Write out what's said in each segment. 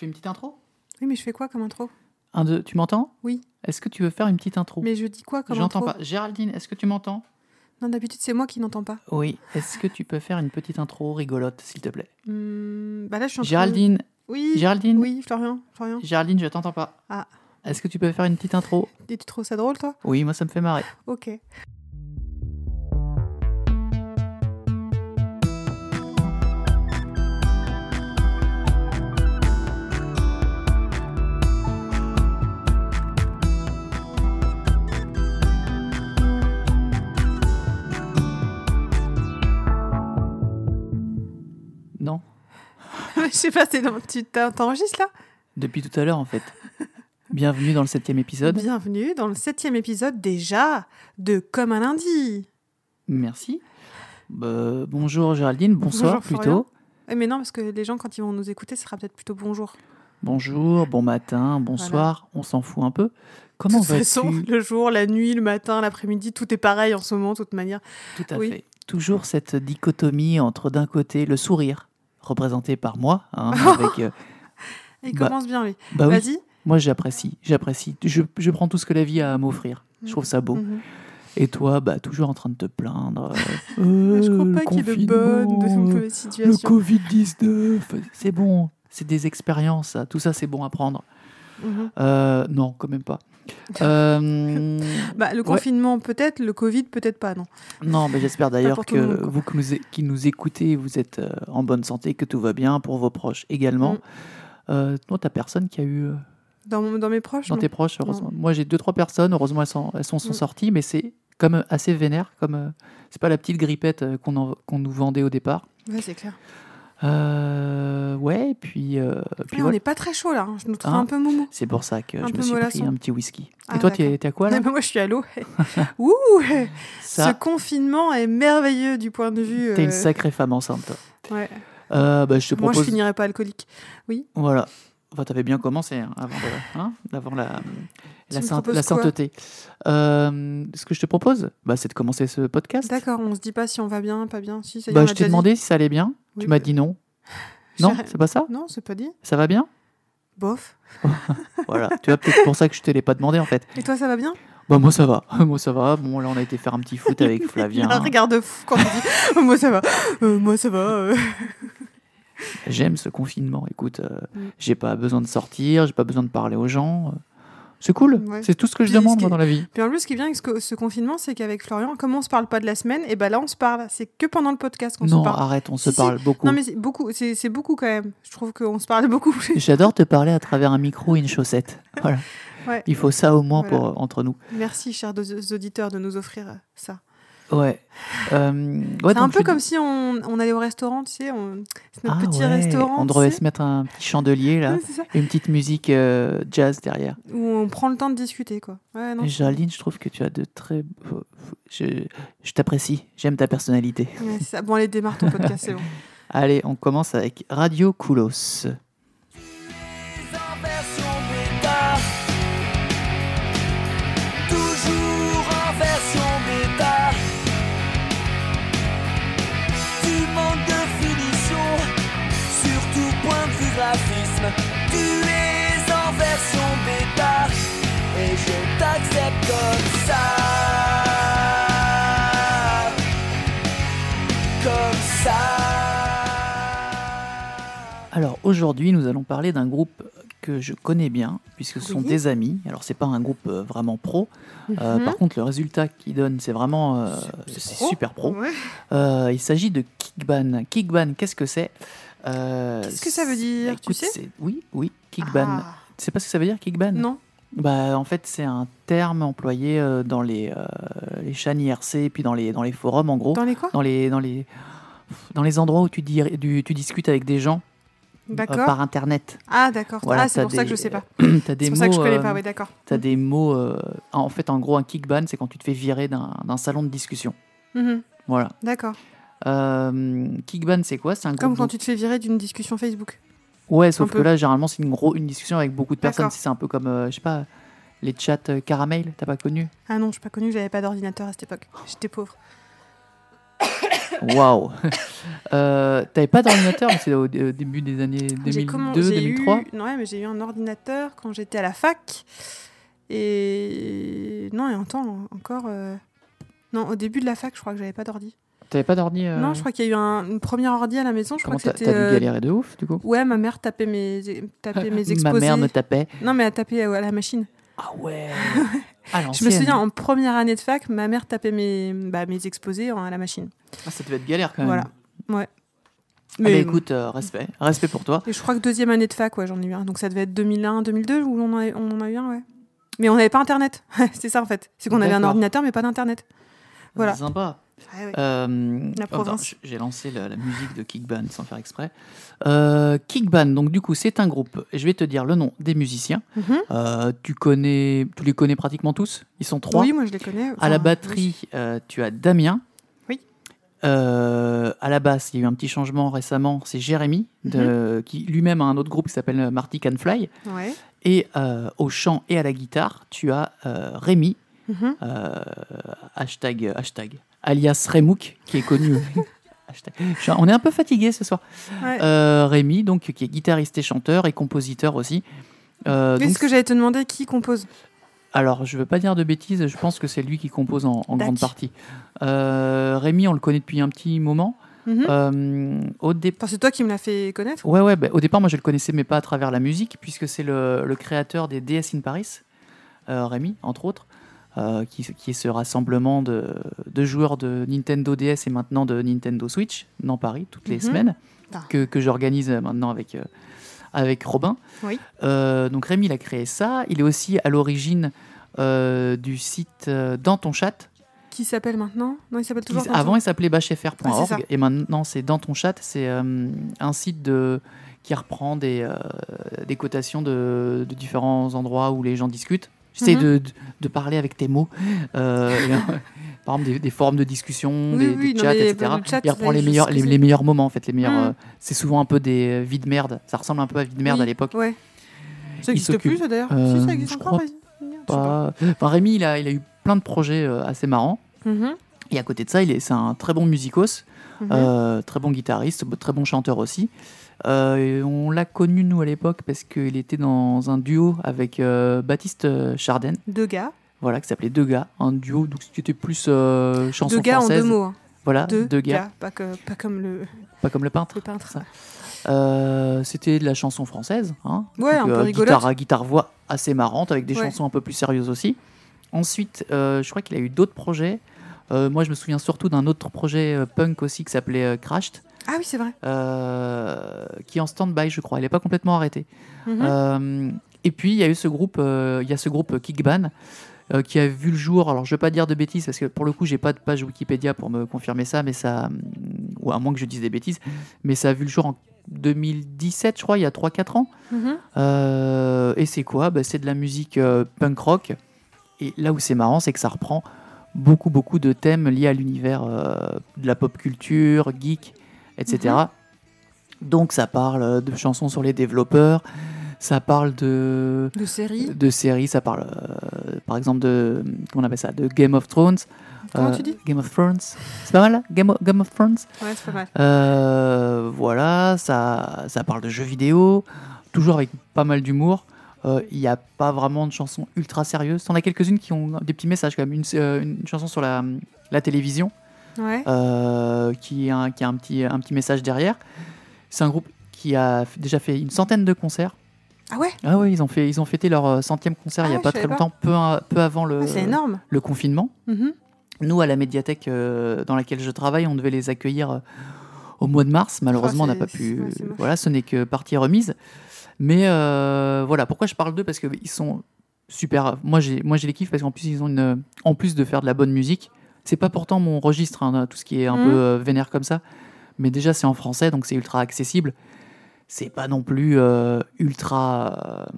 fais une petite intro Oui, mais je fais quoi comme intro? Un, deux, tu m'entends? Oui. Est-ce que tu veux faire une petite intro? Mais je dis quoi comme J'entends intro? pas. Géraldine, est-ce que tu m'entends? Non, d'habitude, c'est moi qui n'entends pas. Oui. Est-ce que tu peux faire une petite intro rigolote, s'il te plaît? Hmm, bah là, je suis en train de- Géraldine, Oui. Géraldine Oui, Florian. Florian. Géraldine, je t'entends pas. Ah. Est-ce que tu peux faire une petite intro? Et tu trouves ça drôle, toi? Oui, moi ça me fait marrer. Ok. je sais pas, c'est dans... tu t'en- t'enregistres là? Depuis tout à l'heure, en fait. Bienvenue dans le septième épisode. Bienvenue dans le septième épisode déjà de Comme un lundi. Merci. Bah, bonjour Géraldine, bonsoir Bonjour, plutôt. Eh, mais non, parce que les gens, quand ils vont nous écouter, ce sera peut-être plutôt bonjour. Bonjour, bon matin, bonsoir, on s'en fout un peu. De Comment toute façon, vas-tu le jour, la nuit, le matin, l'après-midi, tout est pareil en ce moment, de toute manière. Tout à Oui. fait. Toujours cette dichotomie entre d'un côté le sourire, représenté par moi, hein, avec... euh, Il Bah, commence bien, bah oui, Vas-y. moi j'apprécie, j'apprécie. Je, je prends tout ce que la vie a à m'offrir. Je trouve ça beau. Mhm. Et toi, bah, toujours en train de te plaindre. euh, je crois pas qu'il est bonne de confinement, la Le situation. Covid-19, c'est bon. C'est des expériences, ça. tout ça c'est bon à prendre. Mhm. Euh, non, quand même pas. Euh, Bah, le confinement, peut-être, le Covid, peut-être pas, non. non, mais j'espère d'ailleurs que monde, vous que nous, é- qui nous écoutez, vous êtes euh, en bonne santé, que tout va bien pour vos proches également. Mm. Euh, toi, t'as personne qui a eu euh, Dans, mes proches, dans non. tes proches, heureusement. Moi, j'ai deux trois personnes, heureusement elles sont, elles sont, sont Mm. sorties, mais c'est comme assez vénère, comme c'est pas la petite grippette qu'on nous vendait au départ. Ouais, c'est clair. Euh, ouais, puis, euh, puis on n'est pas très chaud, là. hein. Je nous trouve Hein un peu moumou. c'est pour ça que un je me suis pris un petit whisky. Ah, Et toi, t'es à quoi là Eh ben, moi, je suis à l'eau. Ouh Ce Ça, confinement est merveilleux du point de vue... t'es une euh, sacrée femme enceinte. toi. ouais. Euh, bah, je te Moi, je propose. finirais pas alcoolique. Voilà. Enfin, t'avais bien commencé hein, avant, hein, avant la, Tu la, proposes la sainteté. Euh, ce que je te propose, bah, c'est de commencer ce podcast. D'accord, on se dit pas si on va bien, pas bien. Si, ça y est, Bah, on je t'ai dit. demandé si ça allait bien. Oui, tu m'as bah, dit non. Non, c'est pas ça? Non, c'est pas dit. Ça va bien? Bof. Voilà. tu vois, peut-être pour ça que je te l'ai pas demandé en fait. Et toi, ça va bien? Bah, moi ça va. Moi ça va. Bon, là, on a été faire un petit foot avec Flavien. Un regard de fou quand il dit Moi, ça va. Euh, moi, ça va. euh. J'aime ce confinement. Écoute, euh, Mm. j'ai pas besoin de sortir, j'ai pas besoin de parler aux gens. euh, C'est cool. Ouais. C'est tout ce que je Puis, demande qui moi, dans la vie. Puis en plus, ce qui est bien avec ce, ce confinement, c'est qu'avec Florian, comme on se parle pas de la semaine, et ben là, on se parle. C'est que pendant le podcast qu'on se Non, parle. arrête, on se Si, si. parle beaucoup. Non, mais c'est beaucoup, c'est beaucoup quand même. Je trouve qu'on se parle beaucoup. J'adore te parler à travers un micro et une chaussette. Voilà. Ouais. Il faut ça au moins Voilà. pour euh, entre nous. Merci, chers auditeurs, de nous offrir ça. Ouais. Euh, ouais, c'est un peu je- comme si on, on allait au restaurant, tu sais. on- C'est notre Ah petit ouais, restaurant. On tu devrait sais. se mettre un petit chandelier là et une petite musique euh, jazz derrière. Où on prend le temps de discuter, quoi. Ouais, non, Géraldine, je trouve que tu as de très. Je, je t'apprécie, j'aime ta personnalité. ouais, c'est ça. Bon, allez, démarre ton podcast, c'est bon. Allez, on commence avec Radio Koulos. Alors aujourd'hui, nous allons parler d'un groupe que je connais bien, puisque ce sont Oui. des amis. Alors c'est pas un groupe euh, vraiment pro. Euh, Mhm. Par contre, le résultat qu'ils donnent, c'est vraiment euh, c'est super pro. Ouais. Il s'agit de Kickban. Kickban, qu'est-ce que c'est Qu'est-ce que ça veut dire, tu écoute, sais c'est- Oui, oui, Kickban. Ah, Tu sais pas ce que ça veut dire, Kickban non. Bah, en fait, c'est un terme employé dans les, les chaînes IRC et puis dans les, dans les forums, en gros. Dans les quoi? Dans les, dans, les, dans les endroits où tu, dis, du- tu discutes avec des gens. Par Internet. Ah, d'accord. Voilà, ah, c'est pour ça que je sais pas. tu as C'est des pour mots. ça que je connais euh, pas, oui, d'accord. t'as des mots. euh, en fait, en gros, un kickban, c'est quand tu te fais virer d'un salon de discussion. Mhm. Voilà. D'accord. Euh, kickban, c'est quoi? C'est un Comme quand tu te fais virer d'une discussion Facebook. Ouais, sauf un que peu. là, généralement, c'est une, gros, une discussion avec beaucoup de personnes. C'est un peu comme, euh, je sais pas, les chats euh, caramel, t'as pas connu? Ah non, je suis pas connue, j'avais pas d'ordinateur à cette époque. J'étais pauvre. Waouh euh, T'avais pas d'ordinateur, mais c'est au, début des années J'ai 2002, commen- j'ai 2003 eu- non, ouais, mais j'ai eu un ordinateur quand j'étais à la fac. Et non, et un temps encore. euh, Non, au début de la fac, je crois que j'avais pas d'ordi. T'avais pas d'ordi euh, Non, je crois qu'il y a eu un- une première ordi à la maison. Je Comment crois t'as que t'as c'était. dû euh, galérer de ouf, du coup? Ouais, ma mère tapait mes, tapait mes exposés. Ma mère me tapait. Non, mais elle tapait à la machine. Ah ouais Je me souviens, en première année de fac, ma mère tapait mes, bah, mes exposés à la machine. Ah, ça devait être galère quand même. Voilà. Ouais. Ah, mais écoute, euh, respect. Respect pour toi. Et je crois que deuxième année de fac, ouais, j'en ai eu un. Donc ça devait être 2001, 2002 où on, en a- on en a eu un, ouais. Mais on n'avait pas Internet. c'est ça en fait. C'est qu'on avait un ordinateur mais pas d'Internet. Voilà. Sympa. Ouais. Euh, La attends, province. j- J'ai lancé la, la musique de Kickban sans faire exprès. Euh, Kickban, donc du coup, c'est un groupe. Je vais te dire le nom des musiciens. Mhm. Euh, tu connais, tu les connais pratiquement tous? Ils sont trois. Oui, moi je les connais. à la Enfin, batterie, euh, tu as Damien. Oui. À la basse, il y a eu un petit changement récemment. C'est Jérémy, de- Mhm. qui lui-même a un autre groupe qui s'appelle Marty Can Fly. Ouais. Et au chant et à la guitare, tu as Rémi, Mhm. hashtag, hashtag, alias Remouk, qui est connu. On est un peu fatigué ce soir. Ouais. Euh, Rémi, donc, qui est guitariste et chanteur et compositeur aussi. Euh, Mais donc, ce que j'allais te demander, qui compose? Alors, je veux pas dire de bêtises, je pense que c'est lui qui compose en, en grande partie. Euh, Rémi, on le connaît depuis un petit moment. Mhm. Euh, au. Enfin, c'est toi qui me l'as fait connaître. Ouais, ouais, bah, au départ, moi je le connaissais, mais pas à travers la musique, puisque c'est le, le créateur des DS in Paris, euh, Rémi, entre autres, euh, qui, qui est ce rassemblement de, de joueurs de Nintendo DS et maintenant de Nintendo Switch dans Paris, toutes les Mhm. semaines, Ah. que, que j'organise maintenant avec, euh, avec Robin. Oui. Euh, donc Rémi, il a créé ça. Il est aussi à l'origine du site Dans ton chat. Qui s'appelle maintenant? Non, il s'appelle toujours. Qui- avant, il s'appelait bachfr.org et maintenant, c'est Dans ton chat. C'est un site de, qui reprend des, des cotations de, de différents endroits où les gens discutent. J'essaie Mhm. de, de, de parler avec tes mots. Euh, euh, par exemple, des, des forums de discussion, Oui, des, oui, des non, chats, etc. chat, il reprend les meilleurs, les, c'est. meilleurs moments, en fait. Les meilleurs, Mhm. euh, c'est souvent un peu des euh, vides merde. Ça ressemble un peu à vide merde Oui, à l'époque. Ouais. Ça n'existe plus, ça d'ailleurs. Euh, si, ça existe encore, pas. Enfin, Rémi, il a, il a eu plein de projets assez marrants. Mhm. Et à côté de ça, il est, c'est un très bon musicos. Très bon guitariste, très bon chanteur aussi. Euh, on l'a connu, nous, à l'époque, parce qu'il était dans un duo avec euh, Baptiste euh, Chardin, Deux gars. voilà, qui s'appelait Deux gars, un duo donc, qui était plus euh, chanson Deux gars en deux mots. hein. Voilà, Deux, gars. Pas, que, pas comme le, pas comme le peintre. le peintre. Ça. Euh, c'était de la chanson française. Hein, Ouais, un peu rigolote. guitare, guitare-voix assez marrante, avec des Ouais. chansons un peu plus sérieuses aussi. Ensuite, euh, je crois qu'il a eu d'autres projets. Euh, moi, je me souviens surtout d'un autre projet euh, punk aussi qui s'appelait euh, Crashed. Ah oui, c'est vrai. euh, qui est en stand-by, je crois. Il n'est pas complètement arrêté. Mhm. Euh, et puis, il y a eu ce groupe, euh, il y a ce groupe Kickban qui a vu le jour. Alors, je ne vais pas dire de bêtises parce que pour le coup, j'ai pas de page Wikipédia pour me confirmer ça, mais ça, ou à moins que je dise des bêtises, mais ça a vu le jour en 2017, je crois, il y a 3-4 ans. Mhm. Euh, et c'est quoi? Bah, C'est de la musique euh, punk rock. Et là où c'est marrant, c'est que ça reprend beaucoup, beaucoup de thèmes liés à l'univers euh, de la pop culture, geek, etc. Donc ça parle euh, de chansons sur les développeurs, ça parle de, De série. de séries, ça parle euh, par exemple de, comment on appelle ça, de Game of Thrones. Comment Euh, tu dis Game of Thrones. C'est pas mal, Game of, Game of Thrones Ouais, c'est pas mal. euh, voilà, ça, ça parle de jeux vidéo, toujours avec pas mal d'humour. Euh, Il n'y a pas vraiment de chansons ultra sérieuses. T'en as quelques-unes qui ont des petits messages quand même. Une, euh, une chanson sur la, la télévision Ouais. euh, qui, a, un- qui a un petit, un petit message derrière. C'est un groupe qui a déjà fait une centaine de concerts. Ah ouais? Ah oui, ils ont, fait, ils ont fêté leur euh, centième concert Ah il n'y a ouais, pas je très pas. longtemps, peu, peu avant le, Ah, énorme. le confinement. Mhm. Nous, à la médiathèque euh, dans laquelle je travaille, on devait les accueillir euh, au mois de mars. Malheureusement, on n'a pas pu. ouais, voilà, ce n'est que partie remise. Mais euh, voilà, pourquoi je parle d'eux? Parce qu'ils sont super. Moi, j'ai, moi, j'ai les kiffe parce qu'en plus, ils ont une. En plus de faire de la bonne musique, c'est pas pourtant mon registre, hein, tout ce qui est un Mhm. peu euh, vénère comme ça. Mais déjà, c'est en français, donc c'est ultra accessible. C'est pas non plus euh, ultra. euh,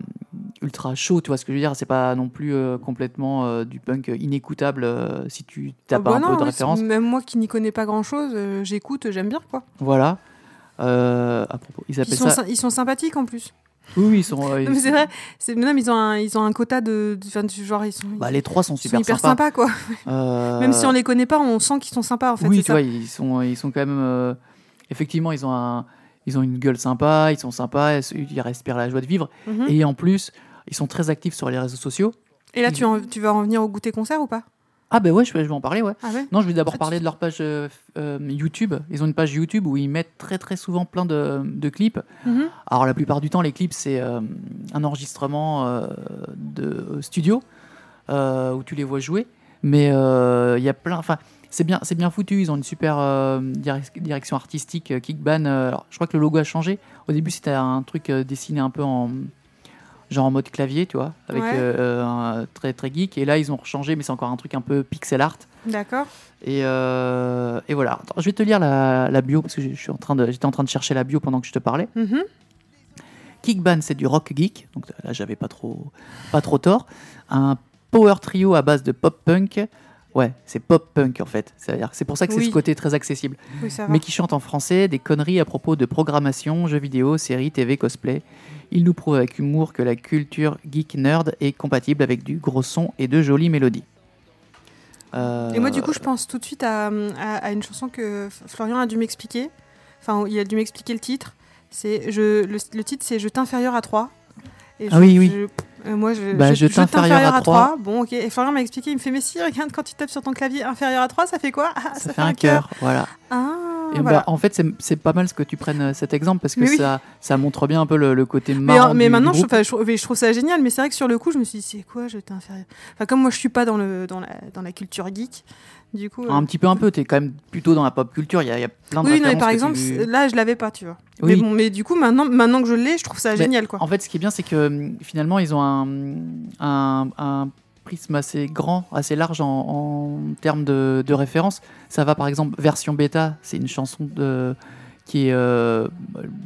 ultra chaud, tu vois ce que je veux dire? C'est pas non plus complètement du punk inécoutable si tu t'as Ah pas bah un non, peu de référence. Même moi qui n'y connais pas grand chose, j'écoute, j'aime bien quoi. Voilà. À propos, ils Ils appellent sont, ça. ils sont sympathiques en plus. Oui, oui, ils sont. euh, Non, ils c'est vrai, c'est- non, mais ils ont un, ils ont un quota de, de- enfin, du genre ils sont, Bah, les trois sont ils sont super, hyper sympas. sympas quoi. Euh, Même si on les connaît pas, on sent qu'ils sont sympas en fait. oui, c'est tu ça. vois, ils sont, ils sont quand même. euh, effectivement, ils ont, un, ils ont une gueule sympa, ils sont sympas, ils respirent la joie de vivre. Mhm. Et en plus, ils sont très actifs sur les réseaux sociaux. Et là, tu, en- tu vas en venir au goûter concert ou pas? Ah, ben ouais, je vais, je vais en parler, ouais. Ah ouais? Non, je vais d'abord Ah, parler de leur page euh, euh, YouTube. Ils ont une page YouTube où ils mettent très très souvent plein de, de clips. Mhm. Alors la plupart du temps, les clips, c'est euh, un enregistrement de studio où tu les vois jouer. Mais il y a plein. Enfin, c'est bien, c'est bien foutu. Ils ont une super direc- direction artistique. Kickban. alors, je crois que le logo a changé. Au début, c'était un truc dessiné un peu en genre en mode clavier, tu vois, avec Ouais. euh, un très très geek. Et là, ils ont changé, mais c'est encore un truc un peu pixel art. D'accord. Et, euh, et voilà. Attends, je vais te lire la, la bio parce que je suis en train de, j'étais en train de chercher la bio pendant que je te parlais. Mhm. Kickban, c'est du rock geek, donc là j'avais pas trop, pas trop tort. Un power trio à base de pop punk. Ouais, c'est pop punk en fait. C'est pour ça que c'est Oui. ce côté très accessible. Oui, ça va. Mais qui chante en français des conneries à propos de programmation, jeux vidéo, séries, TV, cosplay. Il nous prouve avec humour que la culture geek nerd est compatible avec du gros son et de jolies mélodies. Euh, Et moi, du coup, je pense tout de suite à, à- à une chanson que Florian a dû m'expliquer. Enfin, il a dû m'expliquer le titre. C'est je le, le titre, c'est Je t'inférieur à 3. Et Ah je- oui, oui. je- euh, moi, je, Bah, Je t'inférieur à trois. Bon, ok. Et Florian m'a expliqué. Il me fait Mais si, regarde, quand tu tapes sur ton clavier inférieur à 3, ça fait quoi? Ah, ça, fait un cœur, voilà. Ah, Et voilà. bah, en fait, c'est- pas mal ce que tu prennes euh, cet exemple parce que Mais oui. ça, ça montre bien un peu le, le côté Mais, marrant. mais du- maintenant, je, je, trouve- je trouve ça génial. Mais c'est vrai que sur le coup, je me suis dit, c'est quoi, je t'inférieur? Enfin, comme moi, je suis pas dans, le, dans, la, dans la culture geek, du coup. euh, Un petit peu, un peu. T'es quand même plutôt dans la pop culture. Il y a, il y a plein de oui, non, mais références par que exemple, tu- là, je l'avais pas, tu vois. Oui. Mais, bon, mais du coup, maintenant, maintenant que je l'ai, je trouve ça Mais génial, quoi. En fait, ce qui est bien, c'est que hum, finalement, ils ont un, un, un prisme assez grand, assez large en, en termes de, de références. Ça va, par exemple, version bêta, c'est une chanson de, qui est euh,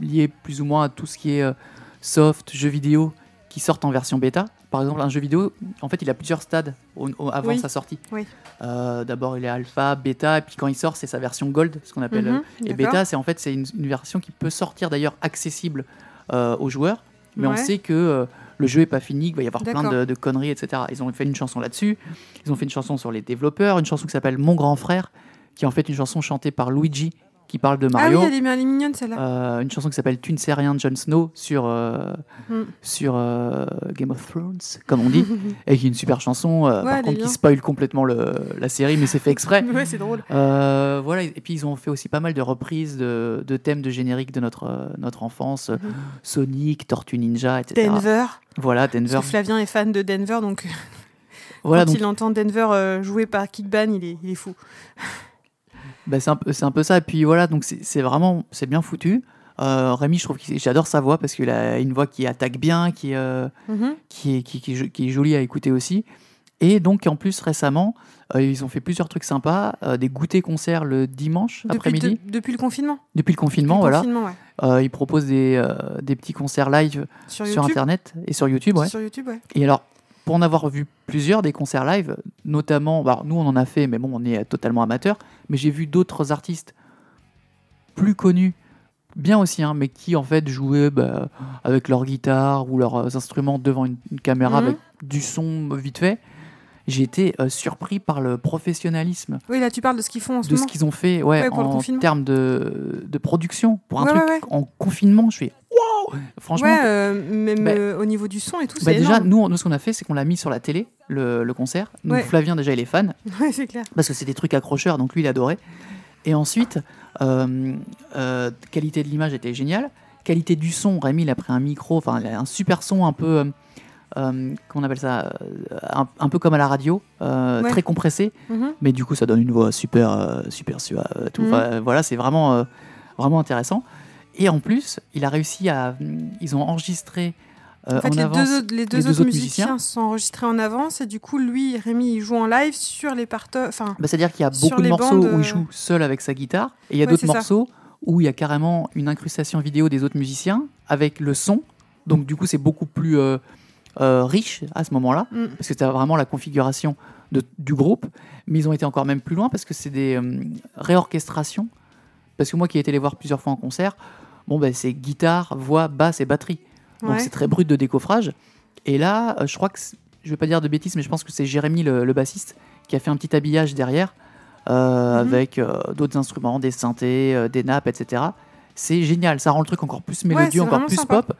liée plus ou moins à tout ce qui est euh, soft, jeux vidéo, qui sortent en version bêta. Par exemple, un jeu vidéo, en fait, il a plusieurs stades au- au- avant Oui. sa sortie. Oui. Euh, D'abord, il est alpha, bêta, et puis quand il sort, c'est sa version gold, ce qu'on appelle euh, et bêta, c'est en fait c'est une, une version qui peut sortir d'ailleurs accessible euh, aux joueurs, mais on sait que euh, le jeu est pas fini, qu'il va y avoir plein de, de conneries, etc. Ils ont fait une chanson là-dessus. Ils ont fait une chanson sur les développeurs, une chanson qui s'appelle Mon grand frère, qui est en fait une chanson chantée par Luigi, qui parle de Ah Mario. oui, elle est, elle est mignonne, celle-là. Euh, une chanson qui s'appelle Tu ne sais rien de Jon Snow sur, euh, Mm. sur euh, Game of Thrones, comme on dit, et qui est une super chanson, Ouais, par contre qui bien. spoil complètement le, la série, mais c'est fait exprès. ouais, c'est drôle. Voilà, et puis ils ont fait aussi pas mal de reprises de, de thèmes de générique de notre, notre enfance, euh, Sonic, Tortue Ninja, etc. Denver. Voilà, Parce Denver. que Flavien est fan de Denver, donc Voilà, quand donc il entend Denver joué par Kickban, il est, il est fou. bah, c'est un, un peu ça. Et puis voilà, donc c'est vraiment c'est bien foutu. Euh, Rémi, je trouve que j'adore sa voix parce qu'il a une voix qui attaque bien, qui, euh, Mhm. qui, est, qui, qui qui est jolie à écouter aussi. Et donc en plus récemment, euh, ils ont fait plusieurs trucs sympas, euh, des goûters concerts le dimanche après-midi, de- depuis le confinement. depuis le confinement. Depuis le voilà, ouais. Ils proposent des, des petits concerts live Sur internet et sur YouTube. Ouais. Sur YouTube, ouais. Et alors, pour en avoir vu plusieurs des concerts live, notamment, bah, nous on en a fait, mais bon, on est totalement amateur, mais j'ai vu d'autres artistes plus connus, bien aussi, hein, mais qui en fait jouaient bah, avec leur guitare ou leurs instruments devant une, une caméra Mhm. avec du son vite fait. J'ai été euh, surpris par le professionnalisme Oui, là, tu parles de ce qu'ils font en ce de ce qu'ils ont fait ouais, en termes de, de production. Pour un Ouais, truc ouais, en confinement, je fais waouh Franchement, Ouais, euh, même Bah, euh, au niveau du son et tout, bah c'est déjà, nous, nous, ce qu'on a fait, c'est qu'on l'a mis sur la télé, le, le concert. Donc Ouais. Flavien, déjà, il est fan, Ouais, c'est clair. parce que c'est des trucs accrocheurs, donc lui, il adorait. Et ensuite, euh, qualité de l'image était géniale. Qualité du son, Rémi, il a pris un micro, enfin, un super son un peu, euh, appelle ça, un, un peu comme à la radio, euh, Ouais. très compressé, Mhm. mais du coup, ça donne une voix super, super suave. Tout. Mhm. Enfin, voilà, c'est vraiment, euh, vraiment intéressant. Et en plus, il a réussi à. Ils ont enregistré euh, En fait, les, avance deux autres, les deux les deux autres autres musiciens, musiciens. sont enregistrés en avance et du coup, lui, Rémi, il joue en live sur les parties. Enfin, Bah, C'est-à-dire qu'il y a beaucoup de morceaux bandes, où euh, il joue seul avec sa guitare, et il y a Ouais, d'autres ça. morceaux où il y a carrément une incrustation vidéo des autres musiciens avec le son. Donc du coup, c'est beaucoup plus euh, euh, riche à ce moment-là, mm. parce que c'est vraiment la configuration de- du groupe. Mais ils ont été encore même plus loin parce que c'est des euh, réorchestrations. Parce que moi qui ai été les voir plusieurs fois en concert, bon ben c'est guitare, voix, basse et batterie. Donc Ouais. c'est très brut de décoffrage. Et là, euh, je crois que, je vais pas dire de bêtises, mais je pense que c'est Jérémy, le, le bassiste, qui a fait un petit habillage derrière, euh, Mhm. avec euh, d'autres instruments, des synthés, euh, des nappes, etc. C'est génial, ça rend le truc encore plus mélodieux, encore plus sympa. pop.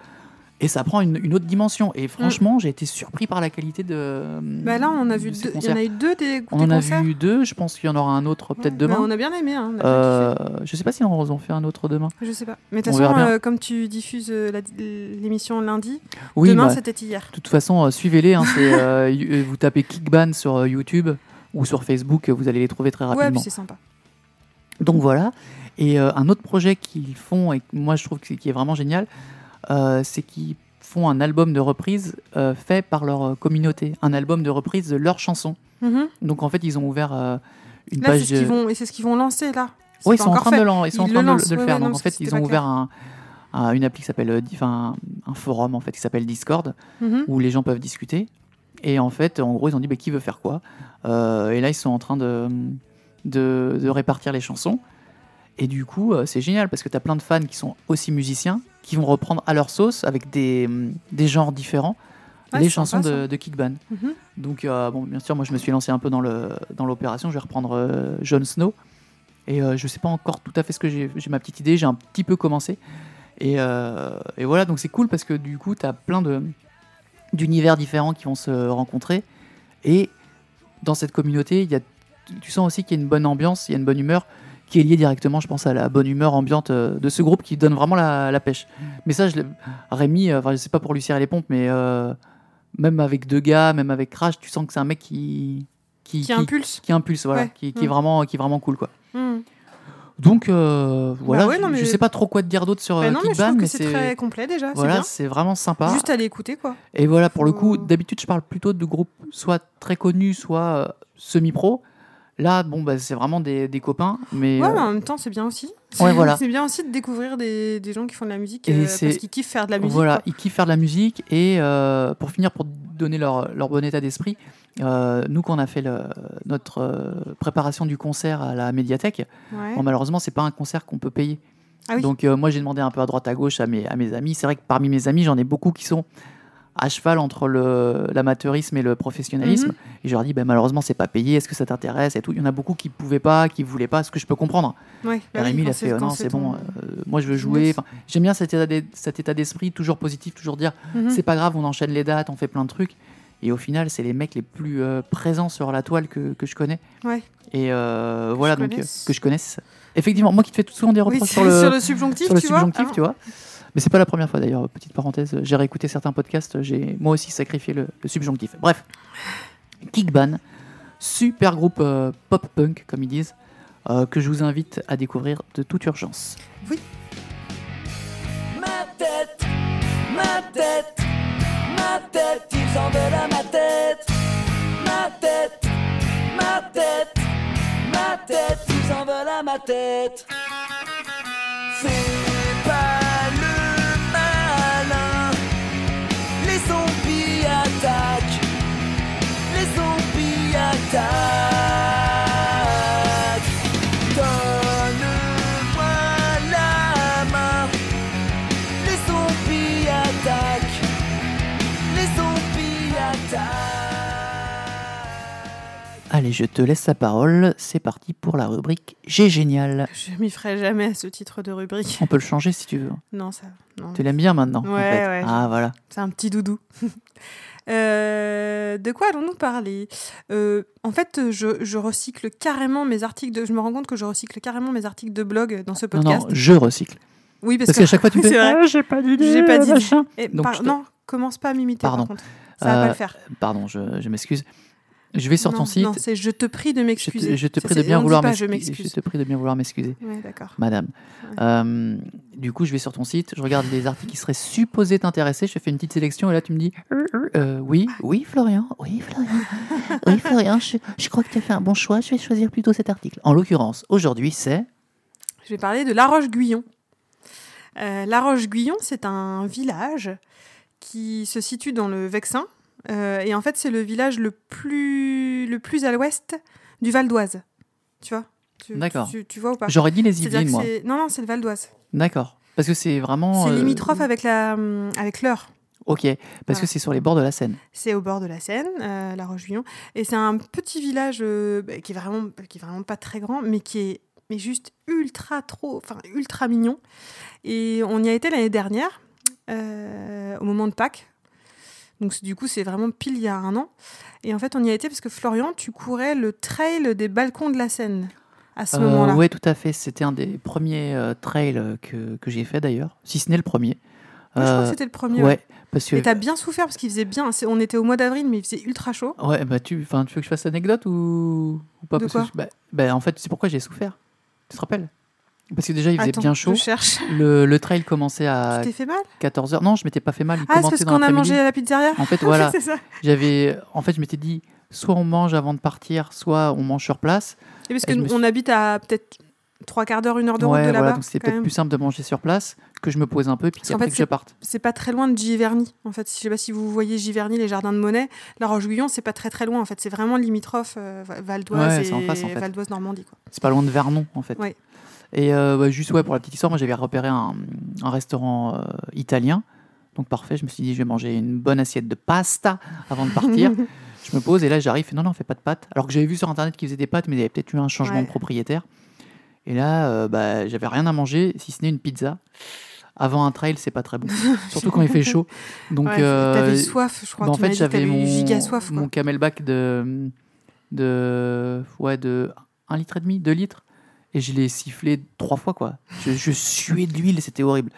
Et ça prend une, une autre dimension. Et franchement, j'ai été surpris par la qualité de. Bah là, on a vu deux- il y en a eu deux des, On des en a vu deux, je pense qu'il y en aura un autre peut-être Ouais. demain. Bah, on a bien aimé. Hein, on a bien Euh, je sais pas si on en fait un autre demain. Je sais pas. Mais de toute on façon, euh, comme tu diffuses euh, l'émission lundi, Oui, demain bah, c'était hier. de toute façon, euh, suivez-les. hein, euh, euh, vous tapez Kickban sur euh, YouTube ou sur Facebook, euh, vous allez les trouver très Ouais, rapidement. puis c'est sympa. Donc voilà. Et euh, un autre projet qu'ils font et que moi je trouve qui est vraiment génial, euh, c'est qu'ils font un album de reprise euh, fait par leur euh, communauté, un album de reprise de leurs chansons. Mhm. Donc en fait, ils ont ouvert euh, une Là, c'est page ce de. qu'ils vont, et c'est ce qu'ils vont lancer là. C'est Oui, ils sont en train fait. de, ils sont en train le de, lancent, de le ouais, faire. ouais, non, Donc en fait, ils ont ouvert un, un- une appli qui s'appelle, euh, enfin, un forum en fait qui s'appelle Discord Mhm. où les gens peuvent discuter. Et en fait, en gros, ils ont dit bah, qui veut faire quoi? Euh, et là, ils sont en train de, de, de répartir les chansons. Et du coup, euh, c'est génial parce que tu as plein de fans qui sont aussi musiciens, qui vont reprendre à leur sauce avec des, hum, des genres différents Ouais, les chansons sympa, de, de Kickban. Mhm. Donc, euh, bon, bien sûr, moi je me suis lancé un peu dans le dans l'opération. Je vais reprendre euh, Jon Snow. Et euh, je sais pas encore tout à fait ce que j'ai. J'ai ma petite idée, j'ai un petit peu commencé. Et, et voilà, donc c'est cool parce que du coup, tu as plein d'univers différents qui vont se rencontrer. Et dans cette communauté, y a, tu sens aussi qu'il y a une bonne ambiance, il y a une bonne humeur qui est liée directement, je pense, à la bonne humeur ambiante euh, de ce groupe qui donne vraiment la, la pêche. Mais ça, je Rémi, euh, enfin, je sais pas pour lui serrer les pompes, mais euh, même avec deux gars, même avec Crash, tu sens que c'est un mec qui qui, Qui impulse. qui impulse, voilà, Ouais. qui, qui est Mm. vraiment qui est vraiment cool quoi. Mhm. Donc euh, voilà, ouais, je- sais pas trop quoi te dire d'autre sur Bah non, mais je c'est très complet déjà. voilà, c'est vraiment sympa. Juste aller écouter quoi. Et voilà, pour le coup, d'habitude, je parle plutôt de groupes soit très connus, soit euh, semi-pro. Là, bon, bah, c'est vraiment des, des copains, mais Ouais, euh, mais en même temps, c'est bien aussi. Ouais, voilà. C'est bien aussi de découvrir des, des gens qui font de la musique Et euh, parce qu'ils kiffent faire de la musique. voilà, quoi. ils kiffent faire de la musique. Et euh, pour finir, pour donner leur, leur bon état d'esprit, euh, nous, quand on a fait le- notre euh, préparation du concert à la médiathèque, Ouais. bon, malheureusement, c'est pas un concert qu'on peut payer. Ah oui. Donc, euh, moi, j'ai demandé un peu à droite à gauche à mes, à mes amis. C'est vrai que parmi mes amis, j'en ai beaucoup qui sont à cheval entre l'amateurisme et le professionnalisme. Mhm. Et je leur dis, ben, malheureusement, c'est pas payé. Est-ce que ça t'intéresse et tout. Il y en a beaucoup qui pouvaient pas, qui voulaient pas, ce que je peux comprendre. Ouais, bah Rémi, oui, il a fait, non, c'est bon, euh, moi je veux jouer. Enfin, J'aime bien cet état d'esprit, toujours positif, toujours dire, Mhm. c'est pas grave, on enchaîne les dates, on fait plein de trucs. Et au final, c'est les mecs les plus euh, présents sur la toile que, que je connais. Ouais. Et euh, voilà, donc connaisse. que je connaisse. Effectivement, moi qui te fais tout souvent des Oui, reproches sur, sur le, sur le subjonctif, sur le tu subjonctif, vois. tu vois. Mais c'est pas la première fois d'ailleurs, petite parenthèse. J'ai réécouté certains podcasts, j'ai moi aussi sacrifié le, subjonctif. Bref, Kickban, super groupe euh, pop-punk, comme ils disent, euh, que je vous invite à découvrir de toute urgence. Ma tête, ma tête, ma tête, ils en veulent à ma tête. Ma tête, ma tête, ma tête, ils en veulent à ma tête. Zombies attaquent. Donne-moi la main. Les zombies attaquent. Les zombies attaquent. Allez, je te laisse la parole. C'est parti pour la rubrique J'ai génial. Je m'y ferai jamais à ce titre de rubrique. On peut le changer si tu veux. Non, ça. Non. Tu l'aimes bien maintenant en Ouais, fait. ouais, Ah voilà. C'est un petit doudou. Euh, de quoi allons-nous parler? Euh, En fait, je, je recycle carrément mes articles. De, je me rends compte que je recycle carrément mes articles de blog dans ce podcast. non, je recycle. oui, parce, Parce qu'à chaque fois tu fais c'est vrai. Ah, j'ai pas d'idée. J'ai pas d'idée. Et Donc, par- te- Non, commence pas à m'imiter Pardon. par contre. Ça va Euh, pas le faire. Pardon, je, je m'excuse. Je vais sur non, ton site. Non, c'est je te prie de je, m'excuser. te, je te prie de bien vouloir je m'excuser. Je m'excuse. te prie de bien vouloir m'excuser, Ouais, d'accord. madame. Ouais. Euh, du coup, je vais sur ton site, je regarde les articles qui seraient supposés t'intéresser, je fais une petite sélection et là tu me dis euh, oui, oui Florian, oui Florian, oui Florian, je, je crois que tu as fait un bon choix, je vais choisir plutôt cet article. En l'occurrence, aujourd'hui c'est Je vais parler de La Roche-Guyon. Euh, La Roche-Guyon, c'est un village qui se situe dans le Vexin. Euh, et en fait, c'est le village le plus, le plus à l'ouest du Val d'Oise. Tu vois? Tu- D'accord. Tu, tu vois ou pas? J'aurais dit les Yvelines moi. Non, non, c'est le Val d'Oise. D'accord. Parce que c'est vraiment. C'est euh, limitrophe avec la, hum, avec l'Eure. Ok, parce Voilà. que c'est sur les bords de la Seine. C'est au bord de la Seine, euh, La Roche-Guyon, et c'est un petit village euh, bah, qui est vraiment, qui est vraiment pas très grand, mais qui est, mais juste ultra trop, enfin ultra mignon. Et on y a été l'année dernière, euh, au moment de Pâques. Donc du coup, c'est vraiment pile il y a un an. Et en fait, on y a été parce que Florian, tu courais le trail des balcons de la Seine à ce moment-là. Oui, tout à fait. C'était un des premiers euh, trails euh, que, que j'ai fait d'ailleurs, si ce n'est le premier. Moi, je crois Euh, que c'était le premier. ouais, parce que. Et t'as bien souffert parce qu'il faisait bien. On était au mois d'avril, mais il faisait ultra chaud. Ouais, bah tu, enfin, tu veux que je fasse l'anecdote ou, ou pas? De Parce que je- bah, bah, en fait, c'est pourquoi j'ai souffert. Tu te rappelles? Parce que déjà, il faisait Attends, bien chaud. Je cherche. Le, le trail commençait à Tu t'es fait mal? 14h. Non, je m'étais pas fait mal. Il Ah, c'est parce qu'on a mangé à la pizzeria? En fait, voilà. J'avais, en fait, je m'étais dit, soit on mange avant de partir, soit on mange sur place. Et parce Et qu'on habite à peut-être trois quarts d'heure, une heure de route ouais, de voilà, là-bas. donc c'était peut-être plus simple de manger sur place que je me pose un peu puis Parce qu'en après fait, que je parte. C'est pas très loin de Giverny, en fait. Je sais pas si vous voyez Giverny, les jardins de Monet. La Roche-Guyon, c'est pas très très loin, en fait. C'est vraiment limitrophe euh, Val d'Oise Ouais, en et face, en fait. Val d'Oise Normandie. C'est pas loin de Vernon, en fait. Ouais. Et euh, bah, juste ouais, pour la petite histoire, moi j'avais repéré un, un restaurant euh, italien. Donc parfait, je me suis dit, je vais manger une bonne assiette de pasta avant de partir. je me pose et là j'arrive, non, non, on fait pas de pâtes. Alors que j'avais vu sur internet qu'ils faisaient des pâtes, mais il y avait peut-être eu un changement Ouais. de propriétaire. Et là, euh, bah, j'avais rien à manger, si ce n'est une pizza. Avant un trail, c'est pas très bon. Surtout quand il fait chaud. Donc, Ouais, euh, T'avais soif, je crois. bah, en fait, j'avais mon, giga soif. Quoi. mon camelback de, de, ouais, de 1 litre et demi, 2 litres. Et je l'ai sifflé trois fois, quoi. Je, je suais de l'huile, c'était horrible.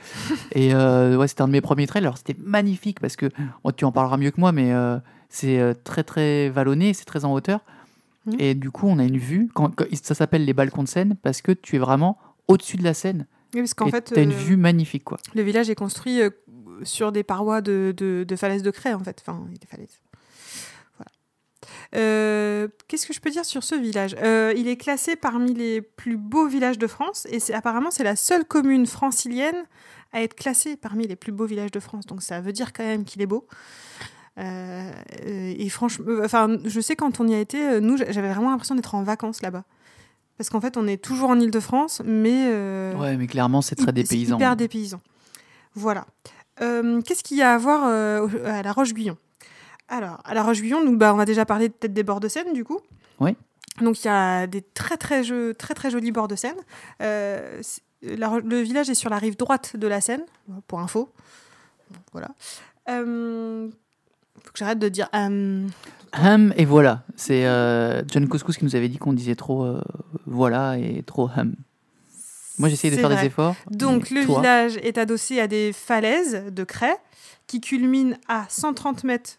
Et euh, ouais, c'était un de mes premiers trails. Alors, c'était magnifique parce que, oh, tu en parleras mieux que moi, mais euh, c'est euh, très, très vallonné, c'est très en hauteur. Mhm. Et du coup, on a une vue. Quand, quand- ça s'appelle les balcons de Seine parce que tu es vraiment au-dessus de la Seine. Oui, parce qu'en fait, tu as une vue magnifique, quoi. le village est construit sur des parois de, de, de falaises de craie, en fait. Enfin, des falaises. Euh, Qu'est-ce que je peux dire sur ce village? Euh, Il est classé parmi les plus beaux villages de France et c'est apparemment c'est la seule commune francilienne à être classée parmi les plus beaux villages de France. Donc ça veut dire quand même qu'il est beau. Euh, et franchement, enfin, je sais quand on y a été, nous, j'avais vraiment l'impression d'être en vacances là-bas. Parce qu'en fait, on est toujours en Ile-de-France, mais Ouais, mais clairement, c'est très dépaysant. Hyper dépaysant. Voilà. Qu'est-ce qu'il y a à voir à la Roche-Guyon? Alors, à la Roche-Guyon, donc, bah, on va déjà parler peut-être des bords de Seine, du coup. Oui. Donc, il y a des très, très, jeux- très, très jolis bords de Seine. Euh, la le village est sur la rive droite de la Seine, pour info. Voilà. Euh, faut que j'arrête de dire. euh, Hum et voilà. C'est euh, John Couscous qui nous avait dit qu'on disait trop voilà et trop hum. Moi, j'essaye de faire vrai. des efforts. Donc le toi- village est adossé à des falaises de craie qui culminent à 130 mètres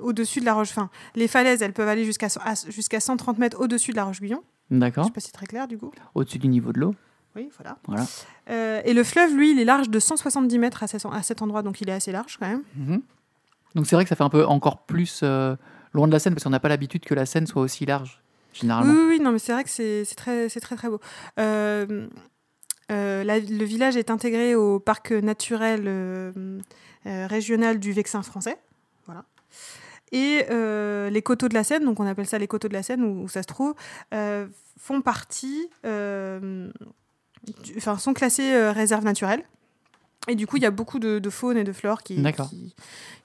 au-dessus de la roche. Enfin, les falaises, elles peuvent aller jusqu'à jusqu'à 130 mètres au-dessus de la Roche-Guyon. Je D'accord. sais pas si c'est très clair du coup. Au-dessus du niveau de l'eau. Oui, voilà. Voilà. Euh, et le fleuve, lui, il est large de 170 mètres à, cet- à cet endroit, donc il est assez large quand même. Mhm. Donc c'est vrai que ça fait un peu encore plus euh, loin de la Seine parce qu'on n'a pas l'habitude que la Seine soit aussi large généralement. oui, oui, non, mais c'est vrai que c'est très, très, très beau. Euh, euh, la- le village est intégré au parc naturel euh, euh, régional du Vexin français. Voilà. Et euh, les coteaux de la Seine, donc on appelle ça les coteaux de la Seine, où, ça se trouve, euh, font partie, euh, enfin, sont classés réserve naturelle. Et du coup, il y a beaucoup de, de faune et de flore qui, D'accord. qui,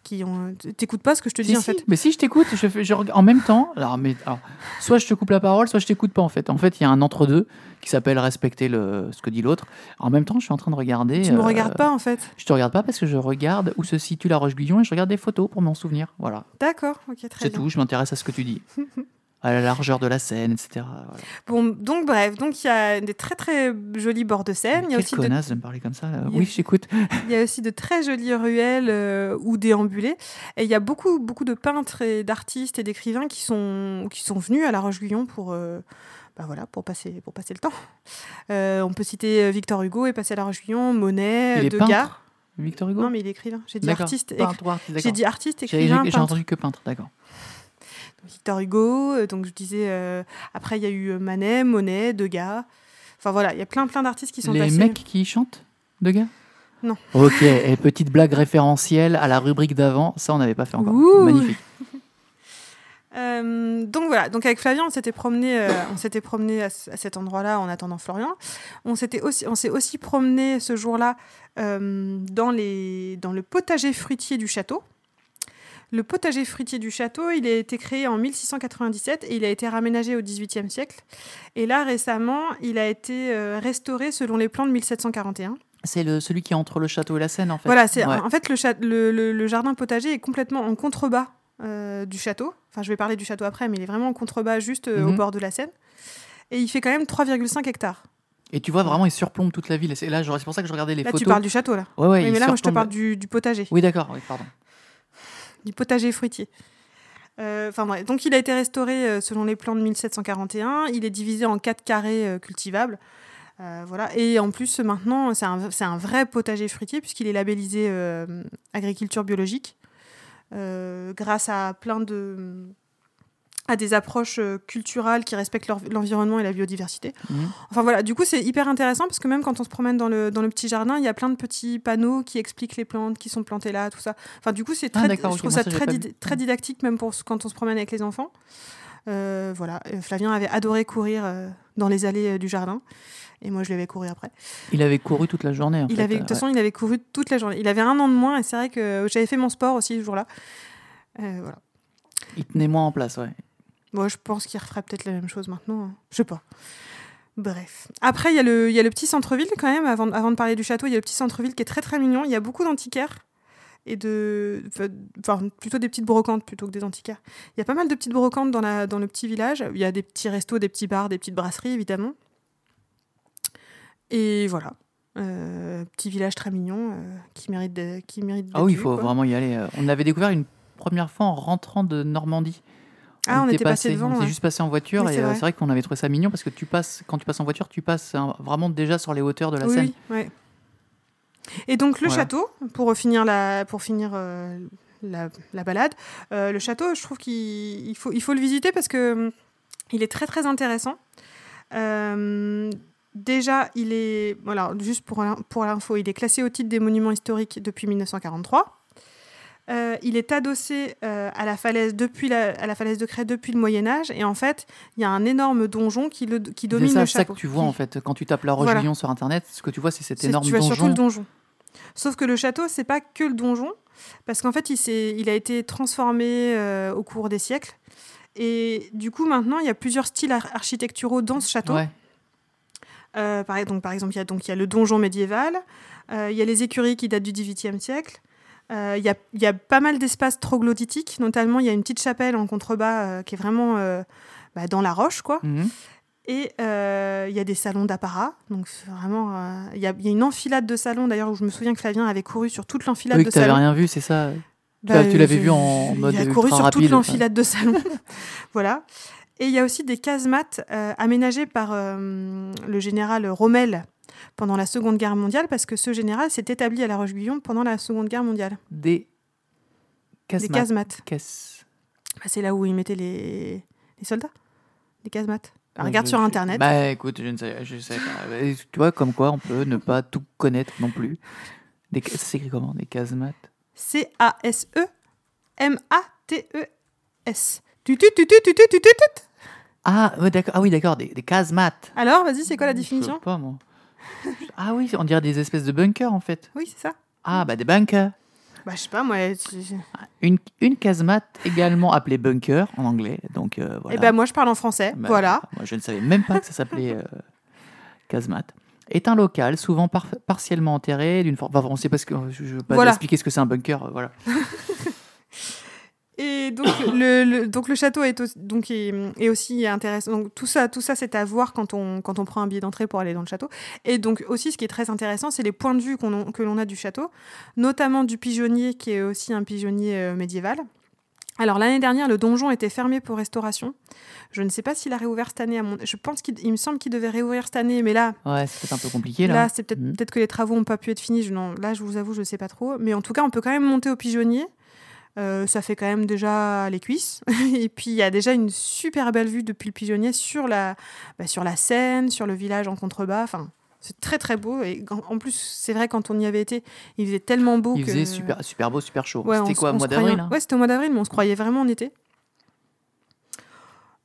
qui ont. T'écoutes pas ce que je te Si, dis en fait Mais si je t'écoute, je fais, je en même temps. Alors, mais, alors, soit je te coupe la parole, soit je t'écoute pas en fait. En fait, il y a un entre-deux qui s'appelle respecter le, ce que dit l'autre. En même temps, je suis en train de regarder. Tu me euh, regardes pas en fait Je te regarde pas parce que je regarde où se situe la Roche-Guyon et je regarde des photos pour m'en souvenir. Voilà. D'accord, ok, très C'est bien. tout. Je m'intéresse à ce que tu dis. à la largeur de la Seine, etc. Voilà. Bon, donc bref, donc il y a des très très jolis bords de Seine. Il y, a aussi connasse de me parler comme ça. a- Oui, je t'écoute. il y a aussi de très jolies ruelles euh, ou déambulées. Et il y a beaucoup, beaucoup de peintres et d'artistes et d'écrivains qui sont, qui sont venus à La Roche-Guyon pour, euh, bah voilà, pour, passer, pour passer le temps. Euh, on peut citer Victor Hugo et passer à La Roche-Guyon, Monet, Degas. peintre, Victor Hugo? Non, mais il est écrivain. J'ai dit artiste. J'ai dit artiste, écrivain, j'ai entendu que peintre, d'accord. Victor Hugo, euh, donc je disais, euh, après il y a eu euh, Manet, Monet, Degas. Enfin voilà, il y a plein plein d'artistes qui sont Les passés. mecs qui chantent, de gars Non. Ok, et petite blague référentielle à la rubrique d'avant, ça on n'avait pas fait encore. Ouh. Magnifique. Euh, donc voilà, donc avec Flavien, on s'était promené, euh, on s'était promené à, ce- à cet endroit-là en attendant Florian. On s'était aussi, on s'est aussi promené ce jour-là euh, dans les, dans le potager fruitier du château. Le potager fruitier du château, il a été créé en 1697 et il a été raménagé au XVIIIe siècle. Et là, récemment, il a été euh, restauré selon les plans de 1741. C'est le, celui qui est entre le château et la Seine, en fait. Voilà, c'est Ouais. en fait le, cha- le, le- le jardin potager est complètement en contrebas euh, du château. Enfin, je vais parler du château après, mais il est vraiment en contrebas, juste euh, au Mhm. bord de la Seine. Et il fait quand même 3,5 hectares. Et tu vois, vraiment, il surplombe toute la ville. Et c'est là, c'est pour ça que je regardais les Là, photos. tu parles du château, là. Ouais, ouais, Oui, mais là, moi, je te surplombe- parle du, du potager, Oui, d'accord, oui, pardon. Du potager fruitier. Euh, Enfin donc il a été restauré euh, selon les plans de 1741. Il est divisé en quatre carrés euh, cultivables. Voilà. Et en plus, maintenant, c'est un, vrai potager fruitier puisqu'il est labellisé agriculture biologique grâce à plein de à des approches euh, culturelles qui respectent l'environnement et la biodiversité. Mhm. Enfin voilà, du coup c'est hyper intéressant parce que même quand on se promène dans le, dans le petit jardin, il y a plein de petits panneaux qui expliquent les plantes qui sont plantées là, tout ça. Enfin du coup c'est Ah, très, je trouve ça très, did- très didactique même pour quand on se promène avec les enfants. Euh, voilà, Euh, Flavien avait adoré courir euh, dans les allées euh, du jardin et moi je l'avais couru après. Il avait couru toute la journée. En Il fait, avait, de toute façon, il avait couru toute la journée. Il avait un an de moins et c'est vrai que j'avais fait mon sport aussi ce jour-là. Voilà. Il tenait moins en place, ouais. Bon, je pense qu'il referait peut-être la même chose maintenant. hein. Je sais pas. Bref. Après, il y, a le- y a le petit centre-ville quand même, avant, avant de parler du château, il y a le petit centre-ville qui est très très mignon. Il y a beaucoup d'antiquaires et de. Enfin, plutôt des petites brocantes plutôt que des antiquaires. Il y a pas mal de petites brocantes dans, la, dans le petit village. Il y a des petits restos, des petits bars, des petites brasseries évidemment. Et voilà. Euh, petit village très mignon euh, qui mérite de, qui mérite Ah oui, il faut quoi. vraiment y aller. On l'avait découvert une première fois en rentrant de Normandie. Ah, on était passé devant, On ouais. s'est juste passé en voiture Oui, et c'est euh, vrai. c'est vrai qu'on avait trouvé ça mignon parce que tu passes, quand tu passes en voiture, tu passes hein, vraiment déjà sur les hauteurs de la oui, Seine. ouais. Et donc le Voilà. château, pour finir la, pour finir euh, la, la balade, euh, le château, je trouve qu'il il faut, il faut le visiter parce que hum, il est très très intéressant. Euh, déjà, il est, voilà, juste pour, pour l'info, il est classé au titre des monuments historiques depuis 1943. Euh, il est adossé euh, à la falaise depuis la, à la falaise de Craie depuis le Moyen Âge et en fait il y a un énorme donjon qui, le, qui C'est domine ça, le ça château. que tu vois en fait quand tu tapes la Voilà. Roche-Guyon sur internet. Ce que tu vois, c'est cet c'est- énorme tu as surtout donjon. le donjon. Sauf que le château, c'est pas que le donjon, parce qu'en fait, il, il a été transformé euh, au cours des siècles. Et du coup, maintenant, il y a plusieurs styles ar- architecturaux dans ce château. Ouais. Euh, par, donc, par exemple, il y, a, donc, il y a le donjon médiéval, euh, il y a les écuries qui datent du XVIIIe siècle. Euh, Il y, a, il y a pas mal d'espaces troglodytiques, notamment il y a une petite chapelle en contrebas euh, qui est vraiment euh, bah, dans la roche, quoi. Mhm. Et euh, il y a des salons d'apparat. Donc, vraiment. euh, Il y, a, il y a une enfilade de salons, d'ailleurs, où je me souviens que Flavien avait couru sur toute l'enfilade Oui, de salons. rien vu, c'est ça? Bah, tu l'avais vu en mode Il a couru sur toute l'enfilade de salons. voilà. Et il y a aussi des casemates euh, aménagées par euh, le général Rommel pendant la Seconde Guerre mondiale, parce que ce général s'est établi à La Roche-Guyon pendant la Seconde Guerre mondiale. Des casemates. Bah, c'est là où ils mettaient les, soldats. Des casemates. Bah, regarde sur Internet. Bah écoute, je ne sais, pas. tu vois, comme quoi on peut ne pas tout connaître non plus. Des, ça s'écrit comment? Des casemates C-A-S-E-M-A-T-E-S. Tu tu tu tu tu tu tu tu Ah, d'accord. ah oui, d'accord, des, casemates. Alors, vas-y, c'est quoi la définition Je sais pas, moi. Ah oui, on dirait des espèces de bunkers en fait. Oui, c'est ça. Ah, bah des bunkers. Bah, je sais pas, moi. Une, une casemate, également appelée bunker en anglais. Donc euh, voilà. Eh ben, moi, je parle en français. Bah, voilà. Moi, je ne savais même pas que ça s'appelait euh, casemate. Est un local souvent par- partiellement enterré d'une forme. Enfin, on sait pas ce que. Je veux pas Voilà. expliquer ce que c'est un bunker. euh, Voilà. Et donc le, le- donc le château est, aussi, donc est, est aussi intéressant. Donc tout ça, tout ça c'est à voir quand on, quand on prend un billet d'entrée pour aller dans le château. Et donc aussi ce qui est très intéressant, c'est les points de vue que l'on a du château, notamment du pigeonnier qui est aussi un pigeonnier euh, médiéval. Alors l'année dernière, le donjon était fermé pour restauration. Je ne sais pas s'il a réouvert cette année. À mon... Je pense qu'il il me semble qu'il devait réouvrir cette année, mais là, Ouais, c'est peut-être un peu compliqué là. Là, c'est peut-être Mhm. peut-être que les travaux n'ont pas pu être finis. Je, non, là, je vous avoue, je ne sais pas trop. Mais en tout cas, on peut quand même monter au pigeonnier. Euh, ça fait quand même déjà les cuisses. Et puis, il y a déjà une super belle vue depuis le pigeonnier sur la, bah, sur la Seine, sur le village en contrebas. Enfin, c'est très, très beau. Et en plus, c'est vrai, quand on y avait été, il faisait tellement beau Il que... faisait super, super beau, super chaud. Ouais, C'était quoi, se mois d'avril Ouais, c'était au mois d'avril, mais on se croyait vraiment en été.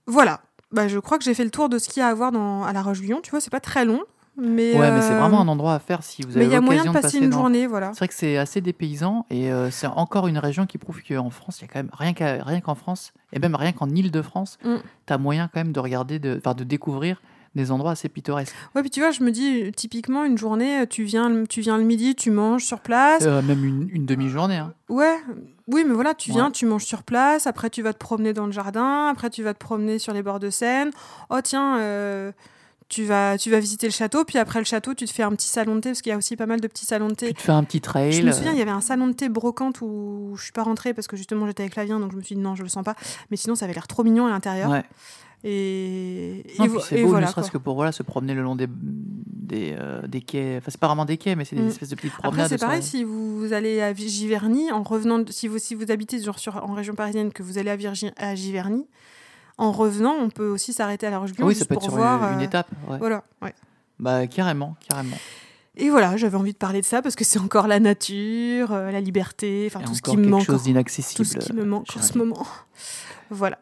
Voilà. Bah, je crois que j'ai fait le tour de ce qu'il y a à voir dans, à La Roche-Guyon. Tu vois, c'est pas très long. Mais, Ouais, mais c'est euh, vraiment un endroit à faire si vous avez il y a moyen de l'occasion de passer passer une dans- journée, voilà. C'est vrai que c'est assez dépaysant et euh, c'est encore une région qui prouve qu'en France, il y a quand même rien qu'en France et même rien qu'en Île-de-France, Mm. tu as moyen quand même de regarder, de, enfin, de découvrir des endroits assez pittoresques. Ouais, puis tu vois, je me dis, typiquement, une journée, tu viens, le- tu viens le midi, tu manges sur place. Euh, même une, une demi-journée. hein. Ouais, oui, mais voilà, tu viens, Ouais. tu manges sur place, après tu vas te promener dans le jardin, après tu vas te promener sur les bords de Seine. Oh tiens, euh, tu, vas, tu vas visiter le château, puis après le château, tu te fais un petit salon de thé, parce qu'il y a aussi pas mal de petits salons de thé. Tu te fais un petit trail. Je me souviens, il y avait un salon de thé brocante où je suis pas rentrée parce que justement j'étais avec Flavien, donc je me suis dit non, je le sens pas. Mais sinon, ça avait l'air trop mignon à l'intérieur. Ouais. Et, Non, et puis vo- c'est beau, voilà. ne serait-ce que pour voilà, se promener le long des, des, euh, des quais. Enfin, c'est pas vraiment des quais, mais c'est des Mm. espèces de petites Après, promenades. c'est pareil, si vous allez à Giverny, en revenant, si vous, si vous habitez genre sur, en région parisienne, que vous allez à, Virgi- à Giverny, en revenant, on peut aussi s'arrêter à la Roche-Guyon oui, ça peut être pour sur voir. une, une euh, étape. ouais. Voilà, ouais. Bah, carrément, carrément. Et voilà, j'avais envie de parler de ça parce que c'est encore la nature, euh, la liberté, enfin tout ce qui me quelque manque. chose Tout d'inaccessible. ce qui me manque en ce moment. Voilà.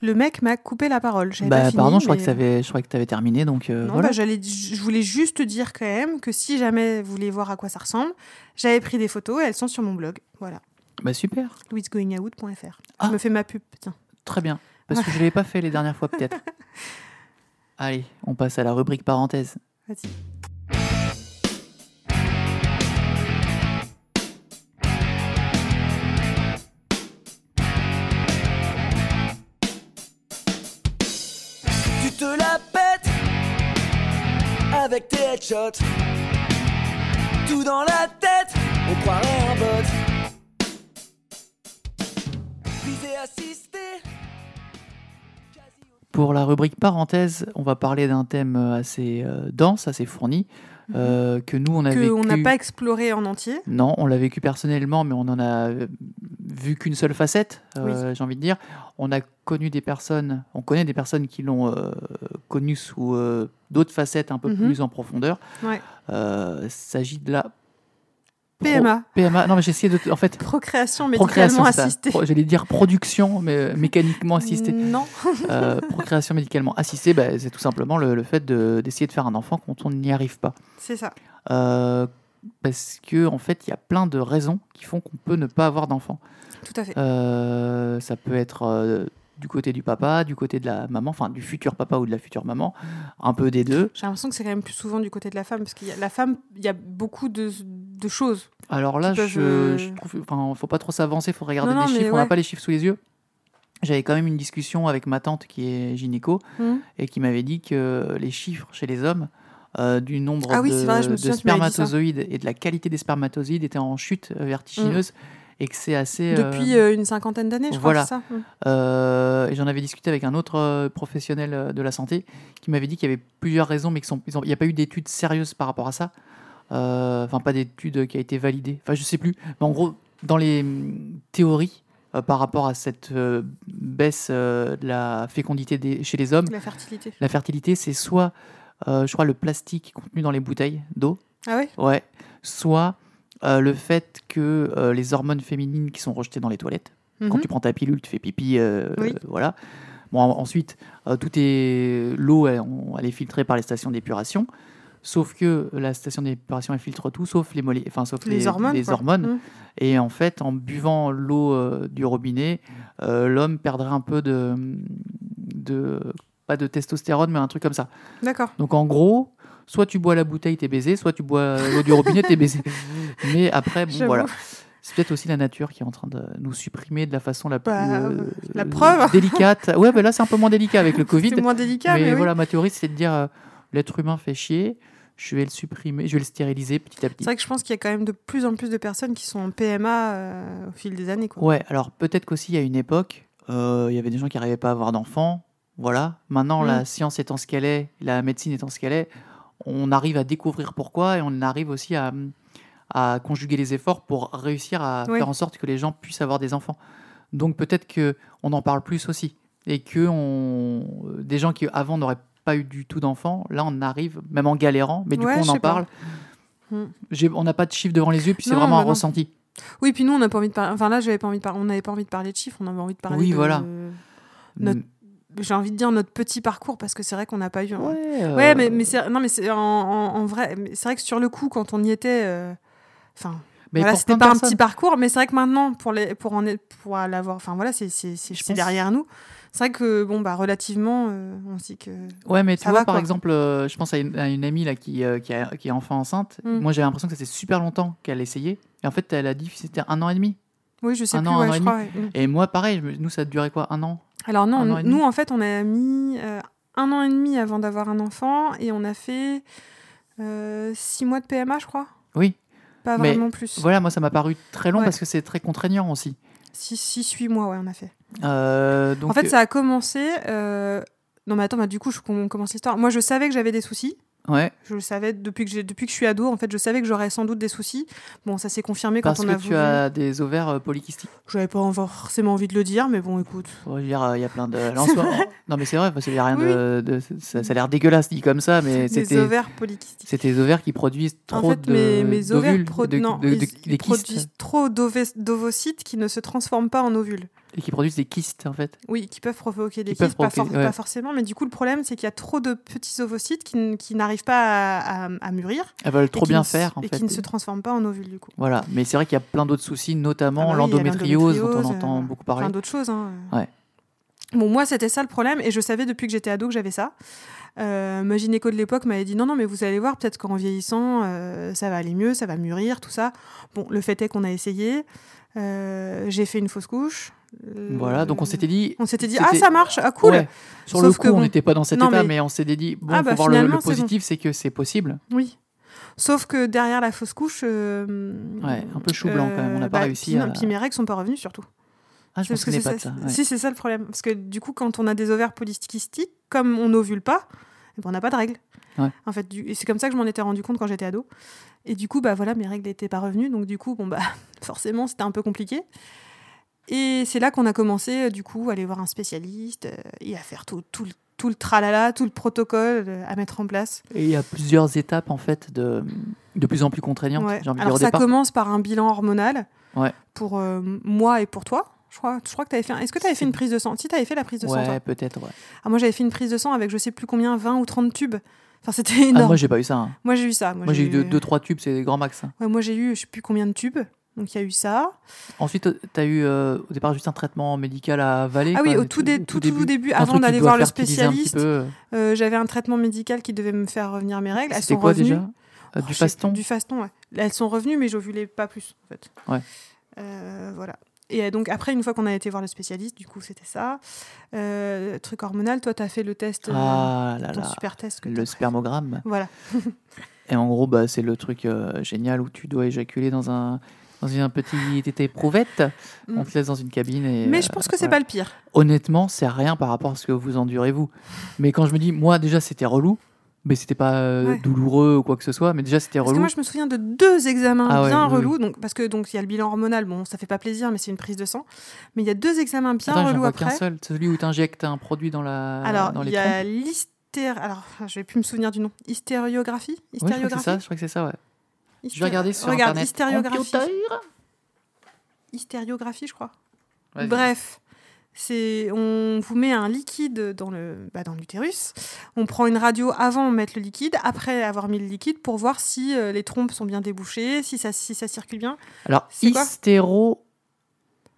Le mec m'a coupé la parole. Pas Bah, fini, pardon, je crois que t'avais- je crois que tu avais terminé, donc euh, Non, voilà. bah, j'allais, je voulais juste dire quand même que si jamais vous voulez voir à quoi ça ressemble, j'avais pris des photos et elles sont sur mon blog. Voilà, Bah, super, louisgoingout.fr. Ah. Je me fais ma pub, tiens. très bien. Parce que je l'avais pas fait les dernières fois, peut-être. Allez, on passe à la rubrique parenthèse. Vas-y. Tu te la pètes avec tes headshots. Tout dans la tête, on croirait un bot. Pour la rubrique parenthèse, on va parler d'un thème assez euh, dense, assez fourni, euh, que nous, on a Mhm. Que vécu... on n'a pas exploré en entier. Non, on l'a vécu personnellement, mais on en a euh, vu qu'une seule facette, euh, j'ai envie de dire. On a connu des personnes, on connaît des personnes qui l'ont euh, connu sous euh, d'autres facettes un peu Mhm. plus en profondeur. Ouais. Euh, Il s'agit de la PMA, PMA. Non, mais essayé de. En fait, procréation médicalement assistée. J'allais dire production, mais euh, mécaniquement assistée. Non. Euh, procréation médicalement assistée, bah, c'est tout simplement le, le fait de- d'essayer de, faire un enfant quand on n'y arrive pas. C'est ça. Euh, parce que en fait, il y a plein de raisons qui font qu'on peut ne pas avoir d'enfant. Tout à fait. Euh, ça peut être du côté du papa, du côté de la maman, enfin du futur papa ou de la future maman, un peu des deux. J'ai l'impression que c'est quand même plus souvent du côté de la femme, parce a la femme, il y a beaucoup de, de choses. Alors là, peuvent, je, euh, je trouve, enfin, faut pas trop s'avancer, faut regarder Non, non, des mais chiffres. On n'a pas les chiffres sous les yeux. J'avais quand même une discussion avec ma tante qui est gynéco Hmm. et qui m'avait dit que les chiffres chez les hommes euh, du nombre Ah oui, de, vrai, spermatozoïdes et de la qualité des spermatozoïdes étaient en chute euh, vertigineuse et que c'est assez. Depuis euh, une cinquantaine d'années, je voilà. crois. Hmm. Euh, et j'en avais discuté avec un autre professionnel de la santé qui m'avait dit qu'il y avait plusieurs raisons, mais qu'il n'y a pas eu d'études sérieuses par rapport à ça. Euh, Enfin, pas d'études qui a été validée. Enfin, je sais plus. Mais en gros, dans les théories euh, par rapport à cette euh, baisse de la fécondité des- chez les hommes, La fertilité. la fertilité, c'est soit, je crois, le plastique contenu dans les bouteilles d'eau, Ah ouais? Ouais, soit le fait que les hormones féminines qui sont rejetées dans les toilettes quand Mhm. tu prends ta pilule, tu fais pipi, Oui. voilà. Bon, en- ensuite, euh, tout est l'eau, elle est filtrée par les stations d'épuration. Sauf que la station d'épuration, elle filtre tout, sauf les, molé- enfin, sauf Les hormones. Mhm. Et en fait, en buvant l'eau euh, du robinet, euh, l'homme perdrait un peu de, de, pas de testostérone, mais un truc comme ça. D'accord. Donc en gros, soit tu bois la bouteille, t'es baisé, soit tu bois l'eau du robinet, t'es baisé. Mais après, bon, voilà. C'est peut-être aussi la nature qui est en train de nous supprimer de la façon la plus Bah, euh, la preuve. délicate. Ouais, mais là c'est un peu moins délicat avec le Covid. C'est moins délicat, mais mais, oui. voilà, ma théorie c'est de dire euh, l'être humain fait chier, je vais le supprimer, je vais le stériliser petit à petit. C'est vrai que je pense qu'il y a quand même de plus en plus de personnes qui sont en PMA euh, au fil des années. Quoi. Ouais, alors peut-être qu'aussi il y a une époque, euh, il y avait des gens qui n'arrivaient pas à avoir d'enfants. Voilà. Maintenant, Mm. la science étant ce qu'elle est, la médecine étant ce qu'elle est, on arrive à découvrir pourquoi et on arrive aussi à, à conjuguer les efforts pour réussir à Oui. faire en sorte que les gens puissent avoir des enfants. Donc peut-être que on en parle plus aussi et que on, des gens qui avant n'auraient pas eu du tout d'enfants, là on arrive même en galérant, mais du Ouais, coup on en parle. Mm. J'ai- On n'a pas de chiffres devant les yeux, puis c'est vraiment bah un non. ressenti. Oui, puis nous, on n'a pas envie de parler. Enfin là, j'avais pas envie de parler. On n'avait pas envie de parler de chiffres. On avait envie de parler. Oui, de- voilà. Notre- J'ai envie de dire notre petit parcours parce que c'est vrai qu'on n'a pas eu. un- Ouais, euh, Ouais, mais, mais c'est non, mais c'est en, en- en vrai. C'est vrai que sur le coup, quand on y était, euh, enfin, mais voilà, c'était pas un petit parcours, mais c'est vrai que maintenant, pour les, pour en être, pour l'avoir, enfin voilà, c'est c'est c'est- Je c'est pense- derrière nous. C'est vrai que bon, bah relativement, euh, on se dit que. Ouais, mais tu vois, va, par quoi. exemple, euh, je pense à une, à une amie là, qui, euh, qui, a- qui est enfant enceinte. Mm. Moi, j'avais l'impression que ça faisait super longtemps qu'elle essayait. Et en fait, elle a dit que c'était un an et demi. Oui, je sais Un plus, an, ouais, un an je et crois. ouais. Et moi, pareil, nous, ça duré quoi Un an? Alors non, an nous en fait, on a mis euh, un an et demi avant d'avoir un enfant et on a fait six mois de PMA, je crois. Oui. Pas Mais vraiment plus. Voilà, moi, ça m'a paru très long Ouais. parce que c'est très contraignant aussi. 6-8 mois, ouais, on a fait. Euh, donc, en fait, ça a commencé. euh, Non, mais attends, bah, du coup, je com- commence l'histoire. Moi, je savais que j'avais des soucis. Ouais, Je le savais depuis que, depuis que je suis ado. En fait, je savais que j'aurais sans doute des soucis. Bon, ça s'est confirmé parce quand on que a tu voulu. as des ovaires euh, polykystiques. J'avais pas forcément envie de le dire, mais bon, écoute. Dire, euh, il y a plein de. moment- Non, mais c'est vrai, parce qu'il y a rien Oui. de. de- Ça, ça a l'air dégueulasse dit comme ça, mais Des c'était. ovaires polykystiques. C'était les ovaires qui produisent trop En fait, de. mes, mes ovaires d'ovules, pro- de- non, de- ils, de- ils des kystes. produisent trop d'ovocytes qui ne se transforment pas en ovules. Et qui produisent des kystes, en fait. Oui, qui peuvent provoquer des Qui kystes, pas, for- provoquer, ouais. pas forcément, mais du coup, le problème, c'est qu'il y a trop de petits ovocytes qui, qui n'arrivent pas à, à- à mûrir. Elles veulent et trop bien faire, en Et fait. qui ne se transforment pas en ovules, du coup. Voilà, mais c'est vrai qu'il y a plein d'autres soucis, notamment Ah bah oui, l'endométriose, dont on entend euh, beaucoup Plein parler. d'autres choses. hein. Ouais. Bon, moi, c'était ça le problème, et je savais depuis que j'étais ado que j'avais ça. Euh, ma gynéco de l'époque m'avait dit non, non, mais vous allez voir, peut-être qu'en vieillissant, euh, ça va aller mieux, ça va mûrir, tout ça. Bon, le fait est qu'on a essayé. Euh, j'ai fait une fausse couche. Euh, Voilà, donc on s'était dit. On s'était dit, ah, ça marche, ah, cool. Ouais, Sur Sauf le que coup, on bon. n'était pas dans cet Non, état, mais... mais- on s'était dit, bon, Ah, faut bah, voir le, bon. positif, c'est que c'est possible. Oui. Sauf que derrière la fausse couche. euh, Ouais, un peu chou blanc quand même, on n'a pas bah, réussi à- Puis mes règles sont pas revenues surtout. Ah, je parce que c'est ça. ça. ouais. Si, c'est ça le problème. Parce que du coup, quand on a des ovaires polykystiques, comme on n'ovule pas, eh ben, on n'a pas de règles. Ouais. En fait, du- c'est comme ça que je m'en étais rendu compte quand j'étais ado. Et du coup, bah voilà, mes règles n'étaient pas revenues. Donc du coup, bon bah forcément, c'était un peu compliqué. Et c'est là qu'on a commencé, euh, du coup, à aller voir un spécialiste euh, et à faire tout, tout, le- tout le tralala, tout le protocole euh, à mettre en place. Et il y a plusieurs étapes, en fait, de, de plus en plus contraignantes. Ouais. J'ai envie de Alors au ça départ. commence par un bilan hormonal Ouais. pour euh, moi et pour toi. Je crois, je crois que tu avais fait. Est-ce que tu avais fait une prise de sang? Si tu avais fait la prise de sang. Ouais, peut-être, ouais. Ah, moi j'avais fait une prise de sang avec je sais plus combien, 20 ou 30 tubes. Enfin, c'était Ah, énorme. moi, j'ai pas eu ça. hein. moi j'ai eu ça. Moi, j'ai eu 2-3 tubes, c'est grand max. hein. Ouais, moi j'ai eu je sais plus combien de tubes. Donc il y a eu ça. Ensuite, tu as eu euh, au départ juste un traitement médical à avaler. Ah oui, au tout, dé- tout, tout début, avant d'aller voir le spécialiste, euh, j'avais un traitement médical qui devait me faire revenir mes règles. Elles C'était sont quoi revenues. déjà Euh, Oh, Du sais faston Du faston, ouais. Elles sont revenues, mais j'ovulais pas plus, en fait. Ouais. Voilà. Et donc, après, une fois qu'on a été voir le spécialiste, du coup, c'était ça. Euh, truc hormonal, toi, tu as fait le test, euh, Ah là ton là, super test. que le spermogramme. Voilà. Et en gros, bah, c'est le truc euh, génial où tu dois éjaculer dans un dans une petite éprouvette. Mm. On te laisse dans une cabine. Et, Mais euh, je pense que c'est voilà. pas le pire. Honnêtement, c'est rien par rapport à ce que vous endurez vous. Mais quand je me dis, moi déjà c'était relou, mais c'était pas euh, Ouais. douloureux ou quoi que ce soit, mais déjà c'était Parce que relou. moi, je me souviens de deux examens Ah ouais, bien oui, oui. relous. Donc, parce que donc il y a le bilan hormonal, bon, ça fait pas plaisir, mais c'est une prise de sang. Mais il y a deux examens bien Attends, relous vois qu'un après. seul, celui où tu injectes un produit dans la Alors, il y a l'hystér... Alors, je vais plus me souvenir du nom. Hystériographie Oui, je crois que c'est Hystériographie ça, je crois que c'est ça, ouais. Je vais regarder sur Regarde, internet. hystériographie. Hystériographie, je crois. Bref, c'est on vous met un liquide dans le bah, dans l'utérus. On prend une radio avant de mettre le liquide, après avoir mis le liquide pour voir si euh, les trompes sont bien débouchées, si ça si ça circule bien. Alors, hystéro...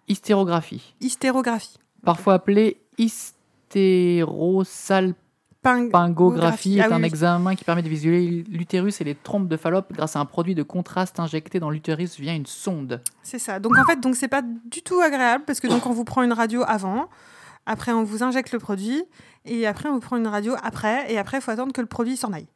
hystérographie, Hystérographie. parfois appelée hystérosalpingographie, Pingographie. est Ah oui, un oui. examen qui permet de visualiser l'utérus et les trompes de Fallope grâce à un produit de contraste injecté dans l'utérus via une sonde. C'est ça. Donc en fait, donc c'est pas du tout agréable parce que donc on vous prend une radio avant, après on vous injecte le produit et après on vous prend une radio après et après il faut attendre que le produit s'en aille.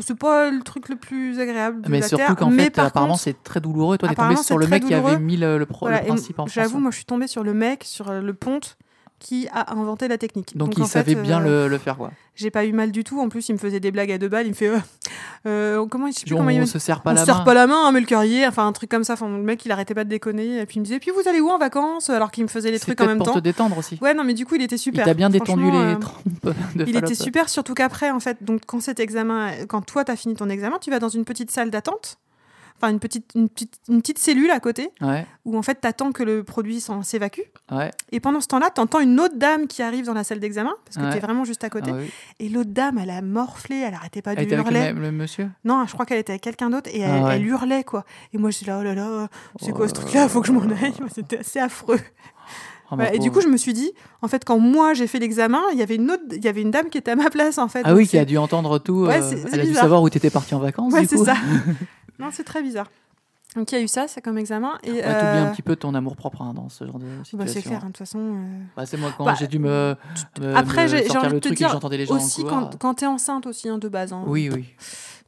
C'est pas le truc le plus agréable de mais la surtout qu'en fait, par apparemment, c'est très douloureux. Toi, t'es tombé sur le mec qui avait mis le, le pro- voilà, le principe en J'avoue, moi je suis tombée sur le mec, sur le ponte qui a inventé la technique. Donc, il savait fait, bien euh, le, le faire, quoi. J'ai pas eu mal du tout. En plus, il me faisait des blagues à deux balles. Il me fait euh, euh, comment, je sais plus on comment il me se serre pas on la se serre main. pas la main, hein, mais le carrier, enfin un truc comme ça. Enfin, le mec, il arrêtait pas de déconner. Et puis il me disait, puis vous allez où en vacances? Alors qu'il me faisait les trucs en même pour temps. te détendre aussi. Ouais, non, mais du coup, il était il super. t'a bien détendu les trompes de Il était super, surtout qu'après, en fait, donc quand cet examen, quand toi t'as fini ton examen, tu vas dans une petite salle d'attente enfin une petite, une, petite, une petite cellule à côté, Ouais, où en fait, tu attends que le produit s'évacue. ouais. Et pendant ce temps-là, tu entends une autre dame qui arrive dans la salle d'examen, parce que Ouais. tu es vraiment juste à côté. Ah oui. Et l'autre dame, elle a morflé, elle arrêtait pas de Elle était avec le, hurler. le monsieur? Non, je crois qu'elle était avec quelqu'un d'autre et Ah elle, ouais. elle hurlait, quoi. Et moi, je suis là, oh là là, c'est quoi ce Oh. truc-là? Faut que je m'en aille. C'était assez affreux. Ah, ma Ouais, et du coup, je me suis dit, en fait, quand moi j'ai fait l'examen, il y avait une autre, il y avait une dame qui était à ma place, en fait. Ah oui, qui a dû entendre tout. Ouais, euh, elle a dû savoir où t'étais parti en vacances. Ouais, c'est ça. non, c'est très bizarre. Donc il y a eu ça, c'est comme examen. Et Ouais, euh, un petit peu ton amour propre hein, dans ce genre de situation. bah, c'est clair, hein, de toute façon. euh, Bah, c'est moi quand Bah, j'ai dû me, me- Après, me j'ai- envie le de te truc et dire que j'entendais les gens aussi le couloir. quand, quand t'es enceinte aussi, hein, de base. hein. Oui, oui.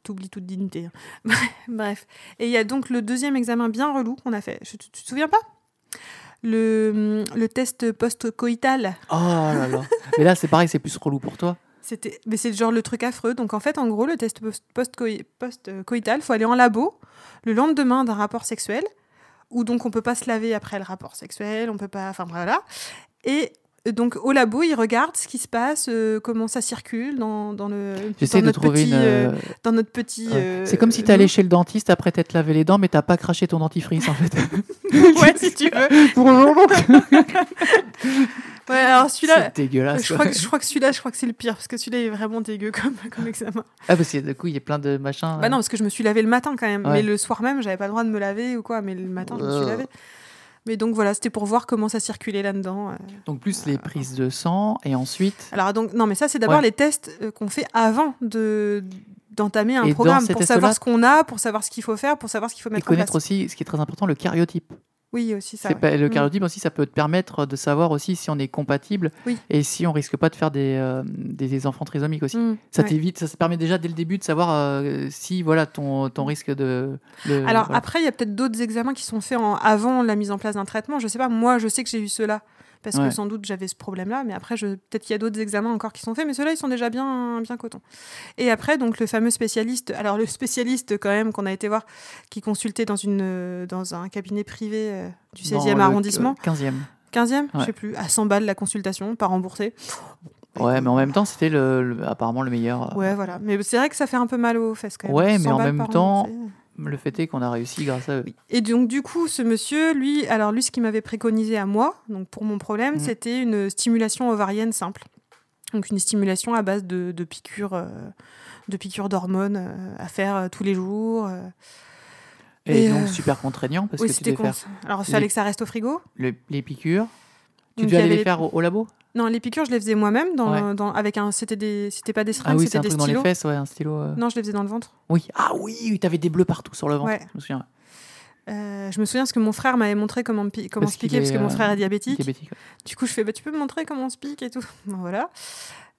T'oublies toute dignité. hein. Bref. Et il y a donc le deuxième examen bien relou qu'on a fait. Je- tu, tu te souviens pas? Le, le test post-coïtal. Oh là là. Mais là, c'est pareil, c'est plus relou pour toi. C'était, mais c'est genre le truc affreux. Donc en fait, en gros, le test post- post-coï- post-coïtal, faut aller en labo le lendemain d'un rapport sexuel, où donc on peut pas se laver après le rapport sexuel, on peut pas, enfin voilà. Et euh, donc au labo, ils regardent ce qui se passe, euh, comment ça circule dans, dans le dans de notre trouver petit, une. euh, dans notre petit. ouais. euh, C'est comme si t'allais chez le dentiste après t'être lavé les dents, mais t'as pas craché ton dentifrice en fait. ouais, si tu veux. Bonjour. Ouais, alors celui-là. C'est dégueulasse. Je crois, que, je crois que celui-là, je crois que c'est le pire parce que celui-là est vraiment dégueu comme, comme examen. Ah, parce que du coup, il y a plein de machins. Bah non, parce que je me suis lavé le matin quand même. Ouais. Mais le soir même, j'avais pas le droit de me laver ou quoi. Mais le matin, je me suis Euh. lavé. Mais donc voilà, c'était pour voir comment ça circulait là-dedans. euh. Donc, plus les prises de sang, et ensuite. Alors donc, non, mais ça, c'est d'abord Ouais. les tests euh, qu'on fait avant de d'entamer un Et programme pour savoir ce qu'on a, pour savoir ce qu'il faut faire, pour savoir ce qu'il faut Et mettre en connaître place. aussi, ce qui est très important, le cariotype. Oui, aussi ça. C'est ouais. pas- le Mm. cariotype aussi, ça peut te permettre de savoir aussi si on est compatible Oui. et si on risque pas de faire des, euh, des, des enfants trisomiques aussi. Mm, Ça ouais. t'évite, ça se permet déjà dès le début de savoir euh, si voilà ton, ton risque de. de- Alors voilà. après, il y a peut-être d'autres examens qui sont faits en- avant la mise en place d'un traitement. Je sais pas, moi je sais que j'ai eu ceux-là parce Ouais. que sans doute j'avais ce problème-là, mais après je... peut-être qu'il y a d'autres examens encore qui sont faits, mais ceux-là ils sont déjà bien bien coton. Et après donc le fameux spécialiste, alors le spécialiste quand même qu'on a été voir, qui consultait dans une euh, dans un cabinet privé euh, du Dans 16e le arrondissement, 15e. 15e, je Ouais. sais plus, à 100 balles la consultation, pas remboursée. Ouais, mais en même temps, c'était le, le- apparemment le meilleur. euh, Ouais, voilà. Mais c'est vrai que ça fait un peu mal aux fesses quand même. Ouais, mais 100 en même temps. Le fait est qu'on a réussi grâce à eux. Et donc, du coup, ce monsieur, lui, alors lui, ce qu'il m'avait préconisé à moi, donc pour mon problème, Mhm. c'était une stimulation ovarienne simple. Donc, une stimulation à base de, de piqûres, euh, de piqûres d'hormones euh, à faire euh, tous les jours. Et, Et, donc super contraignant parce oui, que tu c'était devais faire Alors, il fallait que ça reste au frigo. le- les piqûres. Tu Donc, devais aller les faire au, au labo Non, les piqûres, je les faisais moi-même, dans, Ouais. dans- avec un, c'était des, c'était pas des Ah seringues, oui, c'était des truc dans les stylos. fesses, ouais, un stylo. euh. Non, je les faisais dans le ventre. Oui. Ah oui, t'avais des bleus partout sur le ventre. Ouais. Je me souviens. Euh, je me souviens parce que mon frère m'avait montré comment, comment se piquer, parce que mon euh, frère est diabétique. Diabétique. ouais. Du coup, je fais, bah, tu peux me montrer comment on se pique et tout. Bon, voilà.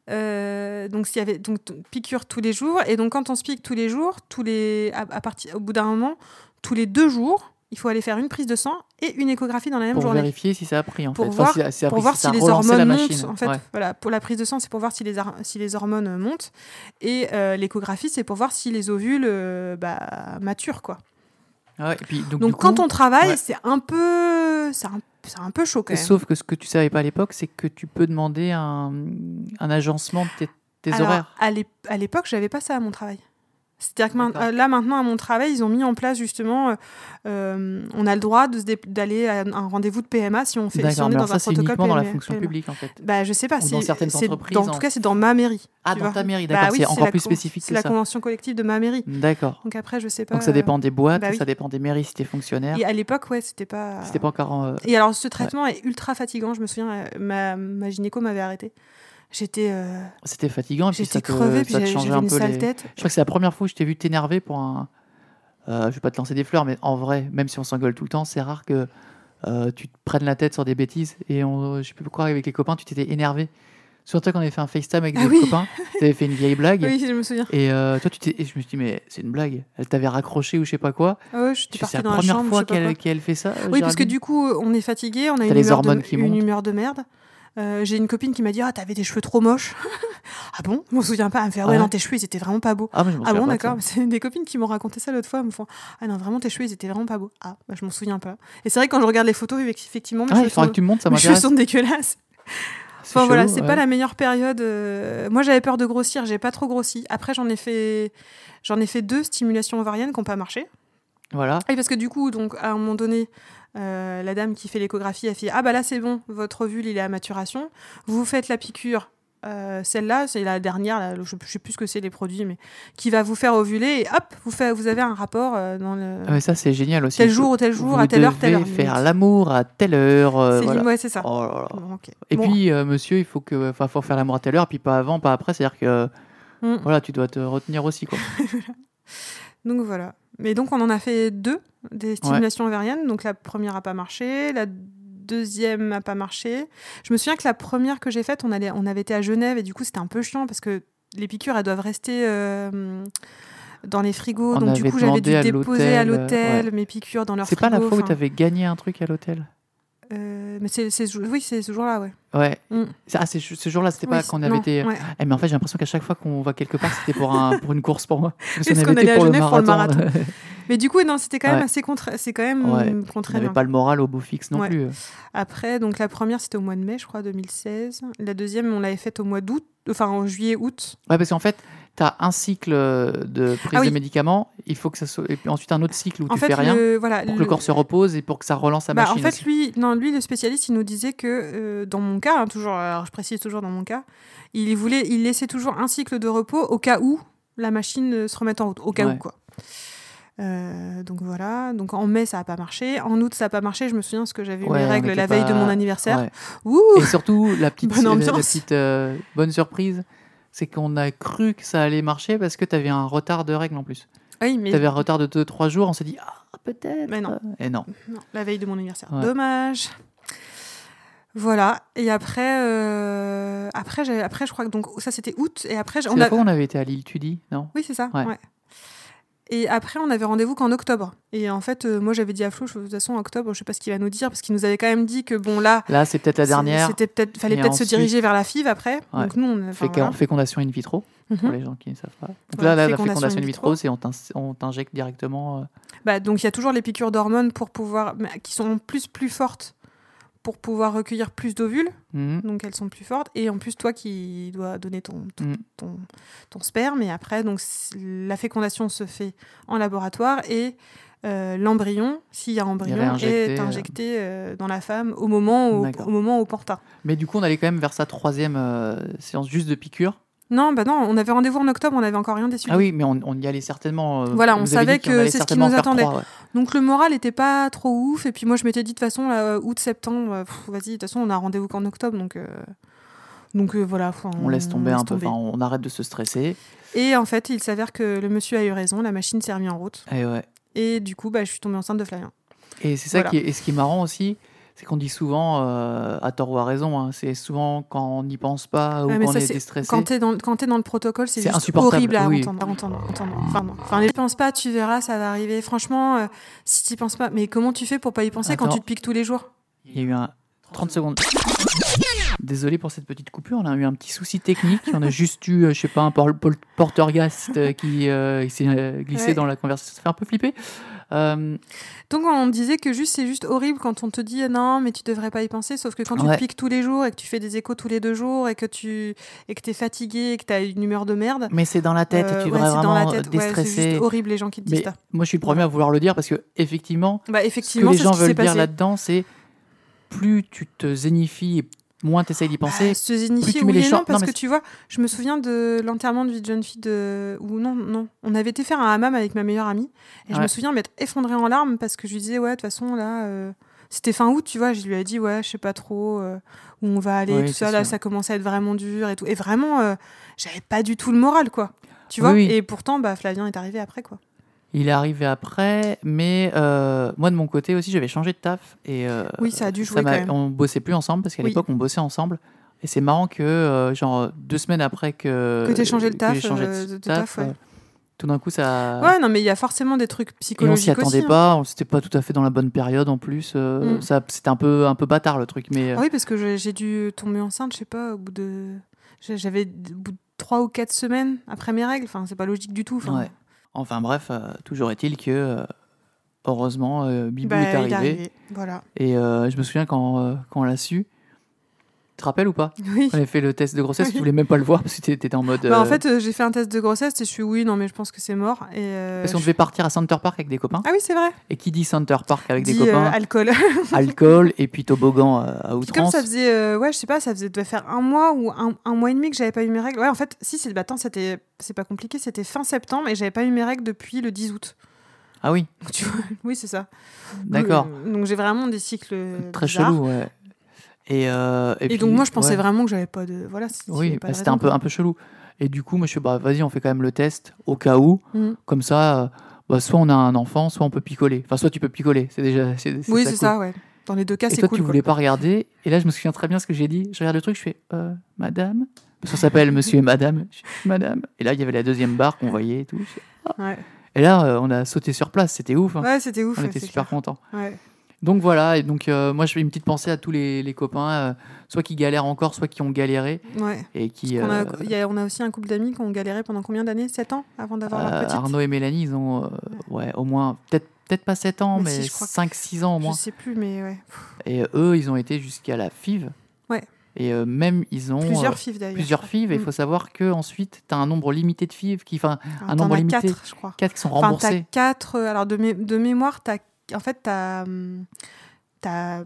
Euh, donc, s'il y avait donc piqûre tous les jours, et donc quand on se pique tous les jours, tous les, à, à partir, au bout d'un moment, tous les deux jours, il faut aller faire une prise de sang et une échographie dans la même Pour journée. vérifier si ça a pris en Pour fait. voir- si, pour voir si les hormones montent. En fait, Ouais. voilà, pour la prise de sang, c'est pour voir si les, si les hormones montent, et euh, l'échographie, c'est pour voir si les ovules euh, bah, maturent, quoi. Ouais, et puis, donc, quand on travaille, ouais. c'est un peu, c'est un, peu chaud quand même. Sauf que ce que tu savais pas à l'époque, c'est que tu peux demander un, un agencement de tes, tes Alors, horaires. À l'époque, j'avais pas ça à mon travail. C'est-à-dire que euh, là, maintenant, à mon travail, ils ont mis en place justement, euh, euh, on a le droit d'aller à un rendez-vous de PMA si on, fait, si on est dans un ça, c'est protocole uniquement dans la PMA. fonction publique en fait. Bah, je sais pas. C'est- dans certaines entreprises, dans- en en- tout cas, c'est dans ma mairie. Ah, dans vois. ta mairie, Bah d'accord, oui, c'est encore plus spécifique C'est la ça. convention collective de ma mairie. D'accord. Donc après, je sais pas. Donc ça dépend des boîtes, bah oui. ça dépend des mairies si t'es fonctionnaire. Et à l'époque, ouais, c'était pas. C'était pas encore. euh, Et alors, ce traitement est ultra fatigant. Je me souviens, ma, ma gynéco m'avait arrêté. J'étais, euh, C'était fatigant j'étais crevée, puis j'avais un une peu sale les. tête. Je crois que c'est la première fois que je t'ai vu t'énerver pour un. Euh, je vais pas te lancer des fleurs, mais en vrai, même si on s'engueule tout le temps, c'est rare que euh, tu te prennes la tête sur des bêtises. Et on, je sais plus pourquoi, avec les copains, tu t'étais énervé. Surtout qu'on avait fait un FaceTime avec Ah des oui. copains, tu avais fait une vieille blague. Oui, je me souviens. Et euh, toi, tu t'es, je me suis dit, mais c'est une blague. Elle t'avait raccroché ou je sais pas quoi. Ah ouais, Tu- partie C'est la première chambre. fois je qu'elle, fait ça. Oui, parce que du coup, on est fatigué, on a une, les humeur de, qui une humeur de merde. Euh, J'ai une copine qui m'a dit Ah, t'avais des cheveux trop moches. ah bon? Je m'en souviens pas. Elle me fait Ah Ouais, ouais non, tes cheveux, ils étaient vraiment pas beaux. Ah, mais je m'en Ah bon, d'accord. C'est des copines qui m'ont raconté ça l'autre fois. Elles me font Ah non, vraiment, tes cheveux, ils étaient vraiment pas beaux. Ah, bah, je m'en souviens pas. Et c'est vrai quand je regarde les photos, effectivement, mes Ah, cheveux, sont, que tu me montres, ça mes cheveux sont dégueulasses. C'est Enfin voilà, c'est ouais. pas la meilleure période. euh, Moi, j'avais peur de grossir, j'ai pas trop grossi. Après, j'en ai fait, j'en ai fait deux stimulations ovariennes qui n'ont pas marché. Voilà. Et parce que du coup, donc, à un moment donné, euh, la dame qui fait l'échographie, elle fait Ah bah là c'est bon, votre ovule il est à maturation. Vous faites la piqûre, euh, celle-là, c'est la dernière, là, je, je sais plus ce que c'est les produits, mais qui va vous faire ovuler et hop, vous, fait, vous avez un rapport euh, dans le. Ah, mais ça, c'est génial aussi. tel jour ou tel jour, Vous à telle heure, telle heure. faire l'amour à telle heure. euh, C'est voilà. ouais, c'est ça. Oh là là. Bon, ok. Et Bon, puis, monsieur, il faut que, faut faire l'amour à telle heure, puis pas avant, pas après. C'est-à-dire que, Mm. voilà, tu dois te retenir aussi, quoi. Donc voilà. Mais donc on en a fait deux des stimulations ovariennes. Donc la première a pas marché, la deuxième a pas marché. Je me souviens que la première que j'ai faite, on, allait, on avait été à Genève et du coup c'était un peu chiant parce que les piqûres elles doivent rester euh, dans les frigos. On donc du coup j'avais dû déposer à l'hôtel, ouais. mes piqûres dans leur C'est frigo. pas la fois où tu avais gagné un truc à l'hôtel euh, mais c'est, c'est ce- oui, c'est ce jour-là, ouais. Ouais. Mm. Ah, c'est ce jour-là, c'était Oui, pas c'est- quand on avait non, été. ouais. Eh, mais en fait, j'ai l'impression qu'à chaque fois qu'on va quelque part, c'était pour, un, pour une course pour moi. Parce qu'on allait été à pour le Genève pour le marathon. Mais du coup, non, c'était quand même Ouais. assez contre... c'est quand même Ouais. mm, On n'avait pas le moral au beau fixe non plus. Après, donc la première, c'était au mois de mai, je crois, 2016. La deuxième, on l'avait faite au mois d'août, enfin en juillet-août. Ouais, parce qu'en fait, tu as un cycle de prise Ah oui. de médicaments, il faut que ça soit. Et puis ensuite, un autre cycle où En tu fait, fais rien. le, voilà, Pour que le corps se repose et pour que ça relance la Bah, machine. en fait, aussi. lui, non, lui, le spécialiste, il nous disait que euh, dans mon cas, hein, toujours, alors je précise toujours dans mon cas, il voulait, il laissait toujours un cycle de repos au cas où la machine euh, se remette en route, au cas Ouais. où quoi. Euh, donc voilà, donc en mai ça a pas marché, en août ça a pas marché. Je me souviens parce que j'avais eu Ouais, mes règles la veille de mon anniversaire. Ouais. Ouh, Et surtout, la petite, Bonne la- la ambiance. petite euh, bonne surprise, c'est qu'on a cru que ça allait marcher parce que tu avais un retard de règles en plus. oui, mais Tu avais un retard de 2-3 jours, on s'est dit, ah, peut-être. Mais non. Et non. Non, la veille de mon anniversaire. Ouais. Dommage. Voilà. Et après, euh, après, après, je crois que donc ça c'était août. Et après, on a... avait été à l'île, tu dis Non? Oui, c'est ça. Ouais. ouais. Et après, on avait rendez-vous qu'en octobre. Et en fait, euh, moi, j'avais dit à Flo, de toute façon, en octobre, je sais pas ce qu'il va nous dire, parce qu'il nous avait quand même dit que bon, là, Là, c'est peut-être la dernière. c'était peut-être, fallait peut-être se diriger vers la FIV après. Ouais. Donc nous, on, Féca- voilà. Fécondation in vitro, pour Mhm. les gens qui ne savent pas. Donc Voilà, là, la fécondation fécondation in vitro, c'est on t'in- on t'injecte directement. euh, Bah, donc il y a toujours les piqûres d'hormones pour pouvoir, mais qui sont en plus plus fortes pour pouvoir recueillir plus d'ovules. mhm. donc elles sont plus fortes. Et en plus, toi qui dois donner ton, ton, ton, ton sperme, et après, donc, la fécondation se fait en laboratoire et euh, l'embryon, s'il y a embryon, est euh. injecté euh, dans la femme au moment, au, au moment opportun. Mais du coup, on allait quand même vers sa troisième euh, séance juste de piqûre. Non, bah non, on avait rendez-vous en octobre, on n'avait encore rien décidé. Ah oui, mais on, on y allait certainement. euh, Voilà, on savait que c'est ce qui nous attendait. ouais. Donc le moral était pas trop ouf. Et puis moi, je m'étais dit, de toute façon, là, août, septembre, euh, vas-y, de toute façon, on a rendez-vous qu'en octobre. Donc, euh, donc euh, voilà. enfin, On laisse tomber un peu, enfin, on arrête de se stresser. Et en fait, il s'avère que le monsieur a eu raison, la machine s'est remise en route. Et, ouais. Et du coup, bah, je suis tombée enceinte de Flavien. et c'est ça Voilà. qui est, et ce qui est marrant aussi, c'est qu'on dit souvent, euh, à tort ou à raison, hein, c'est souvent quand on n'y pense pas ou qu'on ça, est c'est- déstressé. Quand t'es dans, quand t'es dans le protocole, c'est juste horrible à oui. entendre. à entendre, à entendre. Enfin, non. Enfin, ne pense pas, tu verras, ça va arriver. Franchement, euh, si tu penses pas, mais comment tu fais pour pas y penser quand tu te piques tous les jours? Il y a eu un 30 secondes. Désolé pour cette petite coupure, on a eu un petit souci technique. On a juste eu, euh, je sais pas, un portergast qui, euh, s'est glissé Ouais. dans la conversation. Ça fait un peu flipper. Euh, Donc on disait que juste c'est juste horrible quand on te dit euh, non mais tu devrais pas y penser sauf que quand tu Ouais. piques tous les jours et que tu fais des échos tous les deux jours et que tu et que t'es fatigué et que t'as une humeur de merde. Mais c'est dans la tête, euh, tu ouais, devrais c'est dans vraiment la tête ouais, juste horrible les gens qui te disent mais ça. moi, je suis le premier à vouloir le dire parce que, effectivement, bah ce que effectivement les gens veulent dire là-dedans, c'est plus tu te zénifies et moins tu essayes d'y penser. Bah, se mets oui les et non parce non, que tu vois je me souviens de l'enterrement de vie de jeune fille de ou non non. On avait été faire un hammam avec ma meilleure amie et je me souviens m'être effondrée en larmes parce que je lui disais ouais de toute façon là euh, c'était fin août tu vois. Je lui ai dit ouais je sais pas trop euh, où on va aller Oui, tout ça. Là sûr. ça commençait à être vraiment dur et tout. Et vraiment euh, j'avais pas du tout le moral quoi. Tu vois? oui. et pourtant bah Flavien est arrivé après quoi Il est arrivé après, mais euh, moi de mon côté aussi, j'avais changé de taf. Et, euh, Oui, ça a dû jouer m'a- quand même. On bossait plus ensemble parce qu'à Oui. l'époque, on bossait ensemble. Et c'est marrant que, euh, genre, deux semaines après que. Que t'aies changé le taf, changé de, de taf, taf, ouais. tout d'un coup, ça. ouais non mais il y a forcément des trucs Et on psychologiques s'y attendait aussi, hein. pas, on c'était pas tout à fait dans la bonne période en plus. Mm. ça, c'était un peu, un peu bâtard le truc, mais. Ah oui, parce que j'ai dû tomber enceinte, je sais pas, au bout de. J'avais au bout de trois ou quatre semaines après mes règles. Enfin, c'est pas logique du tout. Enfin, ouais. Enfin bref, euh, toujours est-il que, euh, heureusement, euh, Bibou bah, est arrivé. Voilà. Et je me souviens quand, quand on l'a su, te rappelles ou pas Oui. On avait fait le test de grossesse, Oui. tu voulais même pas le voir parce que t'étais en mode. Bah, en euh, fait, euh, j'ai fait un test de grossesse et je suis oui, non, mais je pense que c'est mort. Et, euh, parce qu'on je- devait partir à Center Park avec des copains. Ah oui, c'est vrai. Et qui dit Center Park avec des copains alcool. Alcool et puis toboggan à Puis comme outrance. ça faisait, ouais, je sais pas, ça faisait devait faire un mois ou un, un mois et demi que j'avais pas eu mes règles. Ouais, en fait, si, c'est bah, attends, c'était, c'est pas compliqué, c'était fin septembre et j'avais pas eu mes règles depuis le 10 août. Ah oui, tu vois, oui, c'est ça. d'accord. Donc, donc j'ai vraiment des cycles Très bizarres. chelou, ouais. Et, euh, et, Et, puis, donc moi, je pensais ouais. vraiment que j'avais pas de, voilà. si- Oui, bah, c'était un peu, un peu chelou. Et du coup, moi, je suis bah, vas-y, on fait quand même le test au cas où. Mm. Comme ça, euh, bah, soit on a un enfant, soit on peut picoler. Enfin, soit tu peux picoler. C'est déjà. c'est- Oui, ça c'est cool. ça, ouais. Dans les deux cas, Et c'est toi, cool. tu quoi. voulais pas regarder. Et là, je me souviens très bien ce que j'ai dit. Je regarde le truc, je fais euh, Madame Parce qu'on s'appelle Monsieur et Madame. Fais, Madame. Et là, il y avait la deuxième barre qu'on voyait et tout. Ouais, Et là, on a sauté sur place. C'était ouf. hein. ouais c'était ouf. on ouais, était super contents. Ouais. Donc voilà. Et donc, euh, moi, je fais une petite pensée à tous les, les copains, euh, soit qui galèrent encore, soit qui ont galéré. Ouais. Et qui. On, a, euh, il y a- on a aussi un couple d'amis qui ont galéré pendant combien d'années? 7 ans avant d'avoir leur petite? Arnaud et Mélanie, ils ont ouais, au moins, peut-être peut-être pas 7 ans, Mais mais, si, je crois que- 5-6 ans au Je moins. sais plus, mais ouais. Et eux, ils ont été jusqu'à la FIV. Ouais. Et euh, même, ils ont Plusieurs filles d'ailleurs. plusieurs FIV. Et il Mm. faut savoir qu'ensuite, tu as un nombre limité de FIV, qui, enfin, Alors, un nombre as limité. quatre, je crois. 4 qui sont Enfin, remboursés. quatre. euh, Alors, de, mé- de mémoire, t'as, en fait, t'as, hum, un,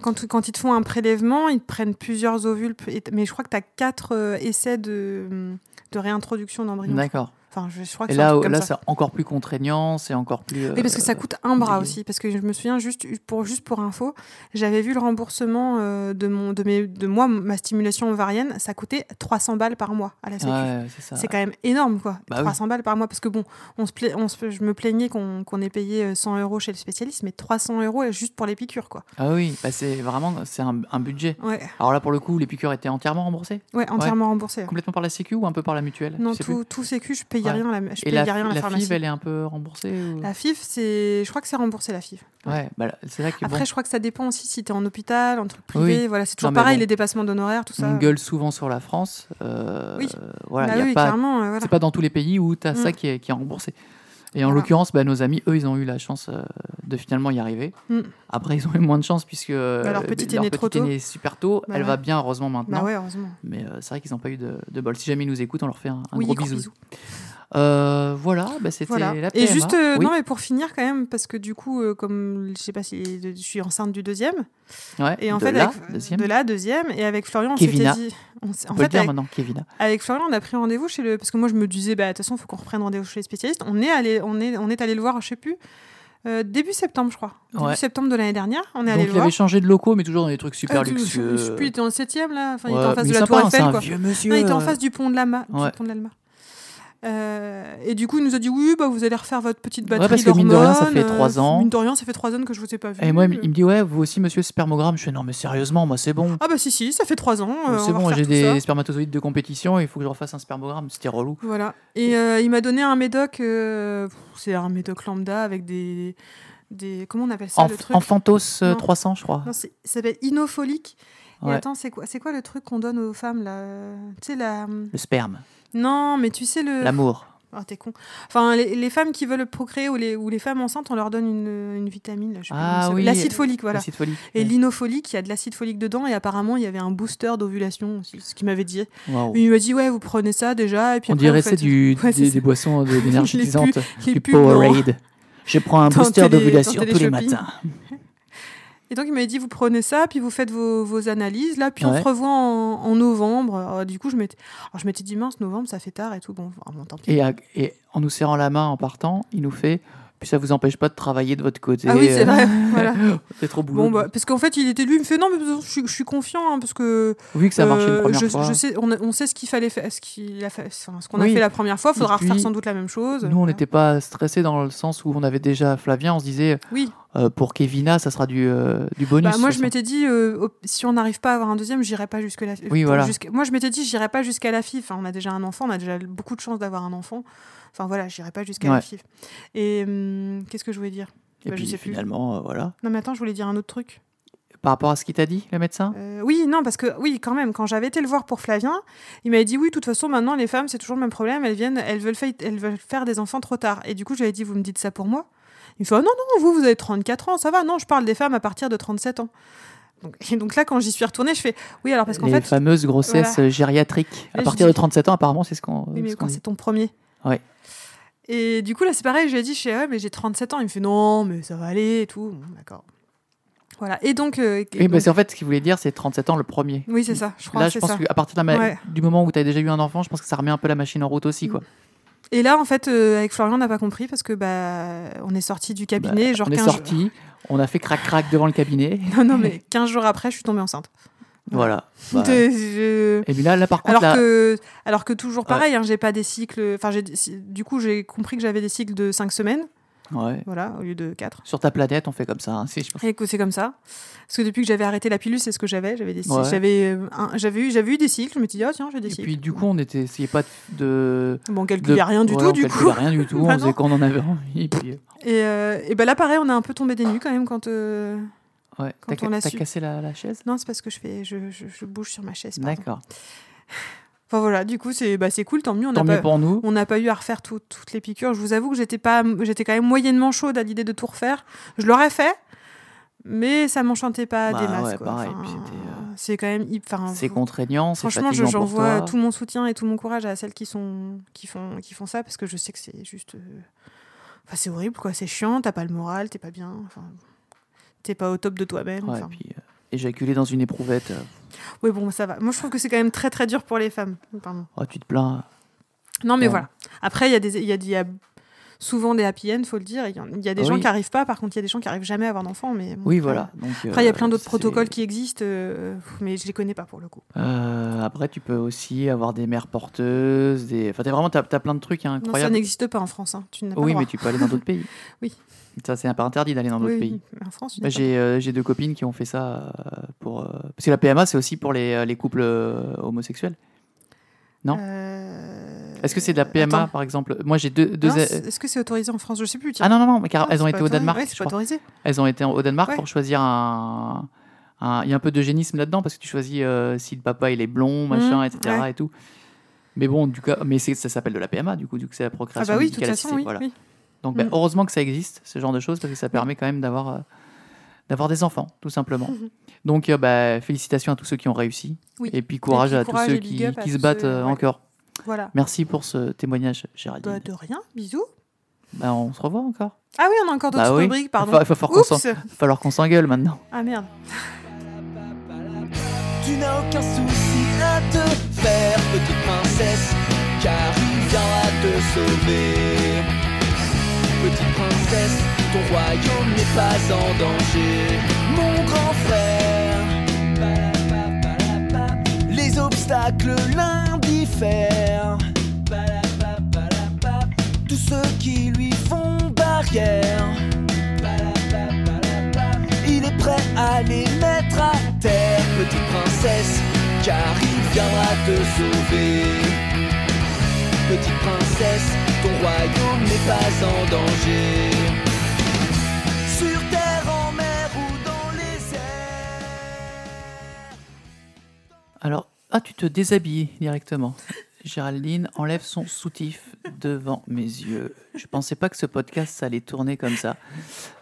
quand, ils te font un prélèvement, ils te prennent plusieurs ovules. Mais je crois que tu as quatre euh, essais de, hum, de réintroduction d'embryon. D'accord. Enfin, je, je crois que Et là, là c'est encore plus contraignant, c'est encore plus. Oui, parce que ça euh, coûte un bras aussi. Parce que je me souviens, juste pour, juste pour info, j'avais vu le remboursement euh, de, mon, de, mes, de moi, ma stimulation ovarienne, ça coûtait 300 balles par mois à la Sécu. Ouais, c'est quand même énorme, quoi. Bah oui. 300 balles par mois. Parce que bon, on se pla- on se- je me plaignais qu'on qu'on ait payé euh, 100 euros chez le spécialiste, mais 300 euros juste pour les piqûres, quoi. Ah oui, bah, c'est vraiment c'est un, un budget. Ouais, Alors là, pour le coup, les piqûres étaient entièrement remboursées? Ouais entièrement remboursé. Complètement par la Sécu ou un peu par la mutuelle? Non, Je sais tout, tout sécu, je payais Ouais. rien à la, je la, rien à la, la pharmacie. FIV, elle est un peu remboursée ou- La FIF, c'est, je crois que c'est remboursé la FIF. Ouais, bah, c'est vrai que Après, bon, je crois que ça dépend aussi si tu es en hôpital, en truc privé. Oui. Voilà, c'est toujours Non, pareil, bon. les dépassements d'honoraires, tout ça. on gueule souvent sur la France. euh, Oui. Voilà, Bah il y a oui, pas, euh, voilà. c'est pas dans tous les pays où tu as ça Mm. qui est, qui est remboursé. Et en Voilà. l'occurrence, bah, nos amis, eux, ils ont eu la chance euh, de finalement y arriver. Mm. Après, ils ont eu moins de chance puisque euh, Bah, leur petite est née tôt. née super tôt. Bah Elle ouais. va bien, heureusement, maintenant. Bah ouais, heureusement. Mais euh, c'est vrai qu'ils n'ont pas eu de, de bol. Si jamais ils nous écoutent, on leur fait un, un oui, gros gros bisou. Euh, voilà, bah, c'était Voilà. la Et PMA. juste, euh, Oui. non, mais pour finir quand même, parce que du coup, euh, comme je sais pas si je suis enceinte du deuxième, Ouais, et en de fait, la avec, deuxième. de la deuxième, et avec Florian, on s'était Kevina. dit. on On en peut fait, dire avec, maintenant, Kevin. avec Florian, on a pris rendez-vous chez le. Parce que moi, je me disais, bah, de toute façon, il faut qu'on reprenne rendez-vous chez les spécialistes. On est allé, on est, on est allé le voir, je sais plus, euh, début septembre, je crois. Début Ouais. septembre de l'année dernière, on est Donc allé il le voir. avait changé de locaux, mais toujours dans des trucs super tu- luxueux. Je sais plus, il était en 7 là. Enfin, il était en face de la Tour hein, Eiffel, quoi. Non, il était en euh, face du pont de l'Alma. Ouais. Euh, et du coup, il nous a dit oui, bah, vous allez refaire votre petite batterie parce que mine de rien, ça fait trois euh, ans. Mine de rien, ça fait trois ans que je vous ai pas vu. Et moi, il me dit ouais, vous aussi, monsieur spermogramme. Je fais non, mais sérieusement, moi, c'est bon. Ah bah si, si, ça fait trois ans. euh, c'est bon, j'ai des ça. spermatozoïdes de compétition, il faut que je refasse un spermogramme. C'était relou. Voilà. Et euh, il m'a donné un médoc, c'est un médoc lambda avec des... des comment on appelle ça En, le truc? Enfantos Non. 300, je crois. Non, ça s'appelle inofolique. Et Ouais. attends, c'est quoi, c'est quoi le truc qu'on donne aux femmes là? Tu sais, la... Le sperme, Non, mais tu sais le... l'amour. Ah, t'es con. Enfin, les, les femmes qui veulent procréer ou les, ou les femmes enceintes, on leur donne une, une vitamine. Là, je sais plus Ah oui, L'acide folique, voilà. L'acide folique. Et ouais. l'inofolique, il y a de l'acide folique dedans et apparemment il y avait un booster d'ovulation aussi, ce qu'il m'avait dit. Il m'a dit ouais, vous prenez ça déjà et puis On après, dirait c'est du, Ouais, des, boissons d'énergisante, les du. Powerade. Je prends un Dans booster d'ovulation tous les matins. Et donc il m'avait dit vous prenez ça puis vous faites vos, vos analyses là puis on se revoit en, en novembre. Alors, du coup je m'étais, je m'étais dit mince novembre ça fait tard et tout bon vraiment tant pis. Et, à- et en nous serrant la main en partant, il nous fait. Puis ça vous empêche pas de travailler de votre côté. Ah oui c'est euh, vrai voilà. C'est trop boulot. Bon bah parce qu'en fait il était lui il me fait non mais je suis, je suis confiant hein, parce que Vu que ça marchait Euh, une première je, fois. je sais, on, a- on sait ce qu'il fallait faire, ce qu'il a fait, enfin, ce qu'on a Oui. fait la première fois. Il faudra puis, refaire sans doute la même chose. Nous, on Voilà. n'était pas stressés dans le sens où on avait déjà Flavien. On se disait, Oui. Euh, pour Kevina, ça sera du, euh, du bonus. Bah, moi, je m'étais dit, euh, si on n'arrive pas à avoir un deuxième, j'irai pas jusque la. Oui, voilà. Moi, je m'étais dit, j'irai pas jusqu'à la FIF. Enfin, on a déjà un enfant, on a déjà beaucoup de chance d'avoir un enfant. Enfin voilà, j'irai pas jusqu'à la. FIF. Et hum, qu'est-ce que je voulais dire? Et Bah, je puis sais finalement, euh, voilà. Non, mais attends, je voulais dire un autre truc. Par rapport à ce qu'il t'a dit, le médecin? Oui, non, parce que oui, quand même, quand j'avais été le voir pour Flavien, il m'avait dit oui, de toute façon, maintenant les femmes, c'est toujours le même problème, elles viennent, elles veulent, elles veulent faire des enfants trop tard. Et du coup, j'avais dit, vous me dites ça pour moi Il me fait, oh, non, non, vous, vous avez 34 ans, ça va, non, je parle des femmes à partir de 37 ans. Donc, et donc là, quand j'y suis retournée, je fais oui, alors parce qu'en Les fait, fameuses grossesses voilà. gériatriques. À Là, je partir de dis- 37 ans, apparemment, c'est ce qu'on oui, mais ce quand c'est ton premier. Ouais. Et du coup, là, c'est pareil, je lui ai dit, je fais, ouais, mais j'ai 37 ans. Il me fait, non, mais ça va aller et tout. Bon, D'accord. Voilà. Et donc. euh, et Oui, mais donc- c'est en fait ce qu'il voulait dire, c'est 37 ans le premier. oui, c'est ça, je crois. Là, je pense qu'à partir de la ma- Ouais. du moment où tu as déjà eu un enfant, je pense que ça remet un peu la machine en route aussi. Quoi. Et là, en fait, euh, avec Florian, on n'a pas compris parce que bah, on est sorti du cabinet. genre Bah, on est 15 sorti, on a fait crac-crac devant le cabinet. Non, non, mais 15 jours après, je suis tombée enceinte. Voilà. Bah, De- je- Et puis là, là par contre, Alors là, que, alors que toujours Ouais. pareil, hein, j'ai pas des cycles. Enfin, du coup, j'ai compris que j'avais des cycles de 5 semaines, ouais, voilà, au lieu de 4. sur ta planète, on fait comme ça. hein, c'est- je pense. Et que c'est comme ça. Parce que depuis que j'avais arrêté la pilule, c'est ce que j'avais. J'avais des cycles. Ouais. J'avais, euh, j'avais eu, j'avais eu des cycles. Je me suis dit, ah tiens, j'ai des Et cycles. puis du coup, on était, essayait pas de. bon, on de calculait rien du voilà, tout, on du coup. calculait rien du tout. Bah on faisait quand on en avait envie. Et puis, euh, Et, euh, et ben là, pareil, on a un peu tombé des nues quand même quand. euh, ouais. Quand T'as on su. cassé la, la chaise? Non, c'est parce que je fais, je, je, je bouge sur ma chaise. D'accord. Enfin voilà, du coup, c'est, bah, c'est cool, tant mieux. On Tant n'a mieux pas, pour nous. on n'a pas eu à refaire tout- toutes les piqûres. Je vous avoue que j'étais pas, j'étais quand même moyennement chaude à l'idée de tout refaire. Je l'aurais fait, mais ça m'enchantait pas Bah des masses. ouais, Enfin, euh, c'est quand même, C'est contraignant, Franchement, je- j'envoie toi. tout mon soutien et tout mon courage à celles qui sont qui font qui font ça parce que je sais que c'est juste, euh, enfin c'est horrible quoi, c'est chiant, t'as pas le moral, t'es pas bien, enfin t'es pas au top de toi-même. Ouais, enfin. puis euh, éjaculer dans une éprouvette, Oui bon ça va. Moi je trouve que c'est quand même très très dur pour les femmes. Pardon. oh, tu te plains. Non mais Ouais. voilà. Après il y a des y a, y a souvent des happy end, faut le dire. Il y, a des gens Oui. qui arrivent pas. Par contre il y a des gens qui arrivent jamais à avoir d'enfants. Mais bon, Oui, voilà. Donc, Après il y a euh, plein d'autres protocoles qui existent, euh, mais je les connais pas pour le coup. Euh, après, tu peux aussi avoir des mères porteuses, des. Enfin, t'as vraiment, t'as, t'as plein de trucs hein, Non ça incroyables. n'existe pas en France. hein. Tu n'as pas le oui, droit. mais tu peux aller dans d'autres pays. Oui. Ça, c'est un peu interdit d'aller dans d'autres Oui, pays. En France, Bah, pas j'ai, euh, j'ai deux copines qui ont fait ça euh, pour. euh, Parce que la PMA, c'est aussi pour les, les couples homosexuels. non Euh, Est-ce que c'est de la PMA, attends. par exemple? Moi, j'ai deux. Est-ce que c'est autorisé en France? Je sais plus. tiens. Ah non, non, non, mais car Non, elles ont été pas au. Danemark. Ouais, je pas autorisé. Elles ont été au Danemark Ouais. pour choisir un. Il y a un peu d'eugénisme là-dedans parce que tu choisis euh, si le papa il est blond, machin, Mhm, etc. ouais. Et tout. Mais bon, du coup, mais ça s'appelle de la PMA, du coup, du coup c'est la Ah procréation bah oui, de toute façon, oui. voilà. oui. Donc bah, Mhm. heureusement que ça existe, ce genre de choses, parce que ça permet quand même d'avoir euh, d'avoir des enfants, tout simplement. Donc euh, bah, félicitations à tous ceux qui ont réussi. Oui. Et puis courage puis à courage tous ceux qui, qui se battent ceux- euh, encore. Voilà. Merci pour ce témoignage, Géraldine. Bah, de rien. Bisous. Bah, on se revoit encore. Ah oui, on a encore d'autres Bah oui. rubriques, pardon. Il va, falloir qu'on s'en- Oups. va falloir qu'on s'engueule maintenant. Ah merde. Tu n'as aucun souci à te faire, petite princesse, car il viendra te sauver. Petite princesse, ton royaume n'est pas en danger. Mon grand frère, les obstacles l'indiffèrent. Tous ceux qui lui font barrière. Il est prêt à les mettre à terre, petite princesse, car il viendra te sauver. Petite princesse, ton royaume n'est pas en danger. Sur terre, en mer ou dans les airs. Alors, ah, tu te déshabilles directement. Géraldine enlève son soutif devant mes yeux. Je pensais pas que ce podcast ça allait tourner comme ça.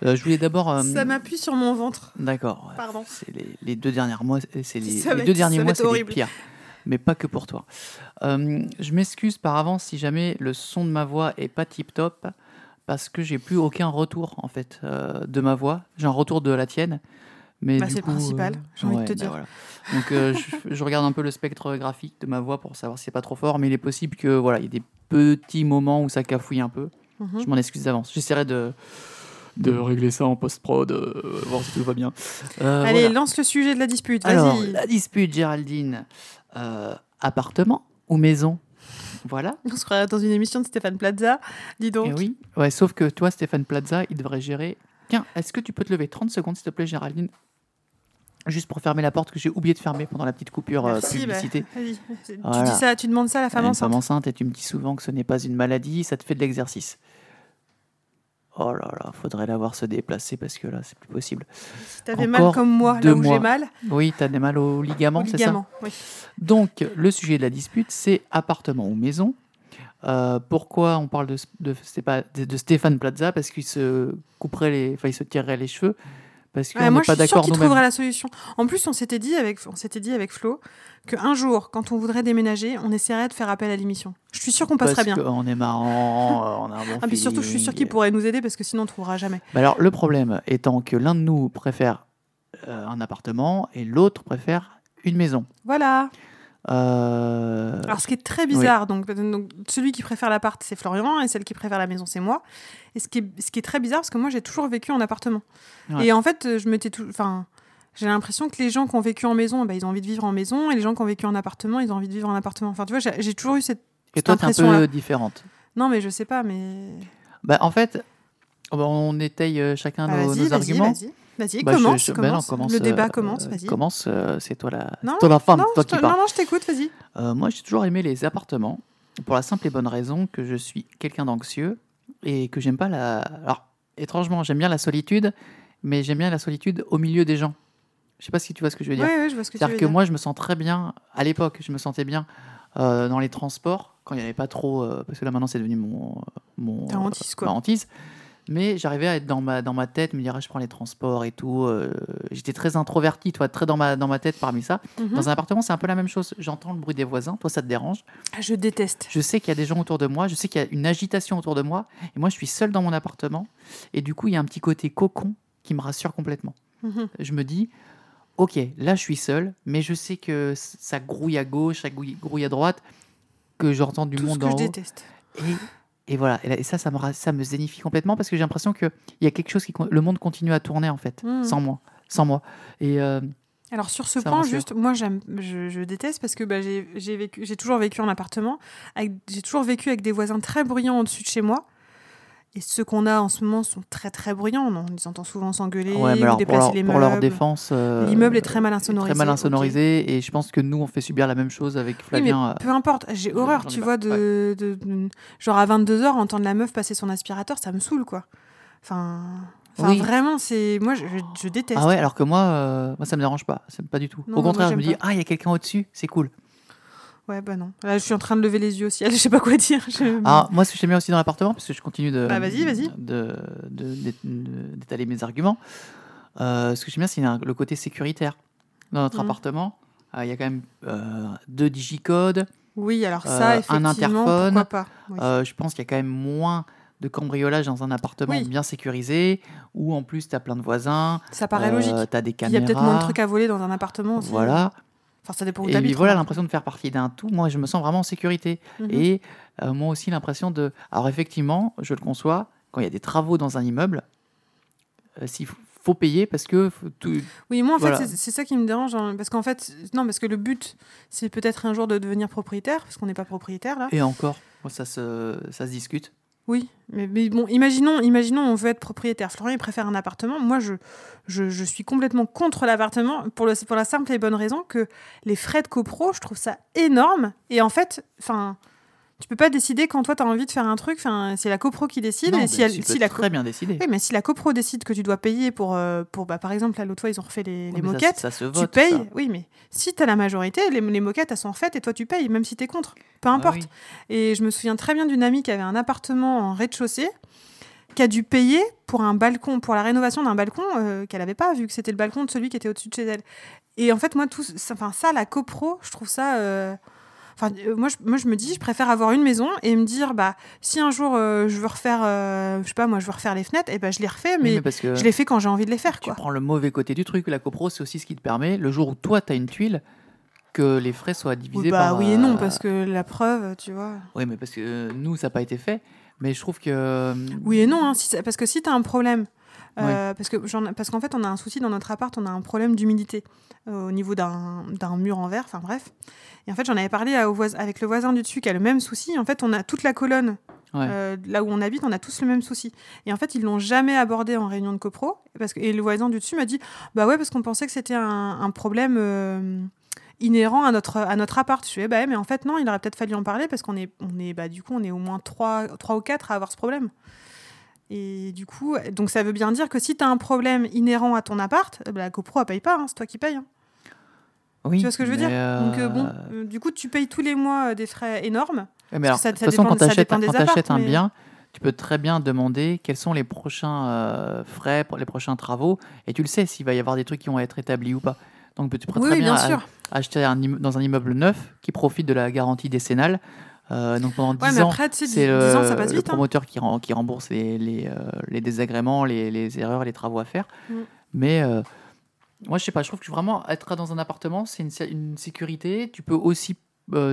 Euh, je voulais d'abord. euh, Ça m'appuie sur mon ventre. D'accord. Pardon. C'est les, les deux dernières mois, c'est les, Ça les va deux être- derniers mois, c'est les pires. Mais pas que pour toi. Euh, je m'excuse par avance si jamais le son de ma voix est pas tip top, parce que j'ai plus aucun retour en fait euh, de ma voix. J'ai un retour de la tienne. Mais Bah, c'est le principal, j'ai envie de te bah dire. voilà. Donc euh, je, je regarde un peu le spectre graphique de ma voix pour savoir si c'est pas trop fort, mais il est possible que voilà, il y ait des petits moments où ça cafouille un peu. Mhm. Je m'en excuse d'avance. J'essaierai de de régler ça en post-prod, euh, voir si tout va bien. Euh, Allez, voilà. lance le sujet de la dispute. Alors, Vas-y. la dispute, Géraldine. Euh, appartement ou maison Voilà. On se croirait dans une émission de Stéphane Plaza. Dis donc. Eh oui. Ouais, sauf que toi, Stéphane Plaza, il devrait gérer. Tiens, est-ce que tu peux te lever 30 secondes, s'il te plaît, Géraldine? Juste pour fermer la porte que j'ai oublié de fermer pendant la petite coupure euh, bah, publicité. Tu dis ça, tu demandes ça à la femme enceinte. femme enceinte et tu me dis souvent que ce n'est pas une maladie, ça te fait de l'exercice. Oh là là, faudrait la voir se déplacer parce que là, c'est plus possible. Si t'avais mal comme moi, là où j'ai mal, Oui, t'as des mal aux ligaments, c'est ça ligament. Oui. Donc, le sujet de la dispute, c'est appartement ou maison. Euh, pourquoi on parle de- de Stéphane Plaza Parce qu'il se couperait les, enfin, il se tirerait les cheveux parce qu'on Ouais, n'est moi, pas je suis sûre d'accord nous-mêmes. trouverait la solution. En plus, on s'était dit avec, on s'était dit avec Flo qu'un jour, quand on voudrait déménager, on essaierait de faire appel à l'émission. Je suis sûre qu'on passerait Parce bien. qu'on est marrant, on a un bon Ah, puis surtout, je suis sûre qu'il pourrait nous aider parce que sinon, on ne trouvera jamais. Bah alors, le problème étant que l'un de nous préfère euh, un appartement et l'autre préfère une maison. Voilà. Euh, Alors, ce qui est très bizarre, donc, donc, celui qui préfère l'appart, c'est Florian, et celle qui préfère la maison, c'est moi. Et ce qui, est, ce qui est très bizarre, parce que moi, j'ai toujours vécu en appartement. Ouais. Et en fait, je m'étais tout. Enfin. J'ai l'impression que les gens qui ont vécu en maison, bah, ils ont envie de vivre en maison, et les gens qui ont vécu en appartement, ils ont envie de vivre en appartement. Enfin, tu vois, j'ai toujours eu cette. et toi, t'es un peu différente. Non, mais je sais pas, mais. Bah, en fait, on étaye euh, chacun Bah, nos, vas-y, arguments. Vas-y. Bah, je- commence, je- bah non, commence. commence, Le débat euh, commence, vas-y. Commence, euh, c'est toi la, Non, toi la femme, non, toi je qui parles. non, non, je t'écoute, vas-y. Euh, moi, j'ai toujours aimé les appartements pour la simple et bonne raison que je suis quelqu'un d'anxieux et que j'aime pas la. Alors, étrangement, j'aime bien la solitude, mais j'aime bien la solitude au milieu des gens. Je sais pas si tu vois ce que je veux Oui, dire. oui, je vois ce que C'est-à-dire que dire. moi, je me sens très bien, à l'époque, je me sentais bien euh, dans les transports, quand il n'y avait pas trop. euh, parce que là, maintenant, c'est devenu mon. mon hantise, quoi. ma hantise. Mais j'arrivais à être dans ma, dans ma tête, me dire, ah, je prends les transports et tout. euh, J'étais très introverti, toi, très dans ma, dans ma tête parmi ça. Mhm. Dans un appartement, c'est un peu la même chose. J'entends le bruit des voisins, toi, ça te dérange? Ah, Je déteste. Je sais qu'il y a des gens autour de moi, je sais qu'il y a une agitation autour de moi. Et moi, je suis seul dans mon appartement. Et du coup, il y a un petit côté cocon qui me rassure complètement Mhm. je me dis, ok, là je suis seul, mais je sais que ça grouille à gauche, ça grouille, à droite, que j'entends du Tout ce monde que en je haut. déteste. Et, et voilà, et, ça, ça me, ça me zénifie complètement parce que j'ai l'impression que il y a quelque chose qui, le monde continue à tourner en fait, Mhm. sans moi, sans moi. Et euh, Alors sur ce point, juste, moi j'aime, je, je déteste parce que bah, j'ai j'ai vécu, j'ai toujours vécu en appartement, j'ai toujours vécu avec des voisins très bruyants au-dessus de chez moi. Et ceux qu'on a en ce moment sont très très bruyants. On les entend souvent s'engueuler ouais, ou pour, déplacer leur, les pour meubles. leur défense, euh, L'immeuble est très mal insonorisé. très mal insonorisé, et je pense que nous on fait subir la même chose avec Oui, mais Flavien. euh, peu importe. J'ai horreur, tu vois, de, de- de- genre à 22h entendre la meuf passer son aspirateur, ça me saoule quoi. Enfin, enfin Oui. vraiment, c'est moi je, déteste. Ah ouais, alors que moi, euh, moi ça me dérange pas, pas du tout. Non, Au contraire, je me dis, ah, il y a quelqu'un au-dessus, c'est cool. Ouais, bah non. Là, je suis en train de lever les yeux au ciel, je sais pas quoi dire. Je- Alors, moi, ce que j'aime bien aussi dans l'appartement, parce que je continue de, Bah, vas-y, vas-y. de- d'étaler mes arguments, euh, ce que j'aime bien, c'est un- le côté sécuritaire. Dans notre Mhm. appartement, euh, il y a quand même euh, deux digicodes. Oui, alors ça, un effectivement, interphone, pourquoi pas? Oui. Je pense qu'il y a quand même moins de cambriolage dans un appartement Oui. bien sécurisé, où en plus, tu as plein de voisins. ça paraît logique. Tu as des Il y caméras. a peut-être moins de trucs à voler dans un appartement aussi. Voilà. Enfin, ça dépend où Et voilà remarque. l'impression de faire partie d'un tout. Moi, je me sens vraiment en sécurité. Mhm. Et euh, moi aussi l'impression de... Alors effectivement, je le conçois, quand il y a des travaux dans un immeuble, euh, s'il faut- payer parce que tout... Oui, moi, en Voilà. fait, c'est- ça qui me dérange. hein, parce qu'en fait, non, parce que le but, c'est peut-être un jour de devenir propriétaire, parce qu'on n'est pas propriétaire là. Et encore, ça se, ça se discute. Oui, mais, bon, imaginons, imaginons, on veut être propriétaire. Florian, il préfère un appartement. Moi, je, je, suis complètement contre l'appartement pour, pour la simple et bonne raison que les frais de copro, je trouve ça énorme. Et en fait, enfin, tu peux pas décider quand toi, tu as envie de faire un truc. Enfin, c'est la copro qui décide. Non, et si, elle, la très bien décider. Oui, mais si la copro décide que tu dois payer pour, euh, pour bah, par exemple, là, l'autre fois, ils ont refait les, ça- moquettes. ça, se vote. tu payes, ça. oui, mais si tu as la majorité, les, les moquettes, elles sont faites et toi, tu payes, même si tu es contre. Peu Ah importe. oui. Et je me souviens très bien d'une amie qui avait un appartement en rez-de-chaussée, qui a dû payer pour un balcon, pour la rénovation d'un balcon euh, qu'elle n'avait pas, vu que c'était le balcon de celui qui était au-dessus de chez elle. Et en fait, moi, tout, ça, enfin, ça, la copro, je trouve ça. euh, Enfin, euh, moi, je, moi, je me dis, je préfère avoir une maison et me dire, bah, si un jour euh, je veux refaire, euh, je sais pas, moi, je veux refaire les fenêtres, et ben, je les refais, Oui, mais, mais parce que je les fais quand j'ai envie de les faire, tu quoi. prends le mauvais côté du truc. La copro, c'est aussi ce qui te permet, le jour où toi, tu as une tuile, que les frais soient divisés Oui, bah par... oui et non, parce que la preuve, tu vois. Oui, mais parce que nous, ça n'a pas été fait. Mais je trouve que... Oui et non, hein, si parce que si tu as un problème, euh, parce que j'en- parce qu'en fait on a un souci dans notre appart, on a un problème d'humidité euh, au niveau d'un d'un mur en verre, enfin bref. Et en fait j'en avais parlé à- au voisin- avec le voisin du dessus qui a le même souci. En fait on a toute la colonne Ouais. euh, là où on habite, on a tous le même souci. Et en fait ils l'ont jamais abordé en réunion de copro parce que et le voisin du dessus m'a dit bah ouais parce qu'on pensait que c'était un, un problème. euh, inhérent à notre à notre appart. Je lui ai dit, bah ouais, mais en fait non, il aurait peut-être fallu en parler parce qu'on est on est bah du coup on est au moins trois trois ou quatre à avoir ce problème. Et du coup, donc ça veut bien dire que si tu as un problème inhérent à ton appart, eh ben, la GoPro, elle paye pas, hein, c'est toi qui payes. hein. oui, Tu vois ce que je veux dire Donc euh, bon, euh, euh, du coup, tu payes tous les mois euh, des frais énormes. mais alors, ça- de toute façon, dépend- quand tu achètes, un bien, tu peux très bien demander quels sont les prochains euh, frais, pour les prochains travaux, et tu le sais s'il va y avoir des trucs qui vont être établis ou pas. Donc tu peux Oui, très bien acheter un dans un immeuble neuf qui profite de la garantie décennale. Euh, donc pendant 10 Ouais, mais ans, après, 10 c'est le, ans, ça passe le vite. hein. promoteur qui, rem- qui rembourse les, les, euh, les désagréments, les, les erreurs les travaux à faire. Mm. Mais euh, moi, je sais pas, je trouve que vraiment être dans un appartement, c'est une, une sécurité. Tu peux aussi,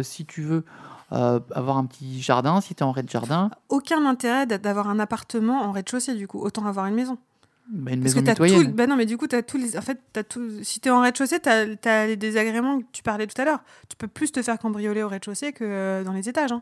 si tu veux, avoir un petit jardin, si tu es en rez-de-jardin, Aucun intérêt d'a- d'avoir un appartement en rez-de-chaussée, du coup. Autant avoir une maison. Bah, une Parce maison que t'as tout. Bah non, mais du coup, t'as tous les. En fait, t'as tout. Si t'es en rez-de-chaussée, t'as as les désagréments que tu parlais tout à l'heure. Tu peux plus te faire cambrioler au rez-de-chaussée que euh, dans les étages. hein.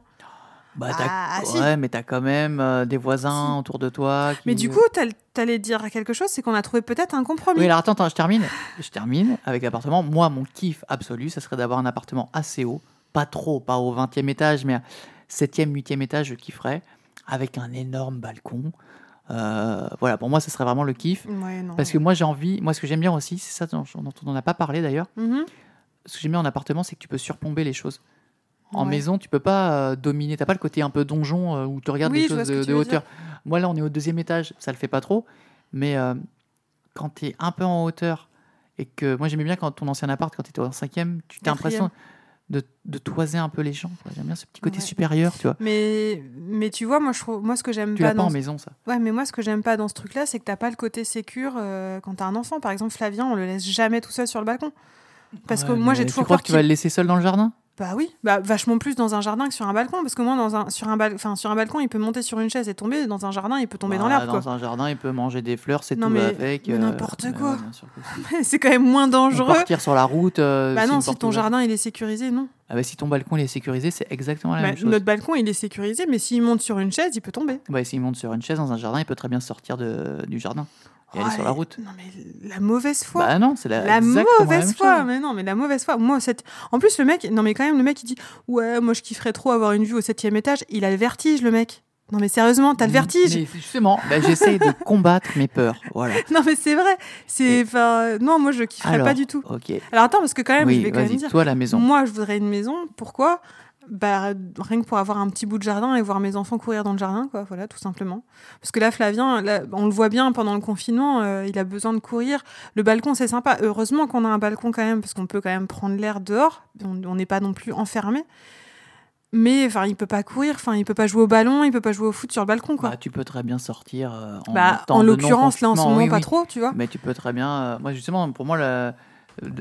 Bah, t'as- Ah, si. ouais, mais tu as quand même euh, des voisins Si. autour de toi. Qui... Mais du coup, t'all- t'allais dire quelque chose, c'est qu'on a trouvé peut-être un compromis. Oui, alors attends, attends, je termine. Je termine avec l'appartement. Moi, mon kiff absolu, ça serait d'avoir un appartement assez haut. Pas trop, pas au 20e étage, mais à 7e, 8e étage, je kifferais. Avec un énorme balcon. Euh, voilà, pour moi, ce serait vraiment le kiff. Ouais, non. Parce que moi, j'ai envie. Moi, ce que j'aime bien aussi, c'est ça dont dont on n'a pas parlé d'ailleurs. Mhm. Ce que j'aime bien en appartement, c'est que tu peux surplomber les choses. En Ouais. maison, tu peux pas euh, dominer. T'as pas le côté un peu donjon euh, où tu regardes Oui, les choses de, hauteur. Moi, là, on est au deuxième étage, ça le fait pas trop. Mais euh, quand tu es un peu en hauteur et que moi, j'aimais bien quand ton ancien appart, quand tu étais au cinquième, tu as l'impression de, de toiser un peu les gens. J'aime bien ce petit côté Ouais. supérieur, tu vois. Mais, mais tu vois, moi, je trouve, moi ce que j'aime Tu pas pas dans en maison, ça. Ouais, mais moi, ce que j'aime pas dans ce truc-là, c'est que t'as pas le côté sécure euh, quand t'as un enfant. Par exemple, Flavien, on le laisse jamais tout seul sur le balcon. Parce que moi, j'ai tu toujours crois peur que tu vas qu'il... le laisser seul dans le jardin? Bah oui, bah, vachement plus dans un jardin que sur un balcon. Parce que moi, dans un, sur, un bal... sur un balcon, il peut monter sur une chaise et tomber. Dans un jardin, il peut tomber dans Bah, l'herbe, quoi. Dans un jardin, il peut manger des fleurs, c'est tout mais- avec. euh, n'importe quoi. c'est quand même moins Ou dangereux. Partir sur la route. euh, Bah non, si ton ouverte. jardin, il est sécurisé, non. Ah bah, si ton balcon il est sécurisé, c'est exactement la Bah, même chose. notre balcon, il est sécurisé, mais s'il monte sur une chaise, il peut tomber. Ouais, s'il monte sur une chaise dans un jardin, il peut très bien sortir de, du jardin et aller Oh, sur la route. Non, mais la mauvaise foi. Bah non, c'est la, La la mauvaise même foi, chose. mais non, mais la mauvaise foi. Moi, cette... En plus, le mec, non, mais quand même, le mec, il dit Ouais, moi, je kifferais trop avoir une vue au septième étage. Il a le vertige, le mec. Non, mais sérieusement, t'as le vertige. Mais justement, bah, j'essaye de combattre mes peurs. Voilà. Non, mais c'est vrai. C'est. enfin, Non, moi, je kifferais Alors, pas du tout. Ok. Alors, attends, parce que quand même, je oui, vais quand même dire toi la maison. Moi, je voudrais une maison. Pourquoi? Bah, rien que pour avoir un petit bout de jardin et voir mes enfants courir dans le jardin, quoi, voilà, tout simplement. Parce que là, Flavien, là, on le voit bien pendant le confinement, euh, il a besoin de courir. Le balcon, c'est sympa. Heureusement qu'on a un balcon quand même, parce qu'on peut quand même prendre l'air dehors. On n'est pas non plus enfermé. Mais enfin, il peut pas courir, enfin, il peut pas jouer au ballon, il peut pas jouer au foot sur le balcon, quoi. Bah, tu peux très bien sortir euh, en Bah, en l'occurrence, là, en ce moment, oui, pas oui. trop, tu vois. Mais tu peux très bien. euh, moi, justement, pour moi, le-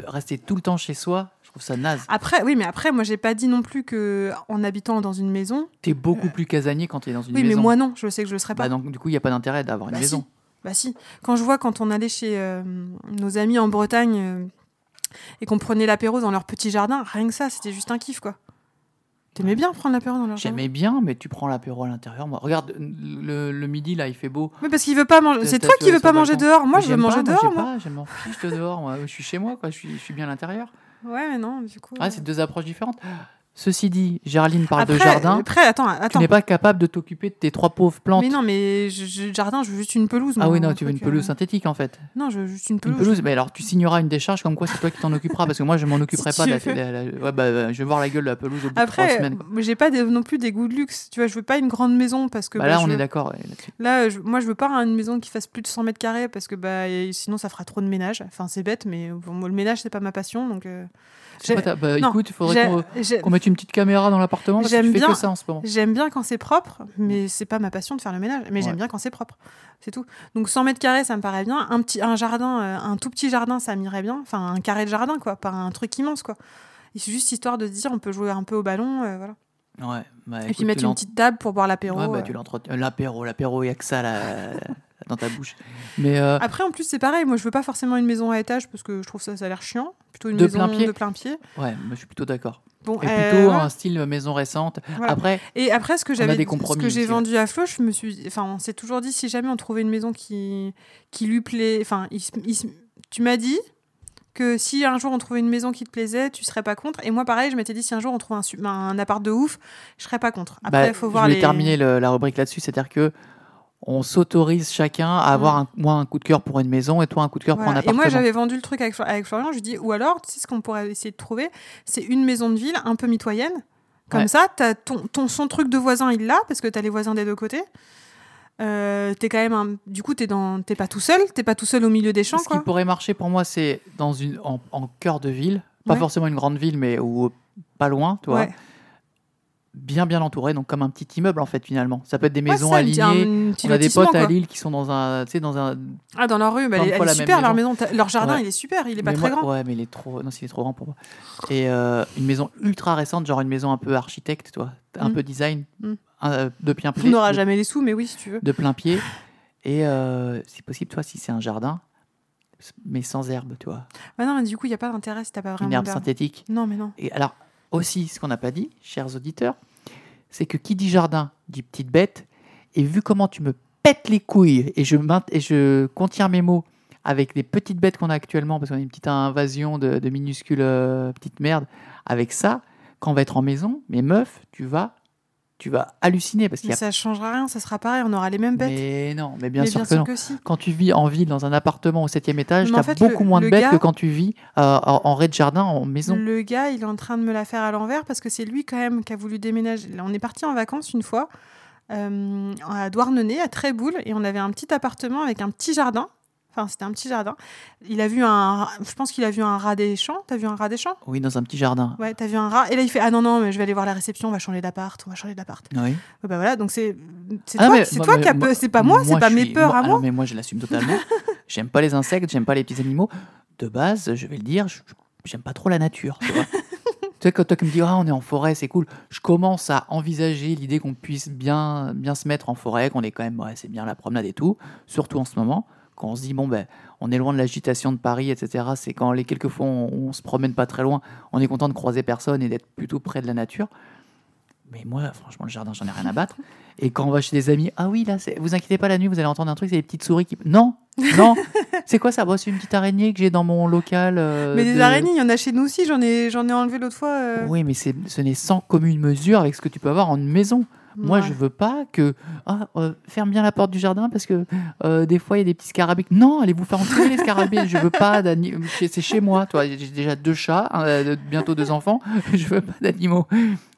rester tout le temps chez soi, trouve ça naze. Après, oui, mais après, moi, j'ai pas dit non plus que en habitant dans une maison. T'es beaucoup plus casanier quand t'es dans une Oui, maison. mais moi, non, je sais que je le serais pas. Bah, donc, du coup, il n'y a pas d'intérêt d'avoir une Bah, maison. Bah si. Quand je vois quand on allait chez euh, nos amis en Bretagne euh, et qu'on prenait l'apéro dans leur petit jardin, rien que ça, c'était juste un kiff quoi. T'aimais bien prendre l'apéro dans leur jardin? J'aimais bien, mais tu prends l'apéro à l'intérieur. Moi, regarde, le, le midi, là, il fait beau. Oui, parce qu'il veut pas manger. C'est toi qui veux pas manger dehors. Moi, Mais je veux manger dehors. Moi, je m'en fiche de dehors. Moi. Je suis chez moi, quoi. Je suis, je suis bien à l'intérieur. Ouais, mais non, du coup. Ah, euh. c'est deux approches différentes. Ceci dit, Géraldine parle après, de jardin. Après, attends, Tu attends. n'es pas capable de t'occuper de tes trois pauvres plantes. Mais non, mais je, je- jardin, je veux juste une pelouse. ah oui, non, tu veux une pelouse euh, synthétique, en fait. Non, je veux juste une Une pelouse. pelouse, mais alors tu signeras une décharge comme quoi c'est toi qui t'en occuperas, parce que moi, je m'en occuperai Si pas. tu de veux. la- la- la- ouais, bah, je vais voir la gueule de la pelouse au bout de trois Après, semaines. j'ai pas non plus des goûts de luxe. Tu vois, je veux pas une grande maison parce que. Bah, bah, là, on est d'accord ouais. Là, je- moi, je veux pas une maison qui fasse plus de 100 mètres carrés parce que bah, sinon, ça fera trop de ménage. Enfin, c'est bête, mais bon, moi, le ménage, c'est pas ma passion. Donc, euh, pas ta- bah, non, écoute, il faudrait qu'on qu'on mette une petite caméra dans l'appartement parce que J'aime tu fais bien- que ça en ce moment. j'aime bien quand c'est propre, mais c'est pas ma passion de faire le ménage. Mais Ouais. j'aime bien quand c'est propre. C'est tout. Donc, 100 mètres carrés, ça me paraît bien. Un, petit, un jardin, euh, un tout petit jardin, ça m'irait bien. Enfin, un carré de jardin, quoi. Pas un truc immense, quoi. C'est juste histoire de se dire, on peut jouer un peu au ballon, euh, voilà. Ouais, bah, Et écoute, puis mettre une petite table pour boire l'apéro. Ouais, bah, euh. tu l'entretiens. L'apéro, l'apéro, il n'y a que ça là, dans ta bouche. Mais euh, Après, en plus, c'est pareil. Moi, je veux pas forcément une maison à étage parce que je trouve ça, ça a l'air chiant. Plutôt une De maison plein pied de plein pied. ouais, moi, je suis plutôt d'accord. Bon, Et euh, plutôt voilà. un style maison récente. Voilà. Après, Et après, ce que j'avais, ce que j'ai vendu à Flo, je me suis, enfin, on s'est toujours dit si jamais on trouvait une maison qui, qui lui plaît, enfin, il il tu m'as dit que si un jour on trouvait une maison qui te plaisait, tu serais pas contre. Et moi, pareil, je m'étais dit si un jour on trouve un, appart de ouf, je serais pas contre. Après, bah, il faut je voir voulais les. terminer le- la rubrique là-dessus, c'est-à-dire que on s'autorise chacun à avoir un, moi un coup de cœur pour une maison et toi un coup de cœur Voilà. pour un Et moi, appartement. j'avais vendu le truc avec, Flo- avec Florian. Je lui dis ou alors, tu sais ce qu'on pourrait essayer de trouver, c'est une maison de ville un peu mitoyenne. Comme Ouais. ça, t'as ton, ton, son truc de voisin, il l'a, parce que t'as les voisins des deux côtés. Euh, t'es quand même un- du coup t'es dans t'es pas tout seul t'es pas tout seul au milieu des champs Ce qui pourrait marcher pour moi, c'est dans une en, en cœur de ville, pas Ouais. forcément une grande ville, mais ou pas loin, tu vois, ouais bien bien entouré, donc comme un petit immeuble en fait finalement. Ça peut être des maisons un un alignées. petit On a des potes à. Lille qui sont dans un, tu sais, dans un. ah dans leur rue bah, elle, elle est super leur maison. leur jardin Ouais. il est super il est pas très grand Ouais, mais il est trop. Non, est trop grand pour moi. Et euh, une maison ultra récente, genre une maison un peu architecte, toi, un Mm. peu design, Mm. un, euh, de plein pied. on n'aura jamais les sous mais oui si tu veux de plein pied. Et euh, si possible, toi, si c'est un jardin, mais sans herbe, tu vois, bah non mais du coup il y a pas d'intérêt si t'as pas une vraiment herbe d'herbe. synthétique. non mais non Et alors, aussi, ce qu'on n'a pas dit, chers auditeurs, c'est que qui dit jardin dit petite bête. Et vu comment tu me pètes les couilles, et je, et je contiens mes mots avec les petites bêtes qu'on a actuellement, parce qu'on a une petite invasion de, minuscules euh, petites merdes, avec ça, quand on va être en maison, mais meuf, tu vas, tu vas halluciner. Parce qu'il a... ça changera rien ça sera pareil on aura les mêmes bêtes Mais non, mais bien mais sûr bien que sûr non. que si Quand tu vis en ville, dans un appartement au septième étage, tu as fait, beaucoup le- moins de bêtes gars- que quand tu vis euh, en, en rez-de-jardin, en maison. Le gars, il est en train de me la faire à l'envers parce que c'est lui quand même qui a voulu déménager. On est parti en vacances une fois euh, à Douarnenez, à Tréboul, et on avait un petit appartement avec un petit jardin. Enfin, c'était un petit jardin. Il a vu un. Je pense qu'il a vu un rat des champs. T'as vu un rat des champs? Oui, dans un petit jardin. Ouais, t'as vu un rat. Et là, il fait Ah non, non, mais je vais aller voir la réception, on va changer d'appart, on va changer d'appart. Oui. Ouais, Bah voilà, donc c'est c'est Ah, toi, c'est toi qui a moi- peu. C'est pas moi, c'est pas mes suis- peurs à ah moi. non, mais moi, je l'assume totalement. j'aime pas les insectes, j'aime pas les petits animaux. De base, je vais le dire, j'aime pas trop la nature. Tu vois. tu sais, quand toi qui me dis, ah, on est en forêt, c'est cool, je commence à envisager l'idée qu'on puisse bien, bien se mettre en forêt, qu'on est quand même, ouais, c'est bien la promenade et tout, surtout en ce moment, quand on se dit, bon, ben, on est loin de l'agitation de Paris, etc. C'est quand les quelques fois on, on se promène pas très loin, on est content de croiser personne et d'être plutôt près de la nature. Mais moi, franchement, le jardin, j'en ai rien à battre. Et quand on va chez des amis, ah oui, là, vous inquiétez pas, la nuit, vous allez entendre un truc, c'est les petites souris qui. Non, non, c'est quoi ça C'est une petite araignée que j'ai dans mon local. euh, Mais des de- araignées, il y en a chez nous aussi. J'en ai, j'en ai enlevé l'autre fois. euh. Oui, mais c'est- ce n'est sans commune mesure avec ce que tu peux avoir en une maison. Moi, je veux pas que. Ah, euh, ferme bien la porte du jardin parce que euh, des fois, il y a des petits scarabées. Non, allez vous faire enculer les scarabées. Je veux pas d'animaux. C'est chez moi, toi. J'ai déjà deux chats, un, bientôt deux enfants. Je veux pas d'animaux.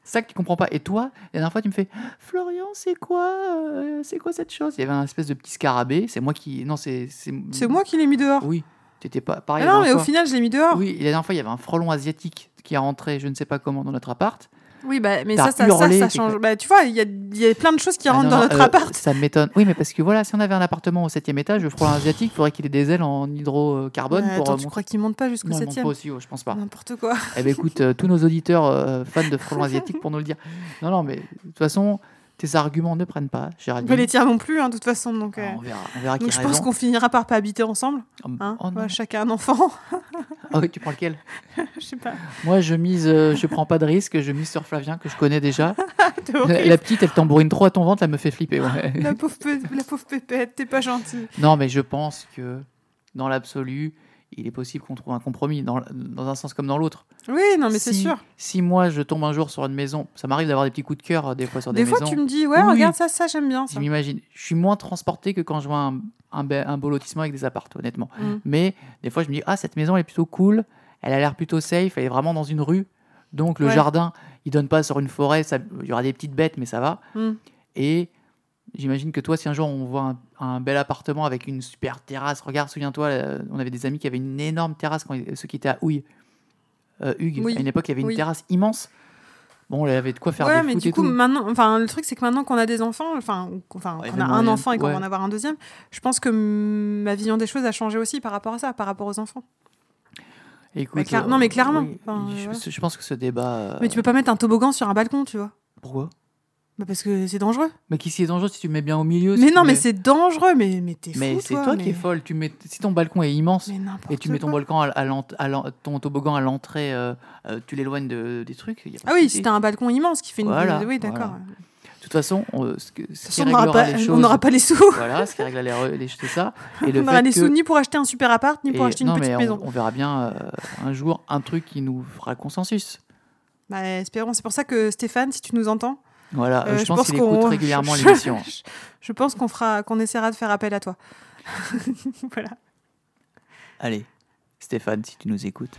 C'est ça que tu comprends pas. Et toi, la dernière fois, tu me fais Florian, c'est quoi euh, C'est quoi cette chose? Il y avait un espèce de petit scarabée. C'est moi qui. Non, c'est. C'est moi qui l'ai mis dehors. Oui, t'étais pas. Pareil. Ah non, mais au final, je l'ai mis dehors. Oui, la dernière fois, il y avait un frelon asiatique qui est rentré, je ne sais pas comment, dans notre appart. Oui, bah, mais ça, ça, ça, hurlé, ça t'es change. Bah, tu vois, il y a, y a plein de choses qui Ah rentrent non, dans non, notre euh, appart. Ça m'étonne. Oui, mais parce que voilà, si on avait un appartement au septième étage, le frelon asiatique, il faudrait qu'il ait des ailes en hydrocarbone pour. attends, euh, tu monter- crois qu'il monte pas jusqu'au Non, il monte septième pas aussi haut, je pense pas. N'importe quoi. Eh ben écoute, euh, tous nos auditeurs euh, fans de frelons asiatiques pour nous le dire. Non, non, mais de toute façon, tes arguments ne prennent pas, Géraldine. Pas les tiens non plus, hein, de toute façon. Donc, euh, Ah, on verra, on verra qui donc je pense qu'on finira par pas habiter ensemble. Oh, Hein oh chacun un enfant. Ah oui, tu prends lequel? Je sais pas. Moi, je mise, euh, je prends pas de risque, je mise sur Flavien que je connais déjà. La, petite, elle tambourine trop à ton ventre, elle me fait flipper. ouais. La pauvre, la pauvre pépette, t'es pas gentil. Non, mais je pense que dans l'absolu, il est possible qu'on trouve un compromis, dans, dans un sens comme dans l'autre. Oui, non, mais c'est sûr. Si moi, je tombe un jour sur une maison, ça m'arrive d'avoir des petits coups de cœur euh, des fois sur Des des, fois, maisons. tu me dis, ouais, Oui, regarde ça, ça, j'aime bien Je m'imagine. Je suis moins transporté que quand je vois un, un, be- un beau lotissement avec des apparts, honnêtement. Mm. Mais des fois, je me dis, ah, cette maison, elle est plutôt cool, elle a l'air plutôt safe, elle est vraiment dans une rue. Donc, le Ouais. jardin, il donne pas sur une forêt, ça- il y aura des petites bêtes, mais ça va. Mm. Et j'imagine que toi, si un jour on voit un, un bel appartement avec une super terrasse, regarde, souviens-toi, euh, on avait des amis qui avaient une énorme terrasse, quand, ceux qui étaient à Houille. Euh, Hugues, Oui. à une époque, il y avait une Oui. terrasse immense. Bon, il avait de quoi faire ouais, des mais du et coup, tout. maintenant, enfin, le truc, c'est que maintenant qu'on a des enfants, enfin, enfin, Ouais, qu'on a un enfant et qu'on ouais. va en avoir un deuxième, je pense que ma vision des choses a changé aussi par rapport à ça, par rapport aux enfants. Écoute, Mais clair- euh, non, mais clairement, oui, je, je pense que ce débat. euh, Mais tu peux pas mettre un toboggan sur un balcon, tu vois. Pourquoi? Bah parce que c'est dangereux. Mais qui s'y est dangereux si tu le mets bien au milieu si mais tu non, mets- mais c'est dangereux, mais, mais t'es fou, Mais c'est toi, toi qui es mais- folle. Tu mets... Si ton balcon est immense Mais et tu mets ton balcon à, à ton toboggan à l'entrée, euh, euh, tu l'éloignes de, des trucs. y a pas Ah oui, si t'as un balcon immense qui fait une. Voilà, oui, d'accord. voilà. De toute façon, on, ce, que- ce qui on n'aura pas, on n'aura pas les sous. Voilà, ce qui réglera les, les c'est ça. Et le on aura fait les que- sous ni pour acheter un super appart, ni pour et- acheter une non, petite mais on- maison. On, verra bien euh, un jour un truc qui nous fera consensus. Bah, espérons. C'est pour ça que Stéphane, si tu nous entends, Voilà, euh, je, pense, qu'il qu'on- écoute régulièrement je- l'émission. Je, je pense qu'on fera, qu'on essaiera de faire appel à toi. voilà. Allez, Stéphane, si tu nous écoutes.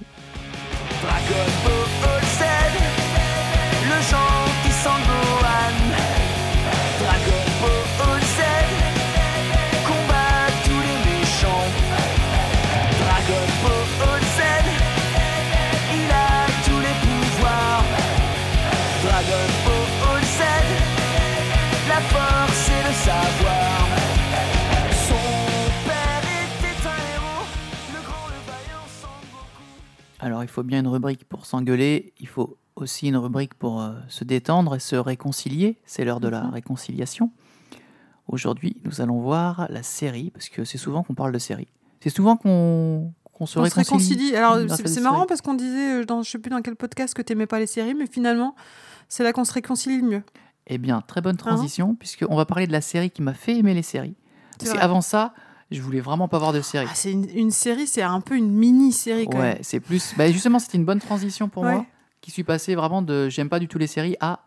Alors, il faut bien une rubrique pour s'engueuler. Il faut aussi une rubrique pour euh, se détendre et se réconcilier. C'est l'heure de la Mhm. réconciliation. Aujourd'hui, nous allons voir la série, parce que c'est souvent qu'on parle de série. C'est souvent qu'on qu'on se se réconcilie. Alors, c'est marrant parce qu'on disait, euh, dans, je sais plus dans quel podcast, que t'aimais pas les séries, mais finalement, c'est là qu'on se réconcilie le mieux. Eh bien, très bonne Hein transition, puisqu'on va parler de la série qui m'a fait aimer les séries. C'est Parce qu'avant ça, je voulais vraiment pas voir de série. Ah, c'est une, une série, c'est un peu une mini-série quand ouais, c'est plus. Bah, justement, c'était une bonne transition pour Ouais. moi, qui suis passé vraiment de j'aime pas du tout les séries à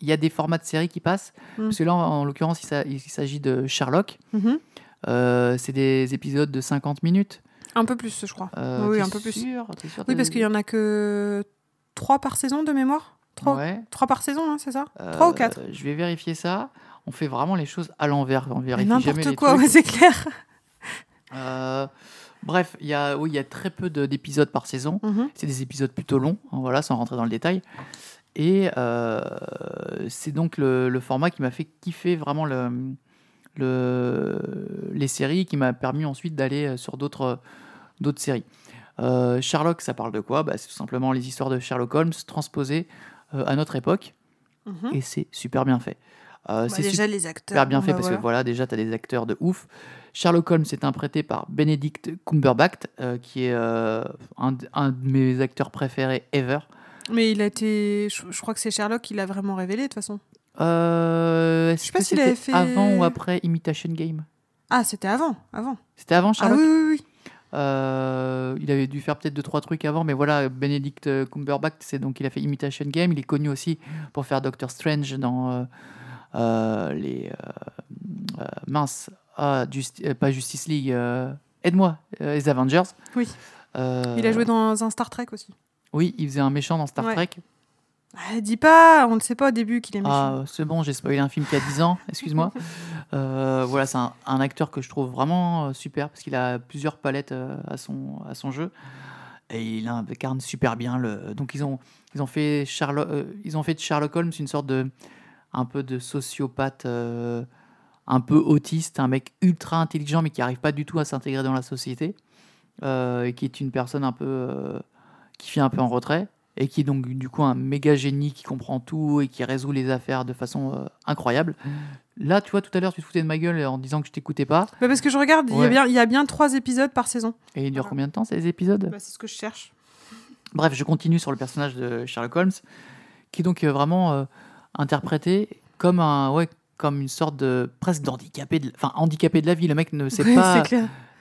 il y a des formats de séries qui passent. Mm. Parce que là, en, en l'occurrence, il, s'a- il s'agit de Sherlock. Mhm. Euh, c'est des épisodes de 50 minutes. Un peu plus, je crois. Euh, Oui, un peu plus. sûr T'es sûr Oui, parce qu'il y en a que trois par saison de mémoire. Trois, Ouais. trois par saison, hein, c'est ça? Trois ou Euh, quatre? Je vais vérifier ça. On fait vraiment les choses à l'envers. On vérifie jamais N'importe quoi, ouais, c'est clair. Euh, bref, il y a, oui, il y a très peu de- d'épisodes par saison. Mhm. C'est des épisodes plutôt longs, hein, voilà, sans rentrer dans le détail. Et euh, c'est donc le, le format qui m'a fait kiffer vraiment le, le- les séries, qui m'a permis ensuite d'aller euh, sur d'autres séries. Euh, Sherlock, ça parle de quoi? Bah, C'est tout simplement les histoires de Sherlock Holmes transposées à notre époque, Mhm. et c'est super bien fait. Bah, c'est déjà, les acteurs. super bien bah, fait parce voilà. que voilà déjà tu as des acteurs de ouf. Sherlock Holmes est interprété par Benedict Cumberbatch euh, qui est euh, un, de mes acteurs préférés ever. Mais il a été. Je, je crois que c'est Sherlock qui l'a vraiment révélé, de toute façon. Euh, Je sais pas s'il avait fait- avant ou après Imitation Game? Ah, c'était avant. avant. C'était avant Ah Sherlock oui, oui, oui. Euh, Il avait dû faire peut-être deux trois trucs avant, mais voilà, Benedict Cumberbatch, c'est donc il a fait Imitation Game. Il est connu aussi pour faire Doctor Strange dans euh, les euh, mince, ah, Justi- euh, pas Justice League. euh, Aide-moi, euh, les Avengers. Oui. Il a joué dans un Star Trek aussi. Oui, il faisait un méchant dans Star Ouais. Trek. Ah, dis pas, on ne sait pas au début qu'il est méchant. Ah, c'est bon, j'ai spoilé un film qui a 10 ans, excuse-moi. Euh, voilà, c'est un, un acteur que je trouve vraiment super parce qu'il a plusieurs palettes à, son, à son jeu. Et il incarne super bien. Le... Donc, ils ont, ils, ont fait Sherlock, euh, ils ont fait de Sherlock Holmes une sorte de. un peu de sociopathe, euh, un peu autiste, un mec ultra intelligent mais qui n'arrive pas du tout à s'intégrer dans la société. euh, et qui est une personne un peu. euh, qui fait un peu en retrait et qui est donc du coup un méga génie qui comprend tout et qui résout les affaires de façon euh, incroyable. Là, tu vois, tout à l'heure, tu te foutais de ma gueule en disant que je t'écoutais pas. Bah, parce que je regarde, il y, a bien, il y a bien trois épisodes par saison. Et il dure combien de temps ces épisodes? Bah, c'est ce que je cherche. Bref, je continue sur le personnage de Sherlock Holmes, qui est donc euh, vraiment euh, interprété comme un, ouais, comme une sorte de presque d'handicapé, de, enfin handicapé de la vie. Le mec ne sait Ouais, pas,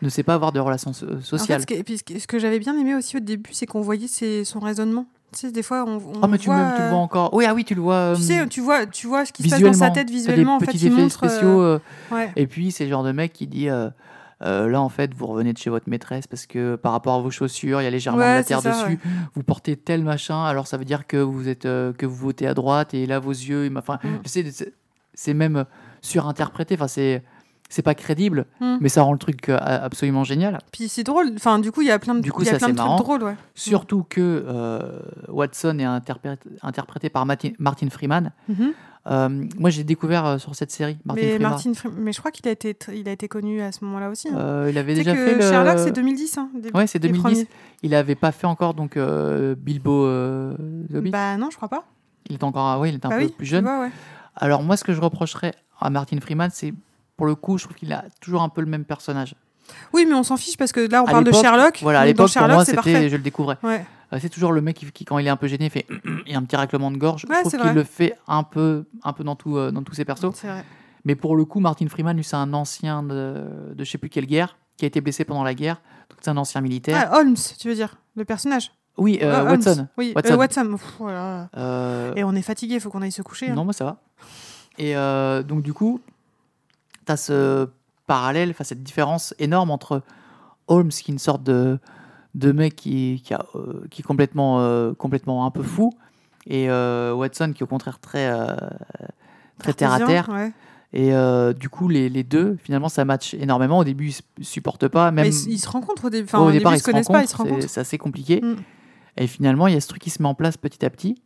ne sait pas avoir de relations so- En fait, sociales. ce que, et puis, ce que- j'avais bien aimé aussi au début, c'est qu'on voyait ses- son raisonnement. Tu sais, des fois, on, on Ah mais tu, voit, me- tu le vois encore. Oui, ah oui, tu le vois. Tu euh, sais, tu vois, tu vois ce qui se passe dans sa tête visuellement. En des fait, petits il effets montre. euh, spéciaux. euh, ouais. Et puis, c'est le genre de mec qui dit euh, euh, là, en fait, vous revenez de chez votre maîtresse parce que par rapport à vos chaussures, il y a légèrement de Ouais, la c'est terre ça, dessus. Vous portez tel machin, alors ça veut dire que vous êtes euh, que vous votez à droite et là, vos yeux. il Enfin, Mm. C'est- même euh, surinterprété. Enfin, c'est c'est pas crédible, Mm. mais ça rend le truc euh, absolument génial. Puis c'est drôle. Enfin, du coup, il y a plein de, Du coup, y a plein de assez trucs marrant. drôles, ouais. Surtout que euh, Watson est interprété, interprété par Martin, Martin Freeman. Mhm. Euh, moi, j'ai découvert sur cette série Martin mais Freeman. Martin, mais je crois qu'il a été, il a été connu à ce moment-là aussi. hein. Euh, il avait déjà que fait le. Sherlock, c'est 2010. Hein, des- Ouais, c'est les 2010. premiers. Il avait pas fait encore donc Bilbo Hobbit. Bah non, je crois pas. Il était encore, oui, il était un bah peu plus jeune. vois, ouais. Alors moi, ce que je reprocherais à Martin Freeman, c'est pour le coup, je trouve qu'il a toujours un peu le même personnage. Oui, mais on s'en fiche parce que là, on À parle de Sherlock. Voilà, à l'époque, pour moi, c'était, je le découvrais. Ouais. Euh, C'est toujours le mec qui, qui, quand il est un peu gêné, fait et un petit raclement de gorge. Ouais, je trouve qu'il le fait un peu, un peu dans, tout, euh, dans tous ses persos. C'est vrai. Mais pour le coup, Martin Freeman, lui, c'est un ancien de, de je sais plus quelle guerre, qui a été blessé pendant la guerre. Donc c'est un ancien militaire. Ah, Holmes, tu veux dire le personnage oui, euh, Ah, Holmes. Watson. Oui, Watson. euh, Watson. Pff, voilà. Euh, Et on est fatigué, il faut qu'on aille se coucher. hein. Non, moi ça va. Et euh, donc du coup, tu as ce parallèle, enfin cette différence énorme entre Holmes, qui est une sorte de, de mec qui, qui, a, qui est complètement, complètement un peu fou, et Watson qui est au contraire très, très terre à terre. ouais. Et euh, du coup, les, les deux, finalement, ça match énormément. Au début, ils se supportent pas. Même Mais ils, ils se rencontrent au début. Enfin, au, début, ils se se connaissent pas, ils se rencontrent. C'est assez compliqué. Mm. Et finalement, il y a ce truc qui se met en place petit à petit.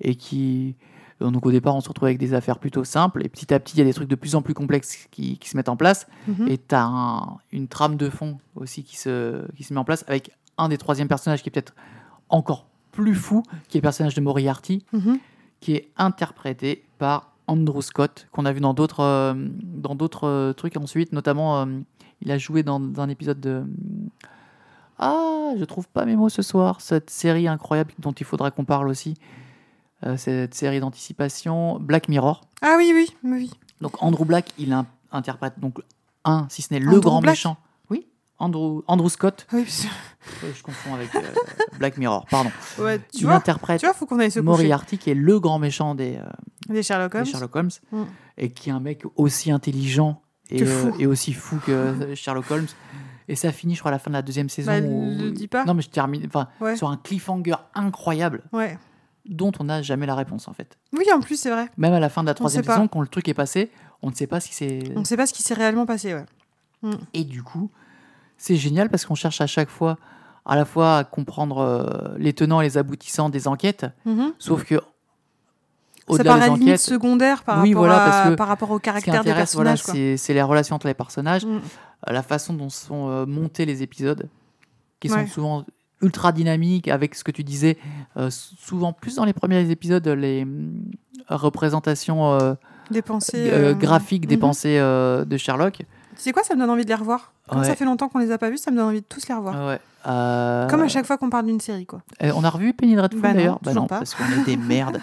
Et qui. Donc au départ, on se retrouve avec des affaires plutôt simples. Et petit à petit, il y a des trucs de plus en plus complexes qui, qui se mettent en place. Mhm. Et tu as une trame de fond aussi qui se, qui se met en place avec un des troisièmes personnages qui est peut-être encore plus fou, qui est le personnage de Moriarty, Mhm. qui est interprété par Andrew Scott, qu'on a vu dans d'autres euh, dans d'autres euh, trucs ensuite, notamment euh, il a joué dans, dans un épisode de ah je trouve pas mes mots ce soir cette série incroyable dont il faudra qu'on parle aussi Euh, cette série d'anticipation Black Mirror. Ah oui, oui, oui. Donc Andrew Black il in- interprète donc un si ce n'est le grand Black méchant. Oui, Andrew Andrew Scott. oui Ouais, je confonds avec euh, Black Mirror. Pardon. ouais, tu il vois, interprète tu vois, faut qu'on aille se. Moriarty qui est le grand méchant des euh, Des Sherlock Holmes. Sherlock Holmes Mm. et qui est un mec aussi intelligent et, aussi fou que Sherlock Holmes. Et ça finit, je crois, à la fin de la deuxième saison. Bah, où- le dis pas. Non, mais je termine. Enfin, Ouais. sur un cliffhanger incroyable Ouais. dont on n'a jamais la réponse en fait. Oui, en plus, c'est vrai. Même à la fin de la troisième saison, quand le truc est passé, on ne sait pas si c'est. On ne sait pas ce qui s'est réellement passé, ouais. Et du coup, c'est génial parce qu'on cherche à chaque fois, à la fois à comprendre euh, les tenants et les aboutissants des enquêtes, Mhm. sauf que Ça des paraît limite secondaire par, Oui, rapport, voilà, à- parce que par rapport au ce qui caractère des voilà, personnages. c'est c'est les relations entre les personnages. Mm. Euh, la façon dont sont euh, montés les épisodes, qui Ouais. sont souvent ultra dynamiques, avec ce que tu disais, euh, souvent plus dans les premiers épisodes, les représentations Des pensées. graphiques des mhm. pensées de Sherlock. Tu sais quoi, ça me donne envie de les revoir. Comme Ouais. ça fait longtemps qu'on les a pas vus, ça me donne envie de tous les revoir. Ouais. Euh, Comme à chaque fois qu'on parle d'une série, quoi. euh, on a revu Penny Dreadful Bah d'ailleurs toujours non, pas. parce qu'on est des merdes.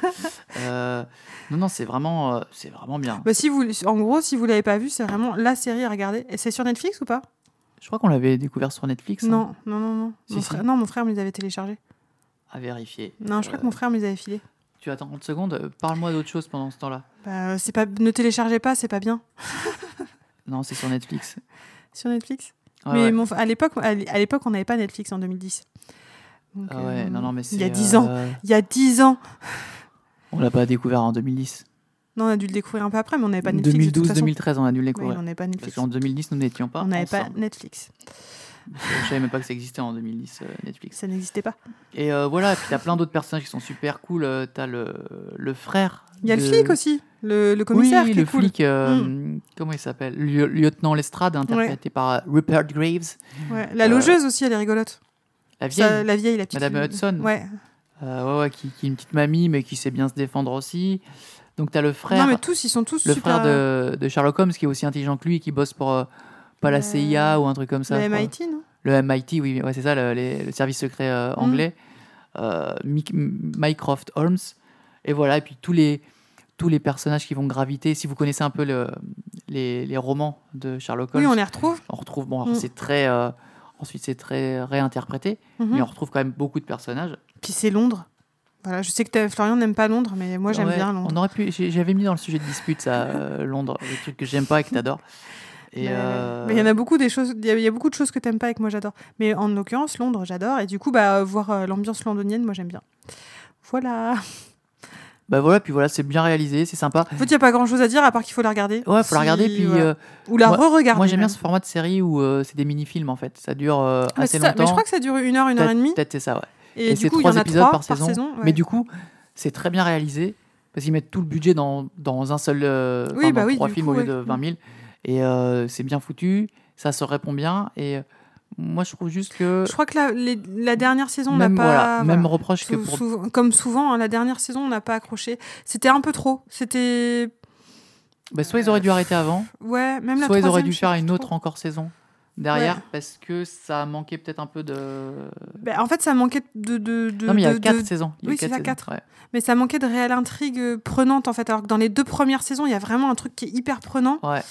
Euh, non, non, c'est vraiment, euh, c'est vraiment bien. Bah, si vous, en gros, si vous l'avez pas vu, c'est vraiment la série à regarder. Et c'est sur Netflix ou pas? Je crois qu'on l'avait découvert sur Netflix. hein, Non, non, non, non. Si, mon si. frère, non, mon frère me les avait téléchargés. à vérifier. Non, je crois que mon frère me les avait filés. Tu attends 30 secondes, parle-moi d'autre chose pendant ce temps-là. Bah, c'est pas, ne téléchargez pas, c'est pas bien. Non, c'est sur Netflix. Sur Netflix. Mais ouais. mon- à l'époque, à l'é- à l'époque, on n'avait pas Netflix en 2010. Donc, Ah ouais, euh, non, non, mais c'est. Il y a 10 ans. euh, Il y a 10 ans. On l'a pas découvert en 2010. Non, on a dû le découvrir un peu après, mais on n'avait pas Netflix. de toute façon. 2012-2013, on a dû le Oui, découvrir. on n'avait pas Parce Netflix. qu'en 2010, nous n'étions pas On n'avait pas. Netflix. Je savais même pas que ça existait en 2010, euh, Netflix. Ça n'existait pas. Et euh, voilà, et puis t'as plein d'autres personnages qui sont super cool. Euh, T'as le, le frère. Il y a le flic aussi, le, le commissaire oui, qui le est cool. flic, euh, comment il s'appelle? Lieu- Lieutenant Lestrade, interprété par euh, Rupert Graves. Ouais. La logeuse aussi, elle est rigolote. La vieille, Ça, la vieille, la petite. Madame Hudson. Ouais. euh, ouais, ouais, qui, qui est une petite mamie, mais qui sait bien se défendre aussi. Donc t'as le frère, Non, mais tous, ils sont tous le super. frère de, de Sherlock Holmes, qui est aussi intelligent que lui, qui bosse pour euh, pas la Euh, CIA ou un truc comme ça. Je crois. MIT, Le MIT, oui, ouais, c'est ça, le, les- le service secret euh, Mm. anglais. Euh, Mycroft Holmes. Et voilà, et puis tous les, tous les personnages qui vont graviter. Si vous connaissez un peu le- les, les romans de Sherlock Holmes, Oui, on les retrouve. on retrouve, bon, Mm. c'est très. euh, ensuite, c'est très réinterprété, Mhm. mais on retrouve quand même beaucoup de personnages. Puis c'est Londres. Voilà, je sais que Florian n'aime pas Londres, mais moi j'aime Ouais, bien Londres. On aurait pu, j'avais mis dans le sujet de dispute, ça, Londres, le truc que j'aime pas et que t'adores. Et euh, il y en a beaucoup des choses, il y, a- il y a beaucoup de choses que t'aimes pas et que moi j'adore. Mais en l'occurrence, Londres, j'adore. Et du coup, bah, voir euh, l'ambiance londonienne, moi j'aime bien. Voilà. Bah voilà, puis voilà, c'est bien réalisé, c'est sympa. En fait, il n'y a pas grand chose à dire à part qu'il faut la regarder. Ouais, faut la regarder, puis. euh, Ou la re-regarder. Moi j'aime bien ce format de série où euh, c'est des mini-films en fait. Ça dure Mais assez ça, longtemps. Mais je crois que ça dure une heure, une heure et demie. Peut-être c'est ça, ouais. Et, Et c'est trois a épisodes trois par saison. ouais. Mais du coup, c'est très bien réalisé parce qu'ils mettent tout le budget dans, dans un seul. euh, Oui, bah dans oui, trois films coup, au lieu ouais. de 20 000. Et euh, c'est bien foutu, ça se répond bien. Et euh, moi je trouve juste que. Je crois que la, les- la dernière saison, on n'a pas. voilà, même voilà. reproche que pour. souvent- comme souvent, hein, la dernière saison, on n'a pas accroché. C'était un peu trop. C'était. Bah, soit ils auraient dû arrêter avant, Ouais, même la soit ils auraient dû faire une trop. autre encore saison derrière Ouais. parce que ça manquait peut-être un peu de. Ben, en fait, ça manquait de. de, de non, mais il y a de- quatre saisons. Il y a Oui, c'est saisons, quatre. ouais. Mais ça manquait de réelle intrigue euh, prenante, en fait. Alors que dans les deux premières saisons, il y a vraiment un truc qui est hyper prenant. Ouais.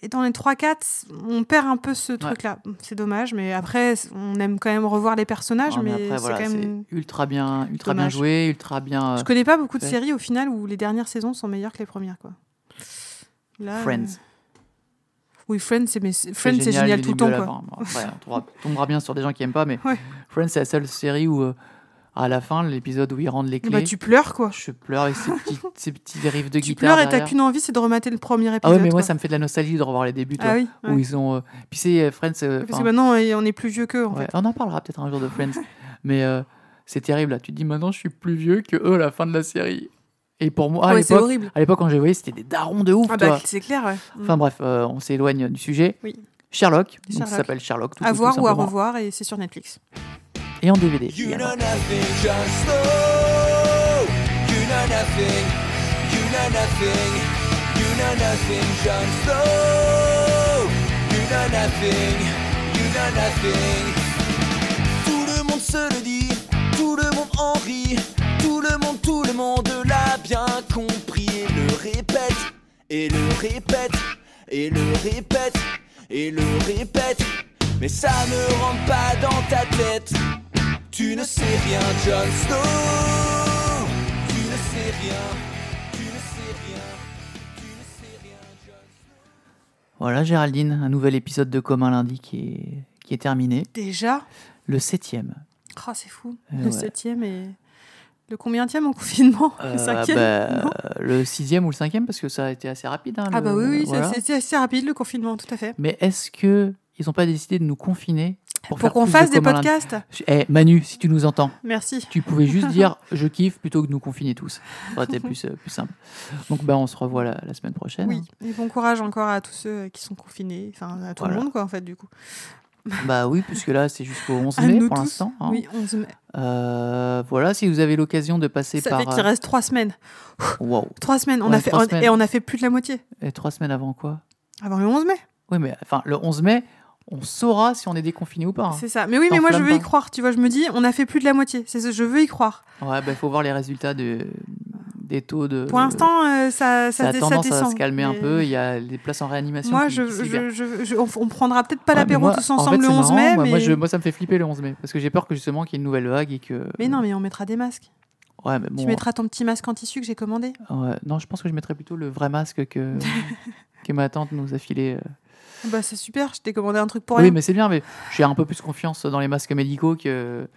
Et dans les 3-4, on perd un peu ce truc-là. C'est dommage, mais après, on aime quand même revoir les personnages, mais c'est voilà, quand même. ultra bien, ultra bien joué, ultra bien. Je connais pas beaucoup de ouais. séries au final où les dernières saisons sont meilleures que les premières, quoi. Là, Friends. euh, Oui, Friends, c'est mais Friends, génial génial tout le temps, quoi. après, on tombera, tombera bien sur des gens qui aiment pas, mais. Friends, c'est la seule série où, euh, à la fin, l'épisode où ils rendent les clés, Bah, tu pleures, quoi. je pleure avec ces petits, ces petits riffs de Tu guitare. pleures et t'as qu'une envie, c'est de remater le premier épisode. Ah ouais, mais moi, quoi. ça me fait de la nostalgie de revoir les débuts, toi, Ah oui, où ouais. ils ont. euh, Puis c'est euh, Friends. euh, Parce que maintenant, on est plus vieux qu'eux, en ouais, fait. on en parlera peut-être un jour de Friends, mais euh, c'est terrible là. Tu te dis maintenant, je suis plus vieux que eux à la fin de la série. Et pour moi, à ouais, c'est l'époque, horrible. à l'époque, quand j'ai voyé, c'était des darons de ouf, Ah bah, c'est clair, ouais. Mm. Enfin bref, euh, on s'éloigne du sujet. Oui. Sherlock, donc Sherlock. ça s'appelle Sherlock. Tout, à tout- tout voir ou à revoir, et c'est sur Netflix. Et en DVD. Également. Tout le monde se le dit, tout le monde en rit, tout le monde, tout le monde l'a bien compris et le répète, et le répète, et le répète, et le répète. Mais ça ne rentre pas dans ta tête. Tu ne sais rien, Jon Snow. Tu ne sais rien. Tu ne sais rien. Tu ne sais rien, Jon Voilà, Géraldine, un nouvel épisode de Commun lundi qui est, qui est terminé. Déjà Le septième. Oh, c'est fou. Eh le ouais. septième et. Le combienième en confinement Euh, Le cinquième bah, le sixième ou le cinquième, parce que ça a été assez rapide. hein, Ah, le- bah oui, oui, voilà. c'était assez rapide le confinement, tout à fait. Mais est-ce que ils n'ont pas décidé de nous confiner pour, Pour qu'on fasse de des podcasts Eh, Manu, si tu nous entends, Merci. tu pouvais juste dire je kiffe plutôt que de nous confiner tous. Ça aurait été plus, euh, plus simple. Donc bah, on se revoit la, la semaine prochaine. Oui, et bon courage encore à tous ceux qui sont confinés, enfin à tout Voilà. le monde, quoi, en fait, du coup. Bah oui, puisque là c'est jusqu'au 11 À mai pour l'instant. hein. Oui, 11 mai. Euh, voilà, si vous avez l'occasion de passer Ça par. fait qu'il reste trois semaines. euh, wow. Trois semaines, on Ouais, a fait, semaines. et on a fait plus de la moitié. Et trois semaines avant quoi? Avant le 11 mai, Oui, mais enfin, le 11 mai, on saura si on est déconfiné ou pas. hein. c'est ça. Mais oui, mais moi je veux y croire, tu vois, je me dis, on a fait plus de la moitié. C'est ce- je veux y croire. Ouais, bah, il faut voir les résultats de, des taux de. Pour l'instant, euh, ça, ça ça, a dé- tendance descend. à se calmer un peu. Il y a les places en réanimation. Moi, qui- je, qui on, on prendra peut-être pas Ouais, l'apéro tous en ensemble fait, le c'est 11 marrant, mai, moi, mais... moi, je- moi, ça me fait flipper le 11 mai. Parce que j'ai peur que justement qu'il y ait une nouvelle vague et que. mais non, mais on mettra des masques. Ouais, mais bon. Tu mettras ton petit masque en tissu que j'ai commandé. ouais, non, je pense que je mettrais plutôt le vrai masque que, que ma tante nous a filé. euh. Bah c'est super, je t'ai commandé un truc pour Oui, rien. mais c'est bien, mais j'ai un peu plus confiance dans les masques médicaux que.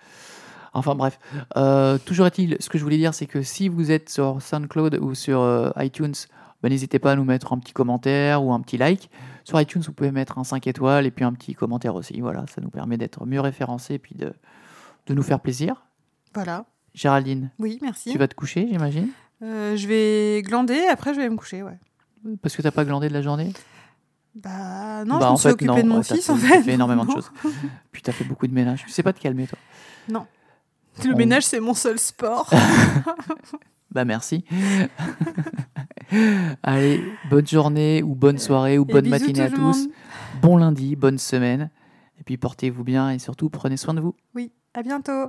Enfin bref. Euh, toujours est-il, ce que je voulais dire, c'est que si vous êtes sur SoundCloud ou sur euh, iTunes, bah, n'hésitez pas à nous mettre un petit commentaire ou un petit like. Sur iTunes, vous pouvez mettre un 5 étoiles et puis un petit commentaire aussi. Voilà, ça nous permet d'être mieux référencés et puis de, de nous faire plaisir. Voilà. Géraldine, Oui, merci. tu vas te coucher, j'imagine? Euh, je vais glander, après je vais me coucher, ouais. Parce que t'as pas glandé de la journée? Bah non, Bah, je me suis fait, occupée non, de mon fils fait- en fait. fait énormément de Non. choses. Puis t'as fait beaucoup de ménage. Tu sais pas te calmer, toi? Le On- ménage, c'est mon seul sport. Bah merci. Allez, bonne journée ou bonne soirée ou Et bonne matinée à le tous. Bon lundi, bonne semaine. Et puis portez-vous bien et surtout prenez soin de vous. Oui, à bientôt.